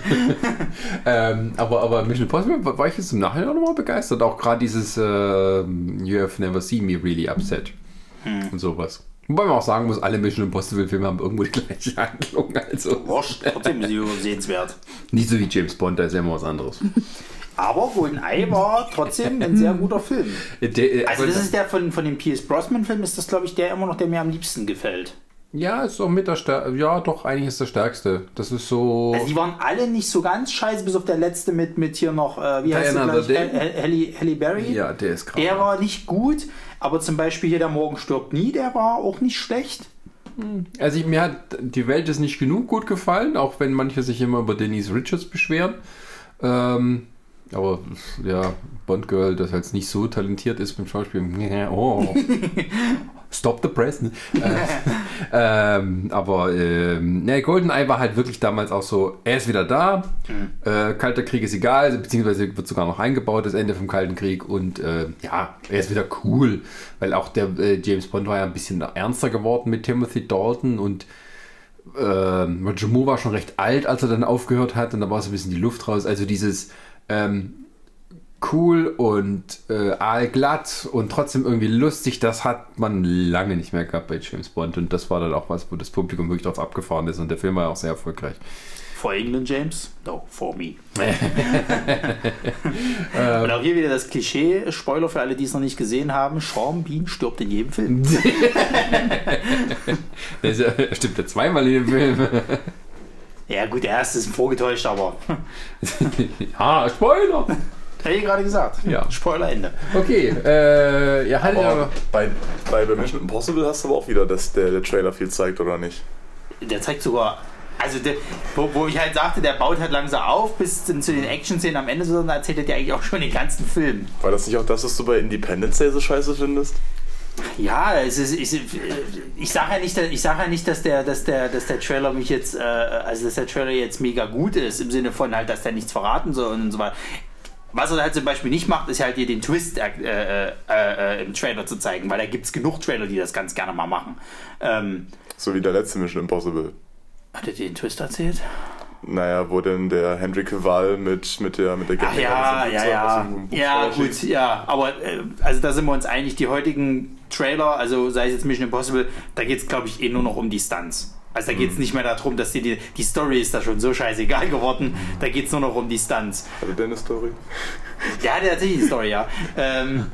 ähm, aber, aber Mission Impossible war ich jetzt im Nachhinein auch nochmal begeistert. Auch gerade dieses äh, You have never seen me really upset. Hm. Und sowas. Wobei man auch sagen muss, alle Mission Impossible Filme haben irgendwo die gleiche Handlung. Also. Wurscht, trotzdem übersehenswert. Nicht so wie James Bond, da ist ja immer was anderes. Aber GoldenEye war trotzdem ein sehr guter Film. Der, also das ist der von, von dem Pierce Brosnan Film, ist das glaube ich der immer noch, der mir am liebsten gefällt. Ja, ist auch mit der stärkste. Ja, doch, eigentlich ist der stärkste. Das ist so. Also die waren alle nicht so ganz scheiße, bis auf der letzte mit, mit hier noch, äh, wie heißt der? Halle, Halle Berry. Ja, der ist krass. Der war nicht gut, aber zum Beispiel hier der Morgen stirbt nie, der war auch nicht schlecht. Also ich, mir hat die Welt ist nicht genug gut gefallen, auch wenn manche sich immer über Denise Richards beschweren. Ähm, aber ja, Bond Girl, das halt nicht so talentiert ist beim Schauspiel. Oh. Stop the press. Ne? ähm, aber ähm, ne, GoldenEye war halt wirklich damals auch so, er ist wieder da, mhm. äh, Kalter Krieg ist egal, beziehungsweise wird sogar noch eingebaut, das Ende vom Kalten Krieg und äh, ja, er ist wieder cool, weil auch der äh, James Bond war ja ein bisschen ernster geworden mit Timothy Dalton und äh, Roger Moore war schon recht alt, als er dann aufgehört hat und da war so ein bisschen die Luft raus, also dieses ähm, cool und äh, aalglatt und trotzdem irgendwie lustig, das hat man lange nicht mehr gehabt bei James Bond. Und das war dann auch was, wo das Publikum wirklich drauf abgefahren ist. Und der Film war auch sehr erfolgreich. For England, James? No, for me. und auch hier wieder das Klischee, Spoiler für alle, die es noch nicht gesehen haben, Sean Bean stirbt in jedem Film. der ja, stimmt ja zweimal in dem Film. Ja gut, der erste ist vorgetäuscht, aber... ah, Spoiler! Hätte ich gerade gesagt. Ja. Spoiler Ende. Okay, äh, ihr haltet aber. Bei, bei Mission Impossible hast du aber auch wieder, dass der, der Trailer viel zeigt, oder nicht? Der zeigt sogar. Also, der, wo, wo, ich halt sagte, der baut halt langsam auf bis zu den Action-Szenen am Ende, sondern erzählt er dir eigentlich auch schon den ganzen Film. War das nicht auch das, was du bei Independence Day so scheiße findest? Ja, es ist, ich, ich sage ja nicht, ich sage ja nicht, dass der, dass der, dass der Trailer mich jetzt, äh, also dass der Trailer jetzt mega gut ist im Sinne von halt, dass der nichts verraten soll und so weiter. Was er halt zum Beispiel nicht macht, ist halt dir den Twist äh, äh, äh, im Trailer zu zeigen, weil da gibt es genug Trailer, die das ganz gerne mal machen. Ähm, so wie der letzte Mission Impossible. Hat er dir den Twist erzählt? Naja, wo denn der Henry Cavill mit, mit der mit der Ach ja, ja, ja. Ja, gut, ja. Aber äh, also da sind wir uns einig, die heutigen Trailer, also sei es jetzt Mission Impossible, da geht es, glaube ich, eh nur noch um die Stunts. Also da geht es mhm. nicht mehr darum, dass die, die, die Story ist da schon so scheißegal geworden. Da geht es nur noch um die Stunts. Hatte der eine Story? Ja, der hat tatsächlich eine Story, ja. Ähm,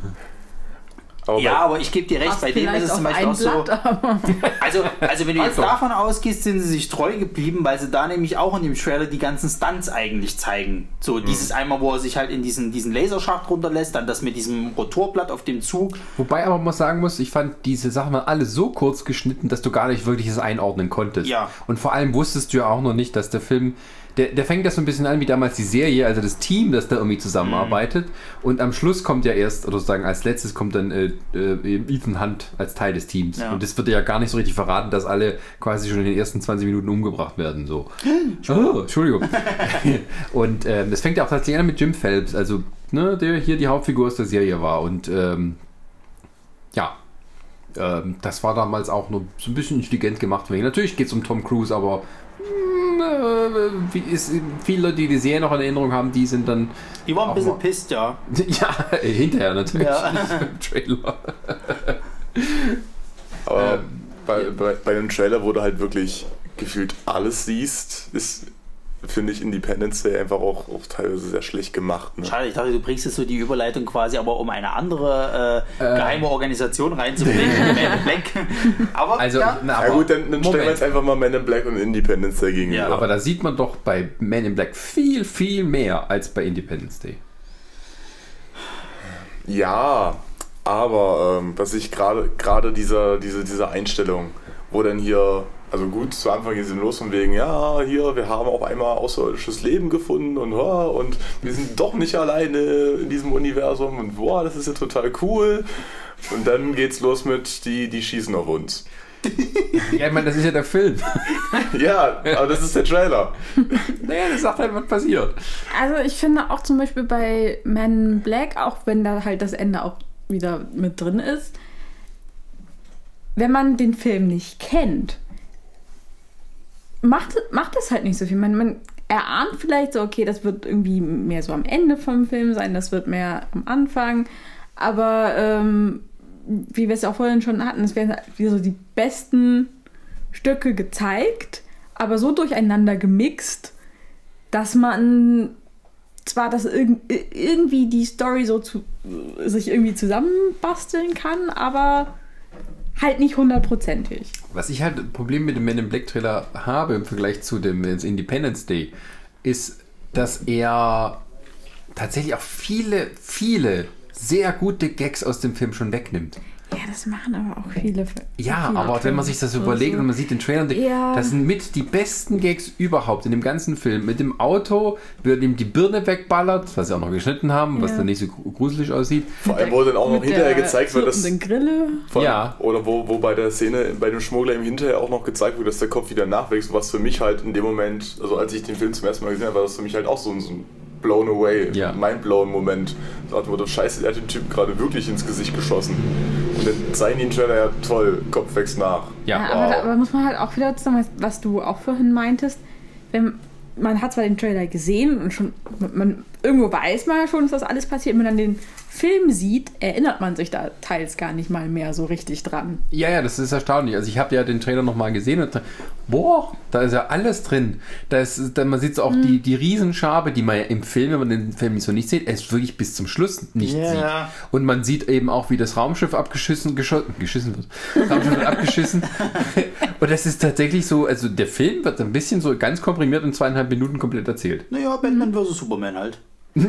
aber ja, aber ich gebe dir recht, bei dem ist es zum Beispiel auch so. also, also, wenn du jetzt also. davon ausgehst, sind sie sich treu geblieben, weil sie da nämlich auch in dem Trailer die ganzen Stunts eigentlich zeigen. So, mhm. dieses einmal, wo er sich halt in diesen, diesen Laserschacht runterlässt, dann das mit diesem Rotorblatt auf dem Zug. Wobei aber man sagen muss, ich fand diese Sachen mal alle so kurz geschnitten, dass du gar nicht wirklich es einordnen konntest. Ja. Und vor allem wusstest du ja auch noch nicht, dass der Film der, der fängt das so ein bisschen an wie damals die Serie, also das Team, das da irgendwie zusammenarbeitet. Und am Schluss kommt ja erst, oder sozusagen als letztes kommt dann äh, äh, Ethan Hunt als Teil des Teams. Ja. Und das wird ja gar nicht so richtig verraten, dass alle quasi schon in den ersten 20 Minuten umgebracht werden. So. Oh, Entschuldigung. und ähm, es fängt ja auch tatsächlich an mit Jim Phelps, also ne, der hier die Hauptfigur aus der Serie war. Und ähm, ja, ähm, das war damals auch nur so ein bisschen intelligent gemacht. Natürlich geht es um Tom Cruise, aber wie ist, viele Leute, die die Serie noch in Erinnerung haben, die sind dann Die war ein bisschen mal. pisst, ja. ja hinterher natürlich Ja. im Trailer. Aber Ähm, bei, bei, bei dem Trailer, wo du halt wirklich gefühlt alles siehst, ist, finde ich, Independence Day einfach auch, auch teilweise sehr schlecht gemacht. Ne? Schade, ich dachte, du bringst jetzt so die Überleitung quasi, aber um eine andere äh, Äh. geheime Organisation reinzubringen. Man in Black. Aber Also, ja, na, aber, Ja gut, dann, dann stellen wir jetzt einfach mal Men in Black und Independence Day gegenüber. Ja, aber da sieht man doch bei Men in Black viel, viel mehr als bei Independence Day. Ja, aber ähm, was ich gerade gerade dieser diese diese Einstellung, wo dann hier also gut zu Anfang geht es los von wegen ja hier wir haben auf einmal außerirdisches Leben gefunden und ja, und wir sind doch nicht alleine in diesem Universum und boah das ist ja total cool und dann geht's los mit die die schießen auf uns. Ja, ich meine, das ist ja der Film. Ja, aber das ist der Trailer. naja, das sagt halt, was passiert. Also ich finde auch zum Beispiel bei Men in Black, auch wenn da halt das Ende auch wieder mit drin ist, wenn man den Film nicht kennt, macht, macht es halt nicht so viel. Man, man erahnt vielleicht so, okay, das wird irgendwie mehr so am Ende vom Film sein, das wird mehr am Anfang, aber ähm, wie wir es ja auch vorhin schon hatten, es werden halt so die besten Stücke gezeigt, aber so durcheinander gemixt, dass man zwar das irg irgendwie die Story so zu, sich irgendwie zusammenbasteln kann, aber halt nicht hundertprozentig. Was ich halt Problem mit dem Men in Black Trailer habe im Vergleich zu dem Independence Day, ist, dass er tatsächlich auch viele, viele sehr gute Gags aus dem Film schon wegnimmt. Ja, das machen aber auch viele. Ja, viele aber wenn man sich das Filme. überlegt So. und man sieht den Trailer denkt, Ja. das sind mit die besten Gags überhaupt in dem ganzen Film. Mit dem Auto, wird ihm die Birne wegballert, was sie auch noch geschnitten haben, was Ja. dann nicht so gru- gruselig aussieht. Vor allem, wo dann auch noch Mit hinterher der gezeigt wird, dass Grille. Vor- Ja. Oder wo, wo bei der Szene, bei dem Schmuggler im Hinterher auch noch gezeigt wurde, dass der Kopf wieder nachwächst, was für mich halt in dem Moment, also als ich den Film zum ersten Mal gesehen habe, war das für mich halt auch so ein, so ein blown away, Ja. mind-blown Moment. So hat man scheiße, der hat den Typ gerade wirklich ins Gesicht geschossen. Und dann zeigen die den Trailer ja toll, Kopf wächst nach. Ja, Ja, aber, da, wow. aber muss man halt auch wieder zusammen, was du auch vorhin meintest, wenn man hat zwar den Trailer gesehen und schon, man, irgendwo weiß man ja schon, dass das alles passiert. Wenn man dann den Film sieht, erinnert man sich da teils gar nicht mal mehr so richtig dran. Ja, ja, das ist erstaunlich. Also ich habe ja den Trailer nochmal gesehen und boah, da ist ja alles drin. Da ist, da, man sieht auch die, die Riesenschabe, die man ja im Film, wenn man den Film nicht so nicht sieht, es wirklich bis zum Schluss nicht Ja. sieht. Und man sieht eben auch, wie das Raumschiff abgeschissen, geschossen, geschissen wird. Das Raumschiff wird abgeschissen. Und das ist tatsächlich so, also der Film wird ein bisschen so ganz komprimiert in zweieinhalb Minuten komplett erzählt. naja, Batman vs. Superman halt.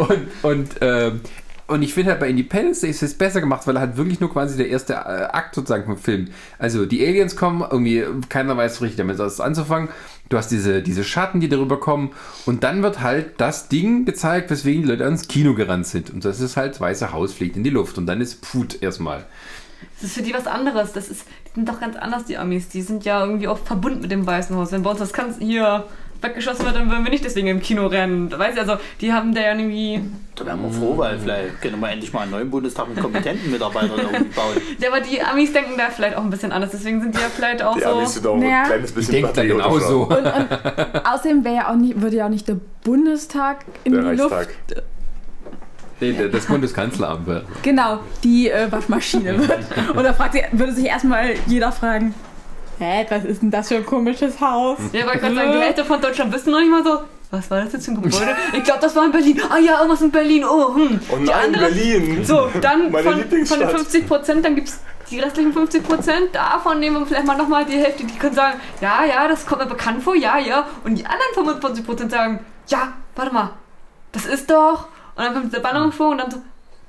Und, und, ähm, und ich finde halt bei Independence Day ist es besser gemacht, weil er halt wirklich nur quasi der erste äh, Akt sozusagen vom Film. Also die Aliens kommen, irgendwie keiner weiß so richtig damit was anzufangen. Du hast diese, diese Schatten, die darüber kommen und dann wird halt das Ding gezeigt, weswegen die Leute ans Kino gerannt sind. Und das ist halt das Weiße Haus fliegt in die Luft und dann ist Put erstmal. Das ist für die was anderes. Das ist, die sind doch ganz anders, die Amis. Die sind ja irgendwie auch verbunden mit dem Weißen Haus. Wenn bei uns das kann, hier weggeschossen wird, dann würden wir nicht deswegen im Kino rennen. Weißt du, also die haben da ja irgendwie. Da wären wir froh, weil vielleicht können wir endlich mal einen neuen Bundestag mit kompetenten Mitarbeitern irgendwie bauen. Ja, aber die Amis denken da vielleicht auch ein bisschen anders. Deswegen sind die ja vielleicht auch Die so. Amis sind auch Naja. ein kleines Ich bisschen denke da patriotischer. genauso. Außerdem wäre ja auch nicht, würde ja auch nicht der Bundestag in Der die Reichstag. Luft. Nee, der- das Bundeskanzleramt wird. Genau, die äh, Waschmaschine wird. Und da fragt sie, würde sich erstmal jeder fragen, hä, was ist denn das für ein komisches Haus? Ja, weil ich gerade sagen, die Hälfte von Deutschland wissen noch nicht mal so. Was war das jetzt für ein Gebäude? Ich glaube, das war in Berlin. Ah ja, irgendwas in Berlin. Oh, hm. Oh Die nein, andere- Berlin! So, dann Meine von, von den Lieblingsstadt. 50 Prozent, dann gibt es die restlichen 50 Prozent. Davon nehmen wir vielleicht mal nochmal die Hälfte, die können sagen, ja, ja, das kommt mir bekannt vor, ja, ja. Und die anderen 25 Prozent sagen, ja, warte mal, das ist doch. Und dann kommt der Ballonsprung und dann so,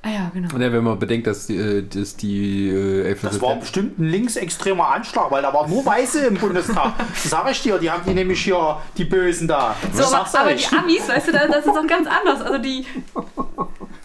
Ah ja, genau. Und ja, wenn man bedenkt, dass die, äh, dass die äh, Das war bestimmt ein linksextremer Anschlag, weil da waren nur Weiße im Bundestag. Das sag ich dir, die haben die nämlich hier, die Bösen da. So, aber, aber die Amis, weißt du, da, das ist auch ganz anders. Also die.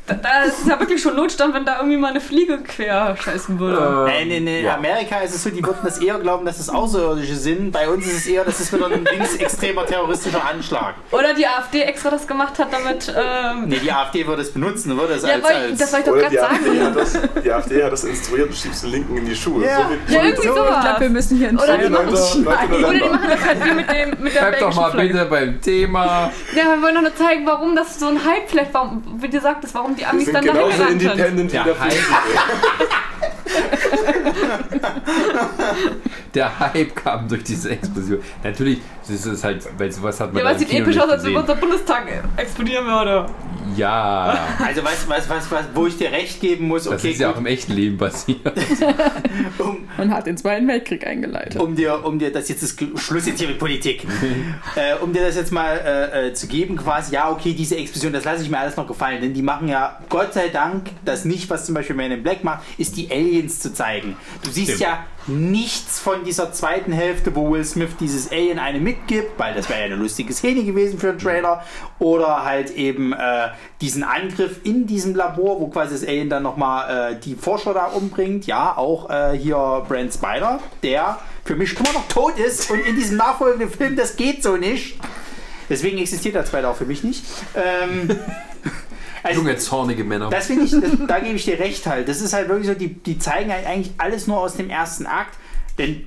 Da, da ist es ja wirklich schon Notstand, wenn da irgendwie mal eine Fliege quer scheißen würde. Nein, in, in Amerika ist es so, die würden das eher glauben, dass es Außerirdische sind. Bei uns ist es eher, dass es wieder ein linksextremer terroristischer Anschlag. Oder die AfD extra das gemacht hat, damit. Ähm, Nee, die AfD würde es benutzen, würde es ja, als, wollte- als das soll ich doch gerade AfD, sagen. hat das, die AfD hat das instruiert und schiebst den Linken in die Schuhe. Ja. So Ja, irgendwie so. Ich glaube, wir müssen hier einen Oder die Film machen- Leute, Leute Oder die machen das halt wie mit, dem, mit der Bleib doch mal Flagge. bitte beim Thema. Ja, wir wollen doch nur zeigen, warum das so ein Hype vielleicht, warum, wie du sagtest, warum die Amis sind dann dahin genauso gerannt sind. independent wie Der der Hype. Kam durch diese Explosion. Natürlich, das ist halt, weil sowas hat man Ja, aber es im sieht Kino episch aus, als wenn unser Bundestag explodieren würde. Ja, Also, weißt du, was, was, was, wo ich dir recht geben muss, das okay, ist ja auch gut, im echten Leben passiert. um, und hat den Zweiten Weltkrieg eingeleitet. um dir, um dir das jetzt ist Schluss jetzt hier mit Politik, äh, um dir das jetzt mal äh, äh, zu geben, quasi, ja, okay, diese Explosion, das lasse ich mir alles noch gefallen, denn die machen ja, Gott sei Dank, das nicht, was zum Beispiel Man in Black macht, ist die Aliens zu zeigen. Du siehst Stimmt. ja nichts von dieser zweiten Hälfte, wo Will Smith dieses Alien eine mitgibt, weil das wäre ja eine lustige Szene gewesen für einen Trailer, oder halt eben äh, diesen Angriff in diesem Labor, wo quasi das Alien dann nochmal äh, die Forscher da umbringt, ja, auch äh, hier Brent Spider, der für mich immer noch tot ist und in diesem nachfolgenden Film, das geht so nicht. Deswegen existiert der zweite auch für mich nicht. Ähm, also, Junge, zornige Männer. das finde ich, das, da gebe ich dir recht halt. Das ist halt wirklich so, die, die zeigen halt eigentlich alles nur aus dem ersten Akt. Denn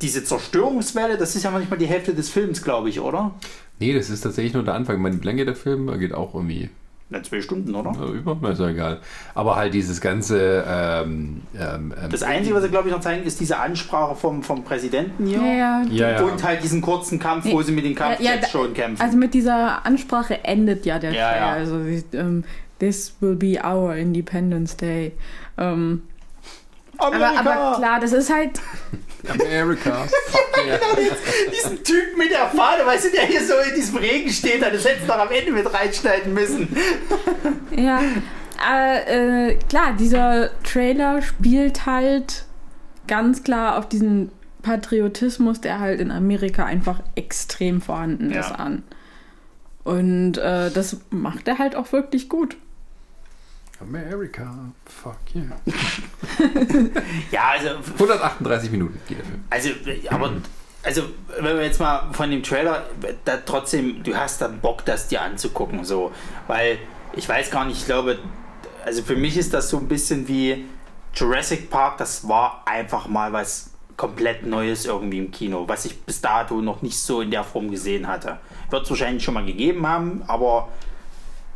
diese Zerstörungswelle, das ist ja noch nicht mal die Hälfte des Films, glaube ich, oder? Nee, das ist tatsächlich nur der Anfang. Ich meine, wie lange der Film? Er geht auch irgendwie Na, zwei Stunden, oder? äh, über, ist ja egal. Aber halt dieses ganze. Ähm, ähm, ähm, Das Einzige, was sie, glaube ich, noch zeigen, ist diese Ansprache vom, vom Präsidenten hier. ja, ja. ja, ja. Und halt diesen kurzen Kampf, wo Nee. sie mit den Ja, ja, Kampfjets schon kämpfen. Also mit dieser Ansprache endet ja der Ja, Trailer. ja. Also ähm, This will be our Independence Day. Ähm, aber, aber klar, das ist halt. America. Fuck yeah. Diesen Typ mit der Fahne, weißt du, der hier so in diesem Regen steht, das hätten sie doch am Ende mit reinschneiden müssen. Ja, äh, äh, klar, dieser Trailer spielt halt ganz klar auf diesen Patriotismus, der halt in Amerika einfach extrem vorhanden Ja. ist, an. Und äh, das macht er halt auch wirklich gut. America. Fuck yeah. Ja, also 138 Minuten geht der Film. Also, aber, also, wenn wir jetzt mal von dem Trailer, da trotzdem, du hast dann Bock, das dir anzugucken, so, weil ich weiß gar nicht, ich glaube, also für mich ist das so ein bisschen wie Jurassic Park, das war einfach mal was komplett Neues irgendwie im Kino, was ich bis dato noch nicht so in der Form gesehen hatte. Wird es wahrscheinlich schon mal gegeben haben, aber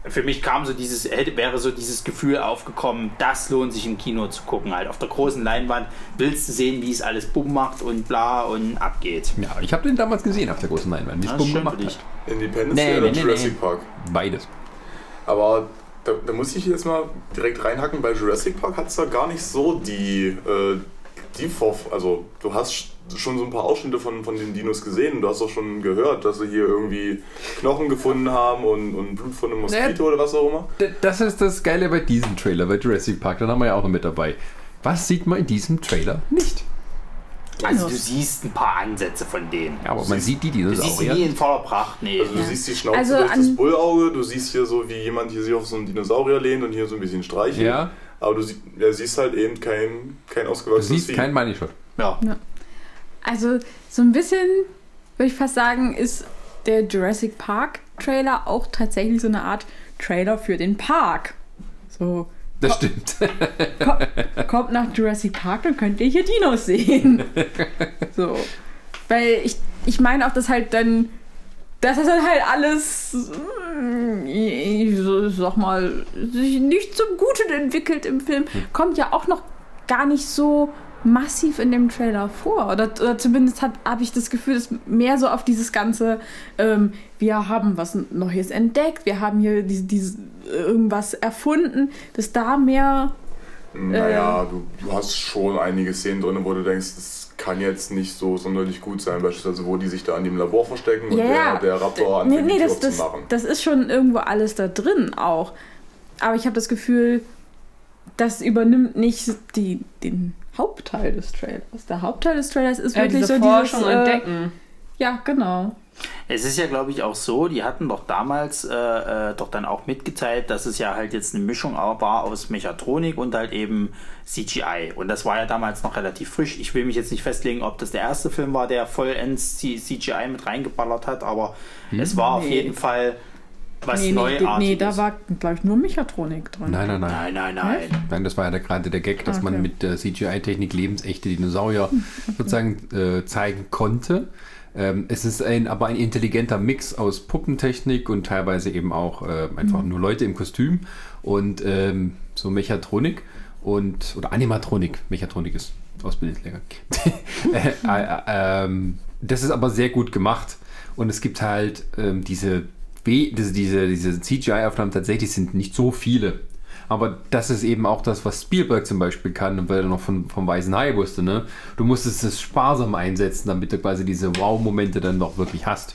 für mich kam so dieses, hätte, wäre so dieses Gefühl aufgekommen, das lohnt sich im Kino zu gucken. Halt auf der großen Leinwand willst du sehen, wie es alles bumm macht und bla und abgeht. Ja, ich habe den damals gesehen auf der großen Leinwand. Wie es bumm gemacht für dich. hat. Independence Nee, oder nee, Jurassic nee. Park. Beides. Aber da, da muss ich jetzt mal direkt reinhacken. Bei Jurassic Park hat es da gar nicht so die, äh, die Vor also du hast schon so ein paar Ausschnitte von, von den Dinos gesehen. Du hast auch schon gehört, dass sie hier irgendwie Knochen gefunden haben und, und Blut von einem Moskito oder was auch immer. Das ist das Geile bei diesem Trailer, bei Jurassic Park. Dann haben wir ja auch noch mit dabei. Was sieht man in diesem Trailer nicht? Also du siehst ein paar Ansätze von denen. Ja, aber man sieht die Du siehst sie Dinosaurier. nie in voller Pracht, nee. Also du siehst die Schnauze Also durch das Bullauge, du siehst hier so, wie jemand hier sich auf so einen Dinosaurier lehnt und hier so ein bisschen streichelt. Ja, Aber du sie, ja, siehst halt eben kein, kein du ausgewachsenes siehst kein Money Shot. Ja. Also so ein bisschen, würde ich fast sagen, ist der Jurassic Park Trailer auch tatsächlich so eine Art Trailer für den Park. So, Das stimmt. kommt nach Jurassic Park, dann könnt ihr hier Dinos sehen. so. Weil ich, ich meine auch, dass halt dann, dass das dann halt alles, mm, ich so- sag mal, sich nicht zum Guten entwickelt im Film, kommt ja auch noch gar nicht so massiv in dem Trailer vor. Oder, oder zumindest habe ich das Gefühl, dass mehr so auf dieses ganze, ähm, wir haben was Neues entdeckt, wir haben hier diese, diese, irgendwas erfunden, dass da mehr Naja, du, du hast schon einige Szenen drin, wo du denkst, das kann jetzt nicht so sonderlich gut sein. Beispielsweise, wo die sich da an dem Labor verstecken und Ja, der, der Raptor Nee, anfängt, nee, Tür das, das, zu machen. das ist schon irgendwo alles da drin auch. Aber ich habe das Gefühl, das übernimmt nicht die, den Hauptteil des Trailers. Der Hauptteil des Trailers ist Ja, wirklich diese so Forschung dieses, äh, entdecken. Ja, genau. Es ist ja, glaube ich, auch so, die hatten doch damals äh, äh, doch dann auch mitgeteilt, dass es ja halt jetzt eine Mischung war aus Mechatronik und halt eben CGI. Und das war ja damals noch relativ frisch. Ich will mich jetzt nicht festlegen, ob das der erste Film war, der vollends CGI mit reingeballert hat, aber es war auf Nee. jeden Fall was Nee, nee, Neuartiges. nee, da war, glaube ich, nur Mechatronik drin. Nein, nein, nein. nein, nein, nein. Nein, das war ja gerade der Gag, dass Okay. man mit der CGI-Technik lebensechte Dinosaurier sozusagen äh, zeigen konnte. Ähm, es ist ein, aber ein intelligenter Mix aus Puppentechnik und teilweise eben auch äh, einfach nur Leute im Kostüm und ähm, so Mechatronik und oder Animatronik. Mechatronik ist Ausbildungslehrer. äh, äh, ähm, das ist aber sehr gut gemacht und es gibt halt ähm, diese, B, diese, diese, CGI-Aufnahmen tatsächlich sind nicht so viele. Aber das ist eben auch das, was Spielberg zum Beispiel kann, weil er noch von, vom Weißen Hai wusste, ne? Du musstest es sparsam einsetzen, damit du quasi diese Wow-Momente dann noch wirklich hast.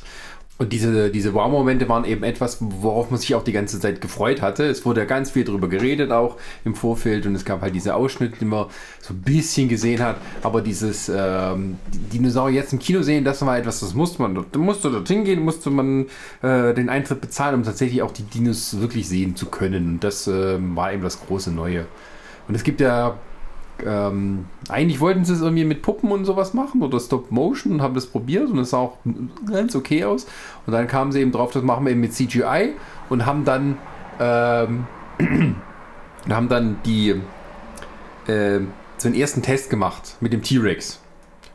Und diese, diese Wow-Momente waren eben etwas, worauf man sich auch die ganze Zeit gefreut hatte. Es wurde ja ganz viel darüber geredet, auch im Vorfeld. Und es gab halt diese Ausschnitte, die man so ein bisschen gesehen hat. Aber dieses ähm, Dinosaurier jetzt im Kino sehen, das war etwas, das musste man, da musste dorthin gehen, musste man äh, den Eintritt bezahlen, um tatsächlich auch die Dinos wirklich sehen zu können. Und das ähm, war eben das große Neue. Und es gibt ja ähm, eigentlich wollten sie es irgendwie mit Puppen und sowas machen oder Stop Motion und haben das probiert und es sah auch ganz okay aus. Und dann kamen sie eben drauf, das machen wir eben mit CGI und haben dann ähm, haben dann die äh, so einen ersten Test gemacht mit dem T-Rex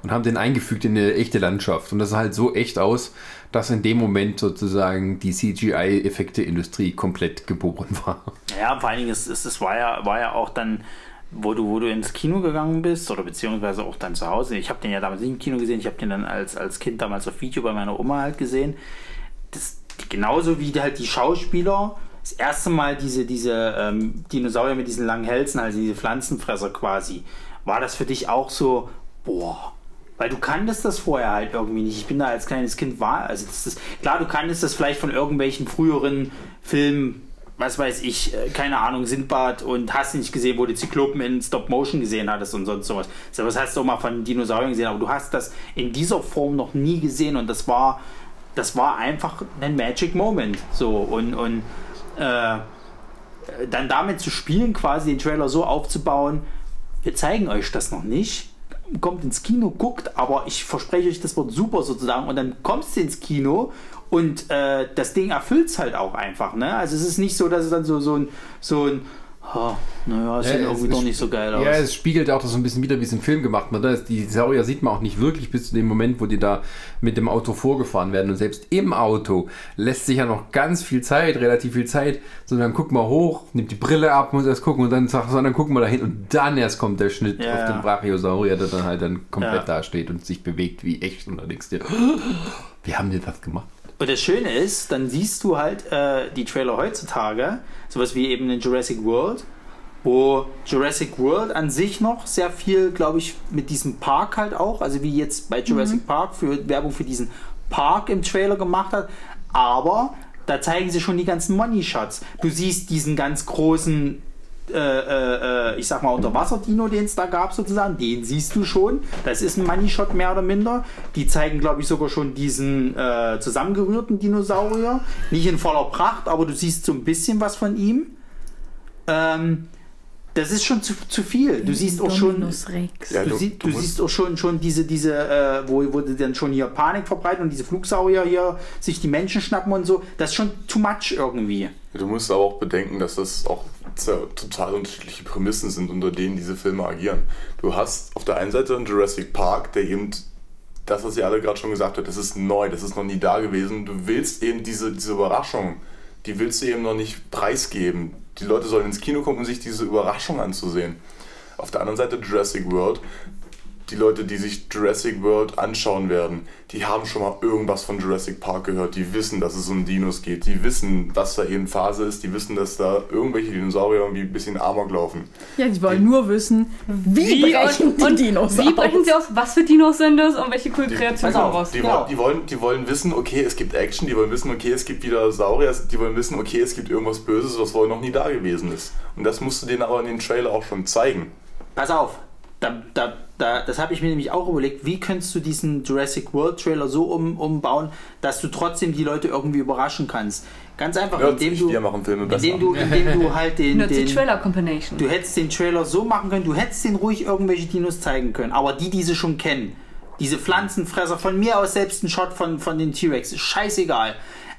und haben den eingefügt in eine echte Landschaft. Und das sah halt so echt aus, dass in dem Moment sozusagen die CGI-Effekte-Industrie komplett geboren war. Ja, vor allen Dingen, es, es, es war, ja, war ja auch dann, wo du, wo du ins Kino gegangen bist oder beziehungsweise auch dann zu Hause. Ich habe den ja damals nicht im Kino gesehen, ich habe den dann als, als Kind damals auf Video bei meiner Oma halt gesehen. Das, genauso wie halt die Schauspieler das erste Mal diese, diese ähm, Dinosaurier mit diesen langen Hälsen, also diese Pflanzenfresser quasi, war das für dich auch so, boah, weil du kanntest das vorher halt irgendwie nicht. Ich bin da als kleines Kind war, also das ist klar, du kanntest das vielleicht von irgendwelchen früheren Filmen, was weiß ich, äh, keine Ahnung, Sindbad und hast nicht gesehen, wo du Zyklopen in Stop Motion gesehen hattest und sonst sowas. So was hast du auch mal von Dinosauriern gesehen, aber du hast das in dieser Form noch nie gesehen und das war, das war einfach ein Magic Moment. So und und äh, dann damit zu spielen, quasi den Trailer so aufzubauen, wir zeigen euch das noch nicht. Kommt ins Kino, guckt, aber ich verspreche euch, das wird super sozusagen. Und dann kommst du ins Kino und äh, das Ding erfüllt es halt auch einfach. Ne? Also es ist nicht so, dass es dann so, so ein, so ein oh, naja, es Ja, sieht es irgendwie doch nicht so geil aus. Ja, es spiegelt auch das so ein bisschen wieder, wie es im Film gemacht wird. ne? Die Saurier sieht man auch nicht wirklich bis zu dem Moment, wo die da mit dem Auto vorgefahren werden. Und selbst im Auto lässt sich ja noch ganz viel Zeit, relativ viel Zeit, sondern guck mal hoch, nimmt die Brille ab, muss erst gucken und dann sagt, so, dann gucken wir da hin und dann erst kommt der Schnitt Ja, auf den Brachiosaurier, der dann halt dann komplett Ja. dasteht und sich bewegt wie echt. Und da denkst du dir, wie haben die das gemacht? Und das Schöne ist, dann siehst du halt äh, die Trailer heutzutage, sowas wie eben in Jurassic World, wo Jurassic World an sich noch sehr viel, glaube ich, mit diesem Park halt auch, also wie jetzt bei Jurassic Park für Werbung für diesen Park im Trailer gemacht hat, aber da zeigen sie schon die ganzen Money Shots. Du siehst diesen ganz großen äh, äh, äh, ich sag mal, Unterwasser-Dino, den es da gab, sozusagen, den siehst du schon. Das ist ein Money-Shot mehr oder minder. Die zeigen, glaube ich, sogar schon diesen äh, zusammengerührten Dinosaurier. Nicht in voller Pracht, aber du siehst so ein bisschen was von ihm. Ähm, das ist schon zu, zu viel. Du siehst auch schon. Rex. Ja, Du, du- sie, du du siehst auch schon, schon diese, diese äh, wo, wo die dann schon hier Panik verbreiten und diese Flugsaurier hier sich die Menschen schnappen und so. Das ist schon too much irgendwie. Du musst aber auch bedenken, dass das auch total unterschiedliche Prämissen sind, unter denen diese Filme agieren. Du hast auf der einen Seite einen Jurassic Park, der eben das, was ihr alle gerade schon gesagt habt, das ist neu, das ist noch nie da gewesen. Du willst eben diese, diese Überraschung, die willst du eben noch nicht preisgeben. Die Leute sollen ins Kino kommen, um sich diese Überraschung anzusehen. Auf der anderen Seite Jurassic World, die Leute, die sich Jurassic World anschauen werden, die haben schon mal irgendwas von Jurassic Park gehört. Die wissen, dass es um Dinos geht. Die wissen, was da eben Phase ist. Die wissen, dass da irgendwelche Dinosaurier irgendwie ein bisschen Amok laufen. Ja, die wollen nur wissen, wie, Wie brechen und- die und Dinos Wie aus. brechen sie aus? Was für Dinos sind es und welche coole Die, Kreaturen auf, raus? die, Genau. wollen, die, wollen, die wollen wissen, okay, es gibt Action, die wollen wissen, okay, es gibt wieder Saurier, die wollen wissen, okay, es gibt irgendwas Böses, was vorher noch nie da gewesen ist. Und das musst du denen aber in den Trailer auch schon zeigen. Pass auf, da, da, da, das habe ich mir nämlich auch überlegt, wie könntest du diesen Jurassic World Trailer so um, umbauen, dass du trotzdem die Leute irgendwie überraschen kannst. Ganz einfach, Nerds, indem du, wir machen Filme besser. indem du, indem du halt den, den Trailer Combination. du hättest den Trailer so machen können, du hättest den ruhig irgendwelche Dinos zeigen können, aber die, die sie schon kennen, diese Pflanzenfresser, von mir aus selbst ein Shot von, von den T-Rex, ist scheißegal.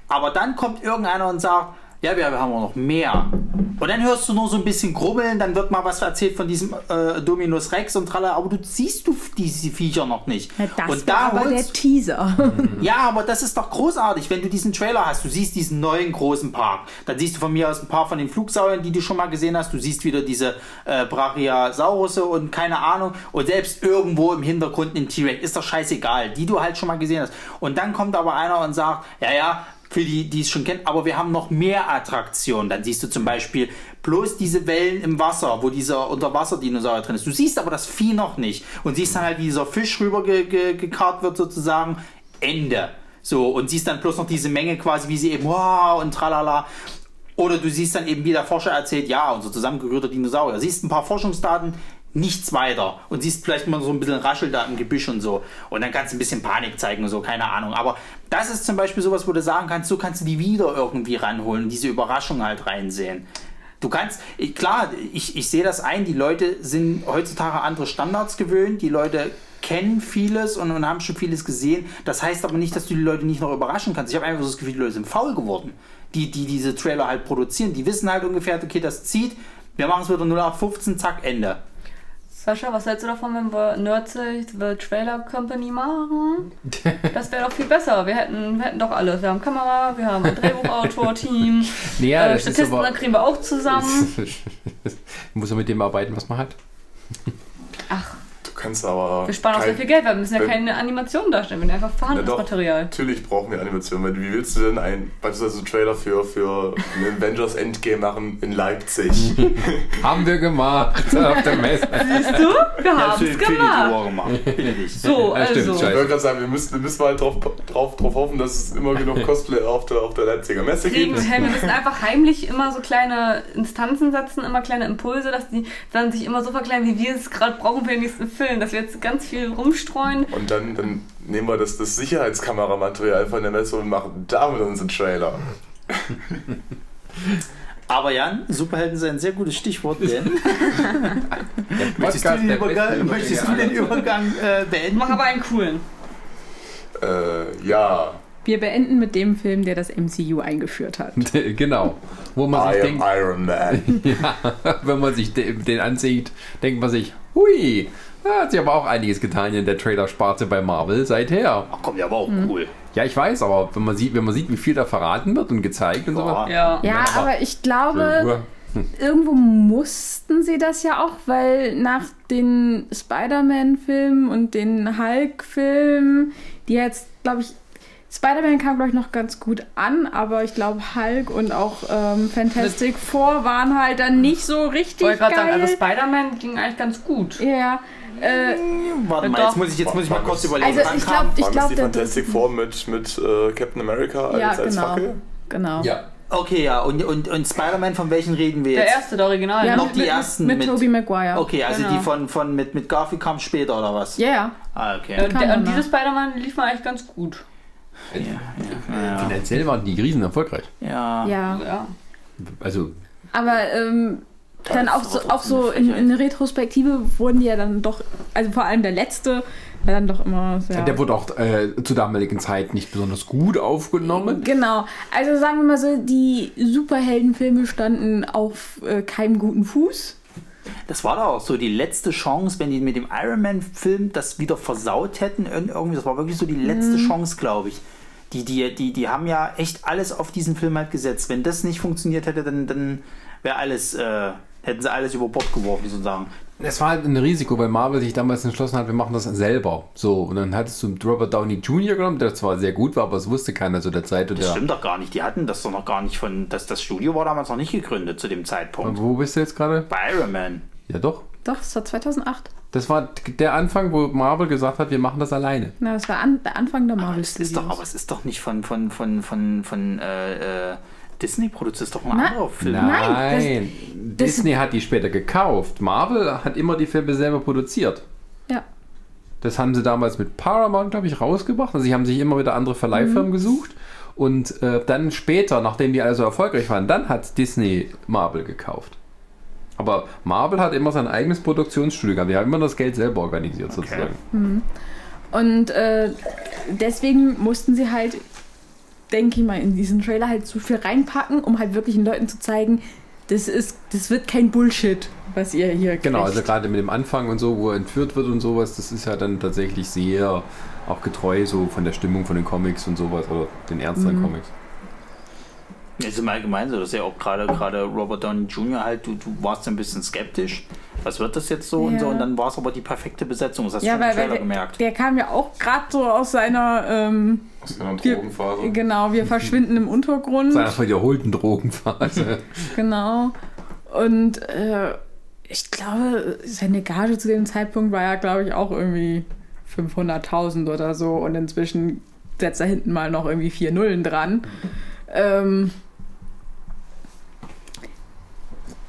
Aber dann kommt irgendeiner und sagt, ja, wir haben auch noch mehr. Und dann hörst du nur so ein bisschen grubbeln, dann wird mal was erzählt von diesem äh, Dominus Rex und tralala, aber du siehst du diese Viecher noch nicht. Ja, das und war aber der Teaser. ja, aber das ist doch großartig, wenn du diesen Trailer hast. Du siehst diesen neuen großen Park. Dann siehst du von mir aus ein paar von den Flugsauriern, die du schon mal gesehen hast. Du siehst wieder diese äh, Brachiosaurus und keine Ahnung. Und selbst irgendwo im Hintergrund ein T-Rex. Ist doch scheißegal, die du halt schon mal gesehen hast. Und dann kommt aber einer und sagt, ja, ja, für die, die es schon kennen, aber wir haben noch mehr Attraktionen. Dann siehst du zum Beispiel bloß diese Wellen im Wasser, wo dieser Unterwasserdinosaurier drin ist. Du siehst aber das Vieh noch nicht. Und siehst dann halt, wie dieser Fisch rüber ge ge wird sozusagen. Ende. So, und siehst dann bloß noch diese Menge quasi, wie sie eben, wow, und tralala. Oder du siehst dann eben, wie der Forscher erzählt, ja, unser zusammengerührter Dinosaurier. Siehst ein paar Forschungsdaten, nichts weiter. Und siehst vielleicht mal so ein bisschen Raschel da im Gebüsch und so. Und dann kannst du ein bisschen Panik zeigen und so, keine Ahnung. Aber das ist zum Beispiel sowas, wo du sagen kannst, so kannst du die wieder irgendwie ranholen und diese Überraschung halt reinsehen. Du kannst, ich, klar, ich, ich sehe das ein, die Leute sind heutzutage andere Standards gewöhnt, die Leute kennen vieles und, und haben schon vieles gesehen. Das heißt aber nicht, dass du die Leute nicht noch überraschen kannst. Ich habe einfach so das Gefühl, die Leute sind faul geworden, die, die diese Trailer halt produzieren. Die wissen halt ungefähr, okay, das zieht, wir machen es wieder 0815, zack, Ende. Sascha, was hältst du davon, wenn wir Nerdsich The Trailer Company machen? Das wäre doch viel besser. Wir hätten, wir hätten doch alles. Wir haben Kamera, wir haben ein Drehbuchautor, Team, Ja, äh, Statisten, aber- kriegen wir auch zusammen. Muss er mit dem arbeiten, was man hat. Ach, kannst aber. wir sparen auch sehr viel Geld, weil wir müssen ja wenn- keine Animationen darstellen, wir nehmen einfach Ja, doch, Verhandlungsmaterial. Natürlich brauchen wir Animationen. weil Wie willst du denn ein beispielsweise einen Trailer für, für einen Avengers Endgame machen in Leipzig? Haben wir gemacht auf der Messe. Siehst du? Wir haben es gemacht. Gemacht. So, Ja, stimmt, also. Ich wollte gerade sagen, wir müssen, wir müssen halt drauf, drauf, drauf hoffen, dass es immer genug Cosplay auf der, auf der Leipziger Messe gibt. hey, wir müssen einfach heimlich immer so kleine Instanzen setzen, immer kleine Impulse, dass die dann sich immer so verkleinern, wie wir es gerade brauchen für den nächsten Film, dass wir jetzt ganz viel rumstreuen. Und dann, dann nehmen wir das, das Sicherheitskameramaterial von der Messe und machen damit unseren Trailer. Aber Jan, Superhelden sind ein sehr gutes Stichwort, denn möchtest du den Übergang, möchtest du den. Übergang äh, beenden? Mach aber einen coolen. Äh, ja, Wir beenden mit dem Film, der das MCU eingeführt hat. genau. Wo man I sich am denkt, Iron Man. ja, wenn man sich de- den ansieht, denkt man sich, hui, da hat sich aber auch einiges getan in der Trailer-Sparte bei Marvel seither. Ach komm, der war auch cool. Ja, ich weiß, aber wenn man sieht, wenn man sieht, wie viel da verraten wird und gezeigt und so was. Ja. Ja, aber- ich glaube, irgendwo mussten sie das ja auch, weil nach den Spider-Man-Filmen und den Hulk-Filmen, die jetzt, glaube ich, Spider-Man kam, glaube ich, noch ganz gut an, aber ich glaube, Hulk und auch ähm, Fantastic Four waren halt dann nicht so Ich richtig wollte gerade sagen, also Spider-Man ging eigentlich ganz gut. ja, äh, Warte mal, Doch. jetzt muss ich, jetzt muss ich mal kurz überlegen. also ich glaube, ich glaube, die Fantastic Four mit, mit äh, Captain America als, Ja, als genau. Fackel? genau. Ja. Okay, ja, und, und, und Spider-Man, von welchen reden wir Der jetzt? erste, der Original. Ja, noch mit, die mit, ersten mit, mit- Tobey Maguire. Okay, also Genau. die von, von mit, mit Garfield kam später, oder was? Ja, ja. Ah, okay. Und, Kam der, und dieses Spider-Man lief mir eigentlich ganz gut. Finanziell waren die riesen erfolgreich. Ja. Ja. Ja. Also, Aber ähm, dann auch so, auch so in, in Retrospektive wurden die ja dann doch, also vor allem der letzte, war dann doch immer sehr. der wurde auch äh, zur damaligen Zeit nicht besonders gut aufgenommen. Genau. Also sagen wir mal so, die Superheldenfilme standen auf äh, keinem guten Fuß. Das war doch auch so die letzte Chance, wenn die mit dem Iron Man-Film das wieder versaut hätten. irg- Irgendwie, das war wirklich so die letzte Chance, glaube ich. Die, die, die, die haben ja echt alles auf diesen Film halt gesetzt. Wenn das nicht funktioniert hätte, dann, dann wäre alles äh, Hätten sie alles über Bord geworfen, sozusagen. Es war halt ein Risiko, weil Marvel sich damals entschlossen hat, wir machen das selber. So, und dann hattest du Robert Downey Jr. genommen, der zwar sehr gut war, aber es wusste keiner zu der Zeit. Und Das der, stimmt doch gar nicht. Die hatten das doch noch gar nicht von. Das, das Studio war damals noch nicht gegründet zu dem Zeitpunkt. wo bist du jetzt gerade? Bei Iron Man. Ja, doch. Doch, das war 2008. Das war der Anfang, wo Marvel gesagt hat, wir machen das alleine. Na, das war an, der Anfang der Marvel ist doch, aber es ist doch nicht von, von, von, von, von äh, äh, Disney produziert, ist doch ein Na- anderer Film. Nein, das- Disney hat die später gekauft. Marvel hat immer die Filme selber produziert. Ja. Das haben sie damals mit Paramount, glaube ich, rausgebracht. Also sie haben sich immer wieder andere Verleihfirmen Mhm. gesucht. Und äh, dann später, nachdem die alle so erfolgreich waren, dann hat Disney Marvel gekauft. Aber Marvel hat immer sein eigenes Produktionsstudio gehabt. Die haben immer das Geld selber organisiert, sozusagen. Und äh, deswegen mussten sie halt, denke ich mal, in diesen Trailer halt so viel reinpacken, um halt wirklich den Leuten zu zeigen, das ist, das wird kein Bullshit, was ihr hier kriegt. Genau, also gerade mit dem Anfang und so, wo er entführt wird und sowas, das ist ja dann tatsächlich sehr auch getreu so von der Stimmung von den Comics und sowas oder den Ernst an Comics. Ist im Allgemeinen so, dass ja auch gerade gerade Robert Downey Jr. halt, du, du warst ein bisschen skeptisch. Was wird das jetzt so und Ja. so? Und dann war es aber die perfekte Besetzung. Das hast ja, du schon im Trailer der, gemerkt. der kam ja auch gerade so aus seiner, ähm, Aus einer Wir- Drogenphase. genau, wir verschwinden im Untergrund. Seiner wiederholten Drogenphase. Genau. Und äh, ich glaube, seine Gage zu dem Zeitpunkt war ja, glaube ich, auch irgendwie 500.000 oder so. Und inzwischen setzt er hinten mal noch irgendwie vier Nullen dran. Ähm,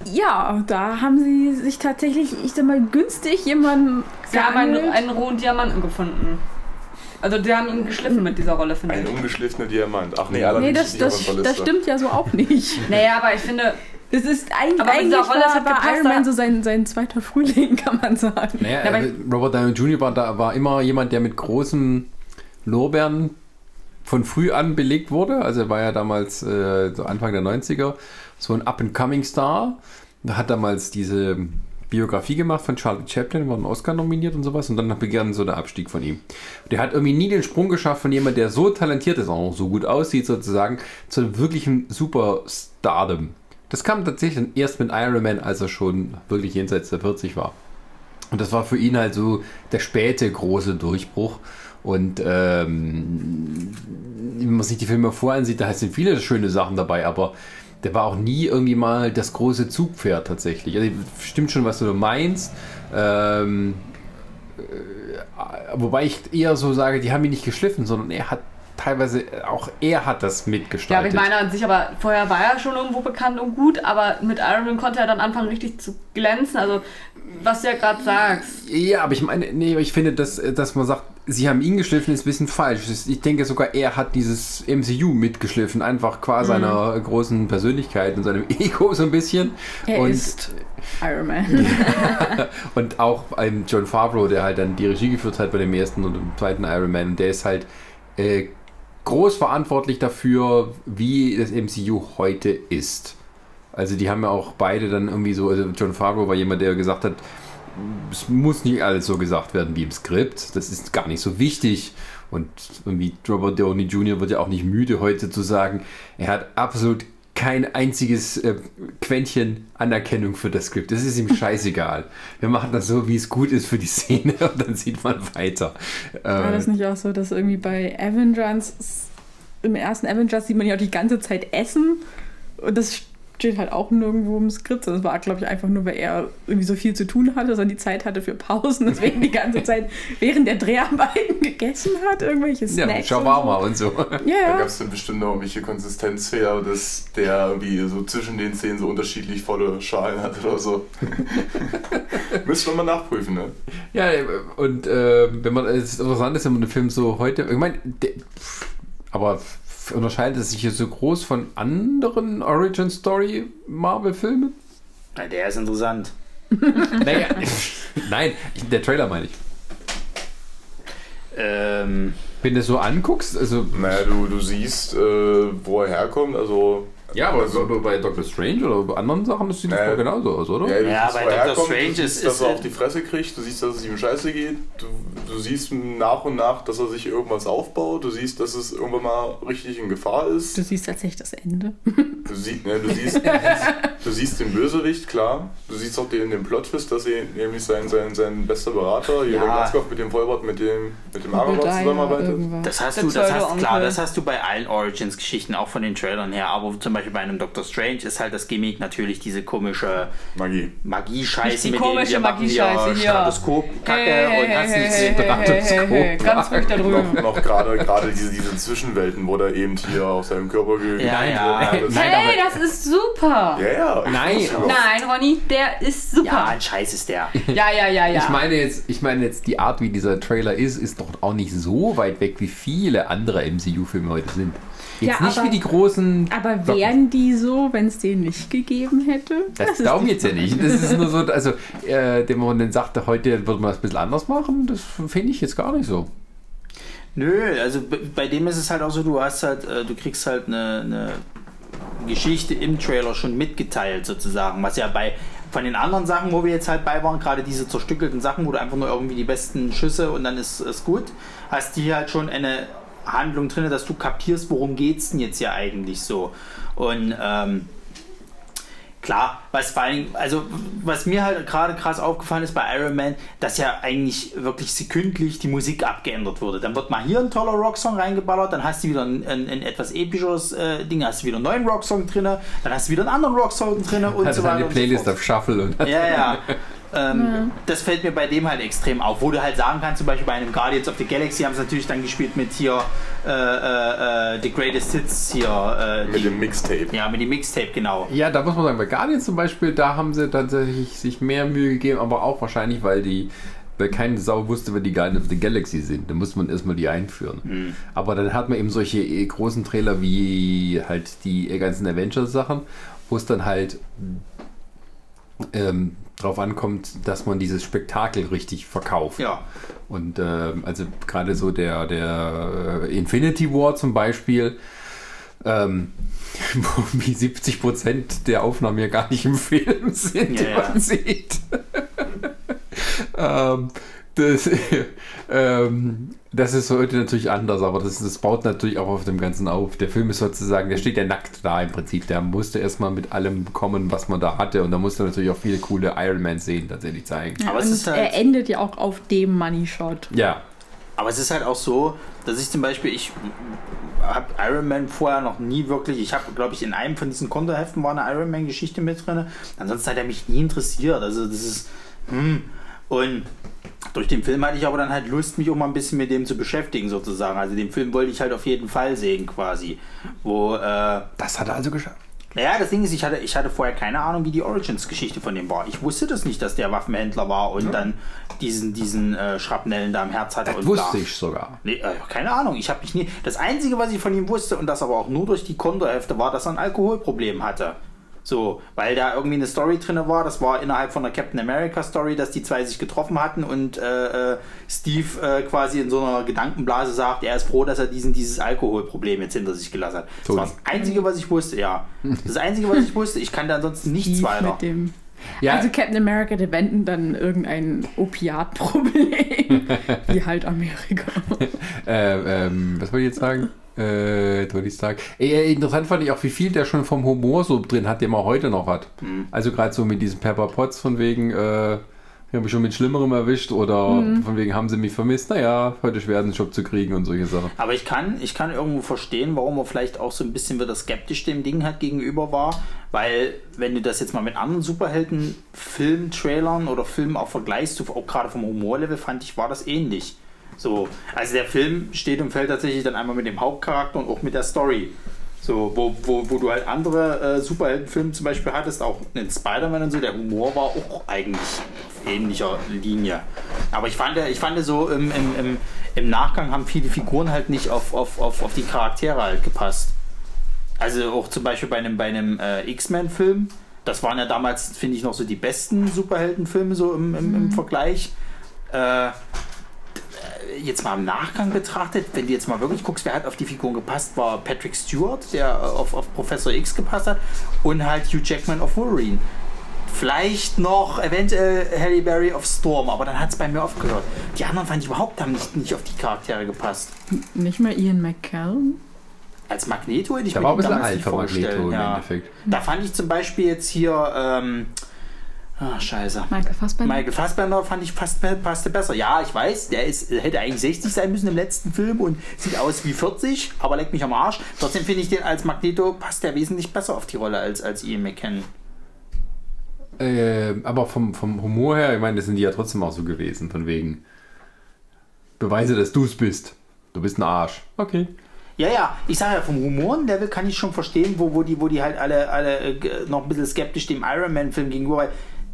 ja, da haben sie sich tatsächlich, ich sag mal, günstig jemanden Sie haben einen, einen rohen Diamanten gefunden. Also die haben ihn geschliffen mit dieser Rolle, finde Ein ich. ungeschliffener Diamant. Ach nee, Nee, allerdings das, nicht das, auf das stimmt ja so auch nicht. Naja, aber ich finde, Das ist eigentlich, Aber eigentlich Rolle, war, es hat war gepasst, Iron Man so sein, sein zweiter Frühling, kann man sagen. Naja, äh, Robert Downey Jr. War, da, war immer jemand, der mit großen Lorbeeren von früh an belegt wurde. Also er war ja damals äh, so Anfang der 90er so ein Up-and-Coming-Star. Er hat damals diese Biografie gemacht von Charlie Chaplin, war einen Oscar nominiert und sowas und dann begann so der Abstieg von ihm. Der hat irgendwie nie den Sprung geschafft von jemand, der so talentiert ist, auch noch so gut aussieht sozusagen, zu einem wirklichen Superstardom. Das kam tatsächlich erst mit Iron Man, als er schon wirklich jenseits der 40 war. Und das war für ihn halt so der späte große Durchbruch. Und ähm, wenn man sich die Filme voransieht, da sind viele schöne Sachen dabei, aber der war auch nie irgendwie mal das große Zugpferd tatsächlich. Also stimmt schon, was du meinst. Ähm, äh, wobei ich eher so sage, die haben ihn nicht geschliffen, sondern er hat teilweise, auch er hat das ja, aber mitgestaltet. ich meine an sich, aber vorher war er schon irgendwo bekannt und gut, aber mit Iron Man konnte er dann anfangen richtig zu glänzen. Also, was du ja gerade sagst. Ja, aber ich meine, nee, ich finde, dass, dass man sagt, sie haben ihn geschliffen, ist ein bisschen falsch. Ich denke sogar, er hat dieses MCU mitgeschliffen, einfach qua Mhm. seiner großen Persönlichkeit und seinem Ego so ein bisschen. Er und, ist Iron Man. und auch ein John Favreau, der halt dann die Regie geführt hat bei dem ersten und dem zweiten Iron Man, der ist halt äh, groß verantwortlich dafür, wie das MCU heute ist. Also die haben ja auch beide dann irgendwie so, also John Favreau war jemand, der gesagt hat, es muss nicht alles so gesagt werden wie im Skript. Das ist gar nicht so wichtig. Und irgendwie Robert Downey Jr. wird ja auch nicht müde heute zu sagen, er hat absolut kein einziges äh, Quäntchen Anerkennung für das Skript. Das ist ihm scheißegal. Wir machen das so, wie es gut ist für die Szene und dann sieht man weiter. War das Äh, nicht auch so, dass irgendwie bei Avengers, im ersten Avengers sieht man ja auch die ganze Zeit Essen und das steht halt auch nirgendwo im Skript. Das war, glaube ich, einfach nur, weil er irgendwie so viel zu tun hatte, dass er die Zeit hatte für Pausen, deswegen die ganze Zeit während der Dreharbeiten gegessen hat, irgendwelche ja, Snacks. Shawarma und so. und so. Da Ja, gab ja. es dann bestimmt noch irgendwelche Konsistenzfehler, dass der irgendwie so zwischen den Szenen so unterschiedlich volle Schalen hat oder so. Müssen wir mal nachprüfen, ne? Ja, und äh, wenn man, es ist interessant ist, wenn man den Film so heute, ich meine, der- aber unterscheidet es sich hier so groß von anderen Origin Story Marvel-Filmen? Der ist interessant. Naja, nein, der Trailer meine ich. Ähm, Wenn du das so anguckst, also Naja, du, du siehst, äh, wo er herkommt. Also Ja, aber so bei Doctor Strange oder bei anderen Sachen, das sieht das Äh, doch genauso aus, oder? Ja, Ja, bei Doctor Strange du ist- siehst, dass ist- er auf die Fresse kriegt, du siehst, dass es ihm scheiße geht, du, du siehst nach und nach, dass er sich irgendwas aufbaut, du siehst, dass es irgendwann mal richtig in Gefahr ist. Du siehst tatsächlich das Ende. Du, siehst, ne, du, siehst, du siehst den Bösewicht, klar. Du siehst auch den, den Plot-Twist, dass er nämlich sein, sein, sein bester Berater, hier Ja. Glatzkopf mit dem Vollbart, mit dem, mit dem Aragorn Obadiah, zusammenarbeitet. irgendwas. Das hast du, das hast, klar, das hast du bei allen Origins-Geschichten, auch von den Trailern her. Aber zum Beispiel bei einem Doctor Strange ist halt das Gimmick natürlich diese komische Magie. Magie-Scheiße, Nicht die mit komische Magie-Scheiße hier. Stroboskop-Kacke Hey, hey, und hey, hast hey, nichts. hey, hey, hey, hey, Ganz ruhig da Noch, drüben. noch gerade gerade diese, diese Zwischenwelten, wo der eben hier aus seinem Körper ge Ja, ja. Nein, Hey, das ist super. Ja, ja. Nein. Nein, Ronny, der ist Ja, super. ein Scheiß ist der. Ja, ja, ja, ja. Ich meine jetzt, ich meine jetzt, die Art, wie dieser Trailer ist, ist doch auch nicht so weit weg, wie viele andere MCU-Filme heute sind. Jetzt Ja, nicht aber- wie die großen. Aber wären die so, wenn es den nicht gegeben hätte? Das, ist darum die jetzt ja nicht. Das ist nur so, also, äh, dem man dann sagte, heute würde man das ein bisschen anders machen, das finde ich jetzt gar nicht so. Nö, also bei dem ist es halt auch so, du hast halt, äh, du kriegst halt eine, eine Geschichte im Trailer schon mitgeteilt sozusagen, was ja bei von den anderen Sachen, wo wir jetzt halt bei waren, gerade diese zerstückelten Sachen, wo du einfach nur irgendwie die besten Schüsse und dann ist es gut, hast du hier halt schon eine Handlung drin, dass du kapierst, worum geht's denn jetzt ja eigentlich so. Und ähm, Klar, was vor allem, also was mir halt gerade krass aufgefallen ist bei Iron Man, dass ja eigentlich wirklich sekündlich die Musik abgeändert wurde. Dann wird mal hier ein toller Rocksong reingeballert, dann hast du wieder ein, ein, ein etwas epischeres äh, Ding, hast du wieder einen neuen Rocksong drin, dann hast du wieder einen anderen Rocksong drin und Also so weiter. eine und Playlist so auf Shuffle und. Ja, ja. Ähm, Das fällt mir bei dem halt extrem auf, wo du halt sagen kannst, zum Beispiel bei einem Guardians of the Galaxy haben sie natürlich dann gespielt mit hier äh, äh, äh, The Greatest Hits hier. Äh, Mit die- dem Mixtape. ja, mit dem Mixtape, genau. Ja, da muss man sagen, bei Guardians zum Beispiel, da haben sie tatsächlich sich mehr Mühe gegeben, aber auch wahrscheinlich, weil die, weil keine Sau wusste, wer die Guardians of the Galaxy sind. Da muss man erstmal die einführen. Aber dann hat man eben solche eh, großen Trailer wie halt die ganzen Avengers-Sachen, wo es dann halt ähm, drauf ankommt, dass man dieses Spektakel richtig verkauft. Ja. Und ähm, also gerade so der, der äh, Infinity War zum Beispiel, ähm, wo wie 70 Prozent der Aufnahmen ja gar nicht im Film sind, Ja, die ja. man sieht. ähm, das, ähm, das ist heute natürlich anders, aber das, das baut natürlich auch auf dem Ganzen auf. Der Film ist sozusagen, der steht ja nackt da im Prinzip. Der musste erstmal mit allem kommen, was man da hatte. Und da musste natürlich auch viele coole Iron Man-Szenen tatsächlich zeigen. Ja, Aber es ist halt- er endet ja auch auf dem Money Shot. Ja, Aber es ist halt auch so, dass ich zum Beispiel, ich habe Iron Man vorher noch nie wirklich, ich habe, glaube ich, in einem von diesen Kontoheften war eine Iron Man Geschichte mit drin. Ansonsten hat er mich nie interessiert. Also das ist, hm. Und durch den Film hatte ich aber dann halt Lust, mich auch mal ein bisschen mit dem zu beschäftigen sozusagen. Also den Film wollte ich halt auf jeden Fall sehen quasi. Wo, äh, das hat er also geschafft. naja, das Ding ist, ich hatte, ich hatte vorher keine Ahnung, wie die Origins-Geschichte von dem war. Ich wusste das nicht, dass der Waffenhändler war und dann diesen, diesen äh, Schrapnellen da im Herz hatte. Das wusste ich sogar. Nee, äh, keine Ahnung. Ich habe mich nie. Das Einzige, was ich von ihm wusste, und das aber auch nur durch die Kontohefte, war, dass er ein Alkoholproblem hatte. So, weil da irgendwie eine Story drin war, das war innerhalb von der Captain America Story, dass die zwei sich getroffen hatten und äh, äh, Steve äh, quasi in so einer Gedankenblase sagt, er ist froh, dass er diesen, dieses Alkoholproblem jetzt hinter sich gelassen hat. Das Tony. war das Einzige, was ich wusste, ja. Das Einzige, was ich wusste. Ich kannte ansonsten nichts Tief weiter. mit dem. Ja. Also Captain America, der wenden dann irgendein Opiatproblem. Wie halt Amerika. Äh, ähm, was wollte ich jetzt sagen? Äh, wollte ich sagen. Äh, interessant fand ich auch, wie viel der schon vom Humor so drin hat, den man heute noch hat. Also gerade so mit diesen Pepper Potts von wegen, äh, ich habe mich schon mit Schlimmerem erwischt oder von wegen haben sie mich vermisst. Naja, heute schwer einen Job zu kriegen und solche Sachen. Aber ich kann, ich kann irgendwo verstehen, warum er vielleicht auch so ein bisschen wieder skeptisch dem Ding halt gegenüber war. Weil, wenn du das jetzt mal mit anderen Superhelden-Film-Trailern oder Filmen auch vergleichst, auch gerade vom Humorlevel, fand ich, war das ähnlich. So, also der Film steht und fällt tatsächlich dann einmal mit dem Hauptcharakter und auch mit der Story. So, wo, wo, wo du halt andere äh, Superheldenfilme zum Beispiel hattest, auch in Spider-Man und so, der Humor war auch eigentlich ähnlicher Linie. Aber ich fand, ich fand so im, im, im, im Nachgang haben viele Figuren halt nicht auf, auf, auf, auf die Charaktere halt gepasst. Also auch zum Beispiel bei einem, bei einem äh, X-Men-Film, das waren ja damals, finde ich, noch so die besten Superheldenfilme so im, im, im Vergleich. Äh, jetzt mal im Nachgang betrachtet, wenn du jetzt mal wirklich guckst, wer hat auf die Figuren gepasst, war Patrick Stewart, der auf, auf Professor X gepasst hat, und halt Hugh Jackman auf Wolverine. Vielleicht noch eventuell Halle Berry auf Storm, aber dann hat es bei mir aufgehört. Die anderen fand ich überhaupt haben nicht, nicht auf die Charaktere gepasst. Nicht mal Ian McKellen? Als Magneto hätte ich Der mir war ein bisschen damals alt für Magneto im Ja. Endeffekt. Da fand ich zum Beispiel jetzt hier, ähm, ah, scheiße. Michael Fassbender? Michael Fassbender fand ich fast, passte besser. Ja, ich weiß, der ist, hätte eigentlich 60 sein müssen im letzten Film und sieht aus wie 40, aber leckt mich am Arsch. Trotzdem finde ich den als Magneto passt der wesentlich besser auf die Rolle als, als Ian McKellen. Äh, aber vom, vom Humor her, ich meine, das sind die ja trotzdem auch so gewesen, von wegen Beweise, dass du es bist. Du bist ein Arsch. Okay. Ja, ja, ich sage ja, vom Humorenlevel kann ich schon verstehen, wo, wo, die, wo die halt alle, alle äh, noch ein bisschen skeptisch dem Iron Man-Film gegenüber, weil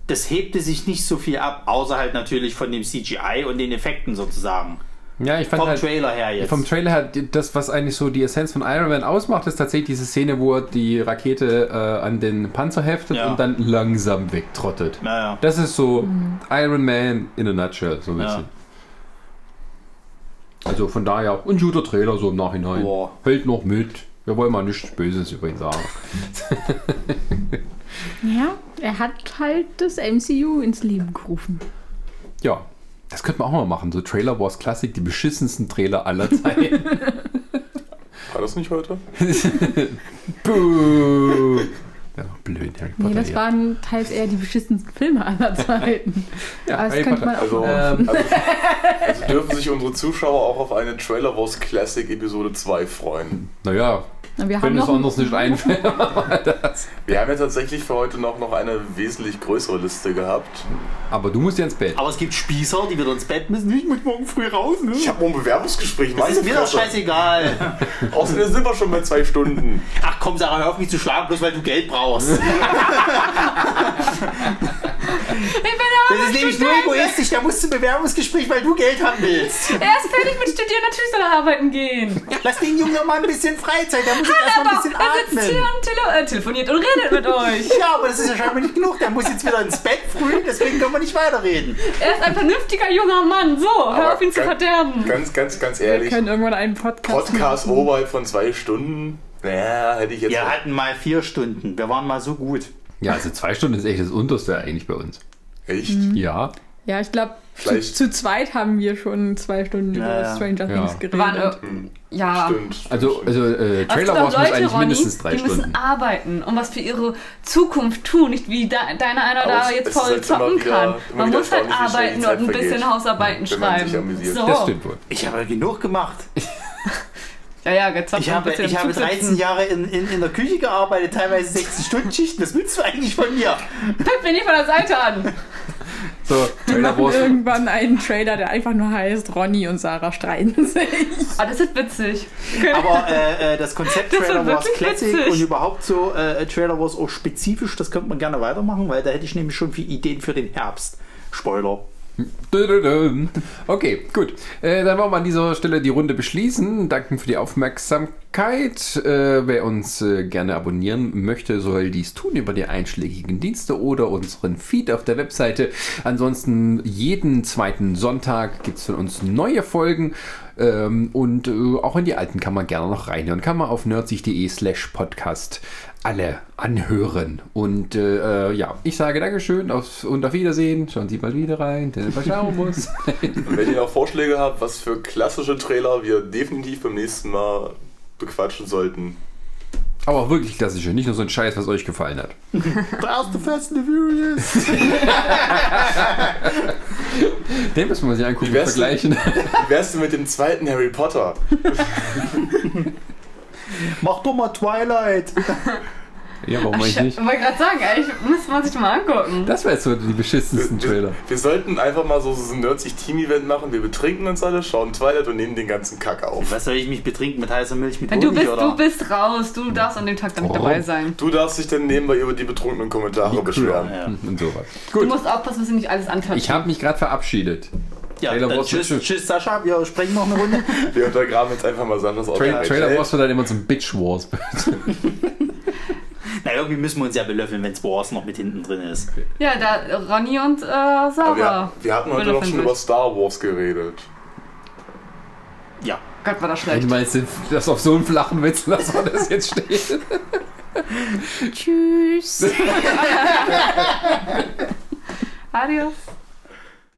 das hebte sich nicht so viel ab, außer halt natürlich von dem CGI und den Effekten sozusagen. Ja, ich fand Vom halt, Trailer her jetzt. Vom Trailer her, das, was eigentlich so die Essenz von Iron Man ausmacht, ist tatsächlich diese Szene, wo er die Rakete äh, an den Panzer heftet Ja. und dann langsam wegtrottet. Naja. Das ist so Iron Man in a nutshell, so ein Ja. bisschen. Also von daher ein guter Trailer so im Nachhinein. Boah. Hält noch mit. Wir wollen mal nichts Böses über ihn sagen. Ja, er hat halt das MCU ins Leben gerufen. Ja, das könnte man auch mal machen. So Trailer Wars Classic, die beschissensten Trailer aller Zeiten. War das nicht heute? Ja, blöd, Harry Potter. Nee, das hier. waren teils eher die beschissensten Filme aller Zeiten. Ja, Aber das Harry könnte Potter. man auch Also, Ähm. also, also dürfen sich unsere Zuschauer auch auf eine Trailer Wars Classic Episode 2 freuen. Naja, Na, Wir haben wenn es anders nicht einfällt. Wir haben ja tatsächlich für heute noch, noch eine wesentlich größere Liste gehabt. Aber du musst ja ins Bett. Aber es gibt Spießer, die wieder ins Bett müssen. Ich muss morgen früh raus, ne? Ich habe morgen ein Bewerbungsgespräch. Das ist mir doch scheißegal. Außerdem sind wir schon bei zwei Stunden. Ach komm, Sarah, hör auf mich zu schlagen, bloß weil du Geld brauchst. Ich bin ja Das ist nämlich nur egoistisch. Da musst du ein Bewerbungsgespräch, weil du Geld haben willst. Er ist fertig mit Studieren, natürlich soll er arbeiten gehen. Lass den Jungen doch mal ein bisschen Freizeit. Der muss jetzt erstmal ein Aber bisschen er sitzt hier atmen. und tele äh, telefoniert und redet mit euch. Ja, aber das ist ja scheinbar nicht genug. Der muss jetzt wieder ins Bett früh, deswegen können wir nicht weiterreden. Er ist ein vernünftiger junger Mann. So, hör Aber auf ihn zu ganz- verderben. Ganz, ganz, ganz wir ehrlich. können irgendwann einen Podcast, Podcast machen. oberhalb von zwei Stunden. Naja, hätte ich jetzt. Wir hatten mal vier Stunden. Wir waren mal so gut. Ja, also zwei Stunden ist echt das Unterste eigentlich bei uns. Echt? Ja. Ja, ich glaube, zu, zu zweit haben wir schon zwei Stunden Ja, über ja. Stranger Ja. Things Wir waren, geredet. äh, ja. Stimmt. stimmt, Also, also äh, Trailer auch Wars muss Leute, eigentlich Ronny, mindestens drei die Stunden. müssen arbeiten und was für ihre Zukunft tun, nicht wie da, deiner einer Aber da jetzt voll halt zocken wieder- kann. Man muss halt arbeiten die und ein bisschen Hausarbeiten schreiben. So. Das stimmt wohl. Ich habe genug gemacht. Ja, ja, jetzt Ich habe, ich habe 13 Jahre in, in, in der Küche gearbeitet, teilweise 60-Stunden-Schichten. Was willst du eigentlich von mir? Pip bin ich von der Seite an. So, Wir Trailer Wars. irgendwann einen Trailer, der einfach nur heißt, Ronny und Sarah streiten sich. Ah, das ist witzig. Aber äh, äh, das Konzept Das Trailer Wars Classic witzig. und überhaupt so äh, Trailer Wars auch spezifisch, das könnte man gerne weitermachen, weil da hätte ich nämlich schon viele Ideen für den Herbst. Spoiler. Okay, gut. Äh, dann wollen wir an dieser Stelle die Runde beschließen. Danken für die Aufmerksamkeit. Äh, wer uns äh, gerne abonnieren möchte, soll dies tun über die einschlägigen Dienste oder unseren Feed auf der Webseite. Ansonsten jeden zweiten Sonntag gibt es von uns neue Folgen. Ähm, und äh, auch in die alten kann man gerne noch reinhören. Kann man auf nerdsich.de slash podcast alle anhören. Und äh, äh, ja, ich sage Dankeschön auf, und auf Wiedersehen. Schauen Sie mal wieder rein, schauen muss. Und wenn ihr noch Vorschläge habt, was für klassische Trailer wir definitiv beim nächsten Mal bequatschen sollten. Aber auch wirklich klassische, nicht nur so ein Scheiß, was euch gefallen hat. Der erste Fast and the Furious. Den müssen wir sich angucken Wie und vergleichen. Wie wärst du mit dem zweiten Harry Potter? Mach doch mal Twilight. ja, warum Ich nicht? wollte gerade sagen, eigentlich müsste man sich mal angucken. Das wäre jetzt so die beschissensten Trailer. Wir, wir sollten einfach mal so, so ein Nerdsich-Team-Event machen. Wir betrinken uns alle, schauen Twilight und nehmen den ganzen Kack auf. Was soll ich mich betrinken mit heißer Milch mit Du Honig, bist, oder? du bist raus, du darfst an dem Tag dann nicht Warum? dabei sein. Du darfst dich dann nebenbei über die betrunkenen Kommentare beschweren. Ja. Und sowas. Du Gut, musst aufpassen, dass du nicht alles antatschen. ich habe mich gerade verabschiedet. Ja, Trailer dann tschüss, wird- tschüss Sascha, wir sprechen noch eine Runde. Wir untergraben jetzt einfach mal Sanders Tra Autorität. Trailer Wars wird dann immer zum Bitch Wars. Na, irgendwie müssen wir uns ja belöffeln, wenn Wars noch mit hinten drin ist. Ja, da Ronny und äh, Sarah. wir, wir hatten heute noch schon über sich. Star Wars geredet. Ja. Gott, war das schlecht. meinst, das auf so einen flachen Witz lassen wir das jetzt stehen? Tschüss. Adios.